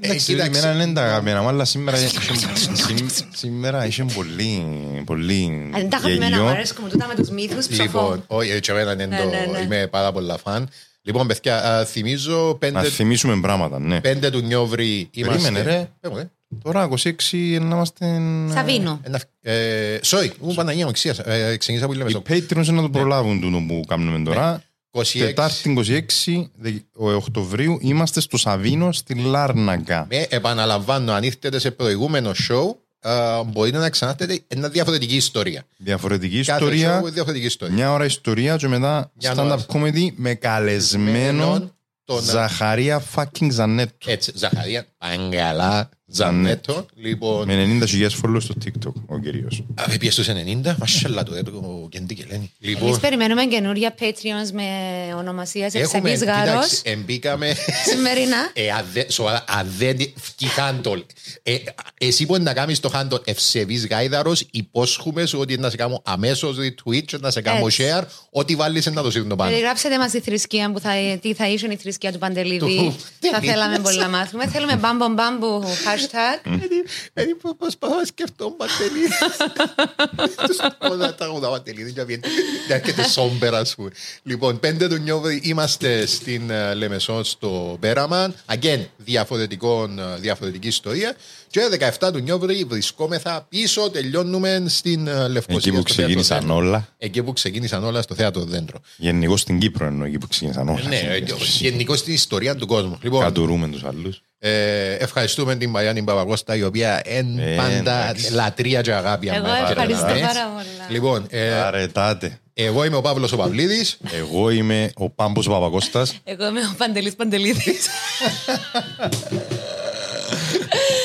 Ε, Εντάξει, κοίταξε. εμένα είναι τα αγαπημένα μου, αλλά σήμερα σήμ- σήμερα είχε πολύ, πολύ Αν τα αγαπημένα μου γέλιο. αρέσκουν μου τούτα με τους μύθους ψοφώ. Λοιπόν, όχι, έτσι εμένα είναι Ναι, το- ναι, ναι. είμαι πάρα πολλά φαν. Λοιπόν, παιδιά, α, θυμίζω Να πέντε- θυμίσουμε πράγματα, ναι. πέντε του Νιόβρη είμαστε... Περίμενε, ρε. Ε, ε, Τώρα 26 να είμαστε... Σαβίνο. ένα- ε, Sorry, μου Παναγία μου, εξήγησα, ε, ξεκίνησα που λέμε Οι στο Patreons να το προλάβουν τούτο που κάνουμε τώρα. 26. Τετάρτη 26 δε- ο- Οκτωβρίου είμαστε στο Σαβίνο στη Λάρναγκα. Με, επαναλαμβάνω, αν ήρθετε σε προηγούμενο show, α, μπορείτε να ξανάρθετε ένα διαφορετική ιστορία. Διαφορετική Κάθε ιστορία, show, διαφορετική ιστορία. μια ώρα ιστορία και μετά Μια stand-up ώρα. comedy με καλεσμένο τον- Ζαχαρία fucking Ζανέτο. Έτσι, Ζαχαρία, Παγκαλά, Ζανέτο. Λοιπόν, Με 90.000 followers στο TikTok ο κυρίως. α, πήγε στους 90, μασχαλά το έπρεπε ο Κεντή και Λένη. Εμείς Λοιπόν, περιμένουμε καινούρια Patreons με ονομασίας έχουμε, Ευσεβής Γάρος. κοίταξε, εμπήκαμε... Σημερινά. Ε, αν δεν- σοβαρά, αν δεν βγει handle. Ε, εσύ μπορεί να κάνεις το handle ευσεβής γάιδαρος, υπόσχομαι σου ότι να σε κάνω αμέσως retweet, να σε κάνω Έτσι. share, ό,τι βάλεις να το σύρνω πάνω. Περιγράψτε μας τη θρησκεία που θα, τι θα ήσουν η θρησκεία του Παντελίδη. Του- θα Τι θέλαμε είναι πολύ να μάθουμε. Θέλουμε μπάμπο μπάμπου, Hashtag. Δηλαδή προσπαθώ να σκεφτώ Παντελή. Τους πω να τραγουδά Παντελή. Δεν έρχεται σόμπερα ας πούμε. Λοιπόν, 5 του Νιόβρη είμαστε στην ε, Λεμεσό στο Πέραμαν. Again, διαφορετικό, ε, διαφορετική ιστορία. Και 17 του Νιόβρη βρισκόμεθα πίσω, τελειώνουμε στην ε, Λευκοσία. Εκεί που στο θέατρο ξεκίνησαν Δέντρο. όλα. Εκεί που ξεκίνησαν όλα στο θέατρο Δέντρο. Γενικώς στην Κύπρο εννοώ εκεί που ξεκίνησαν όλα. Ναι, ε, γενικώς στην ιστορία του κόσμου. Λοιπόν, Κατουρούμε τους άλλους. Ε, ευχαριστούμε την Μαριάννη Παπακώστα η οποία εν Ε, πάντα εντάξει. λατρεία και αγάπη. Εγώ αμέσως. ευχαριστώ Ε, πάρα πολλά. Λοιπόν, ε, Αρετάτε. εγώ είμαι ο Παύλος ο Παυλίδης. Εγώ είμαι ο Πάμπος Παπακώστας. Εγώ είμαι ο Παντελής Παντελίδης.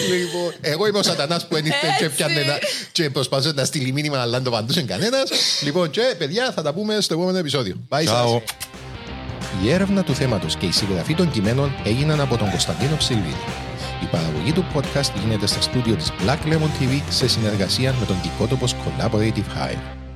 λοιπόν, εγώ είμαι ο Σατανάς που ενήρθε και, πιάνε να- και προσπαθούσε να στείλει μήνυμα αλλά δεν το απαντούσε κανένας. λοιπόν, και παιδιά θα τα πούμε στο επόμενο επεισόδιο. Bye σας. Ciao. Η έρευνα του θέματος και η συγγραφή των κειμένων έγιναν από τον Κωνσταντίνο Ψιλβίδη. Η παραγωγή του podcast γίνεται στα στούντιο της Black Lemon TV σε συνεργασία με τον Δικότοπος Collaborative Hire.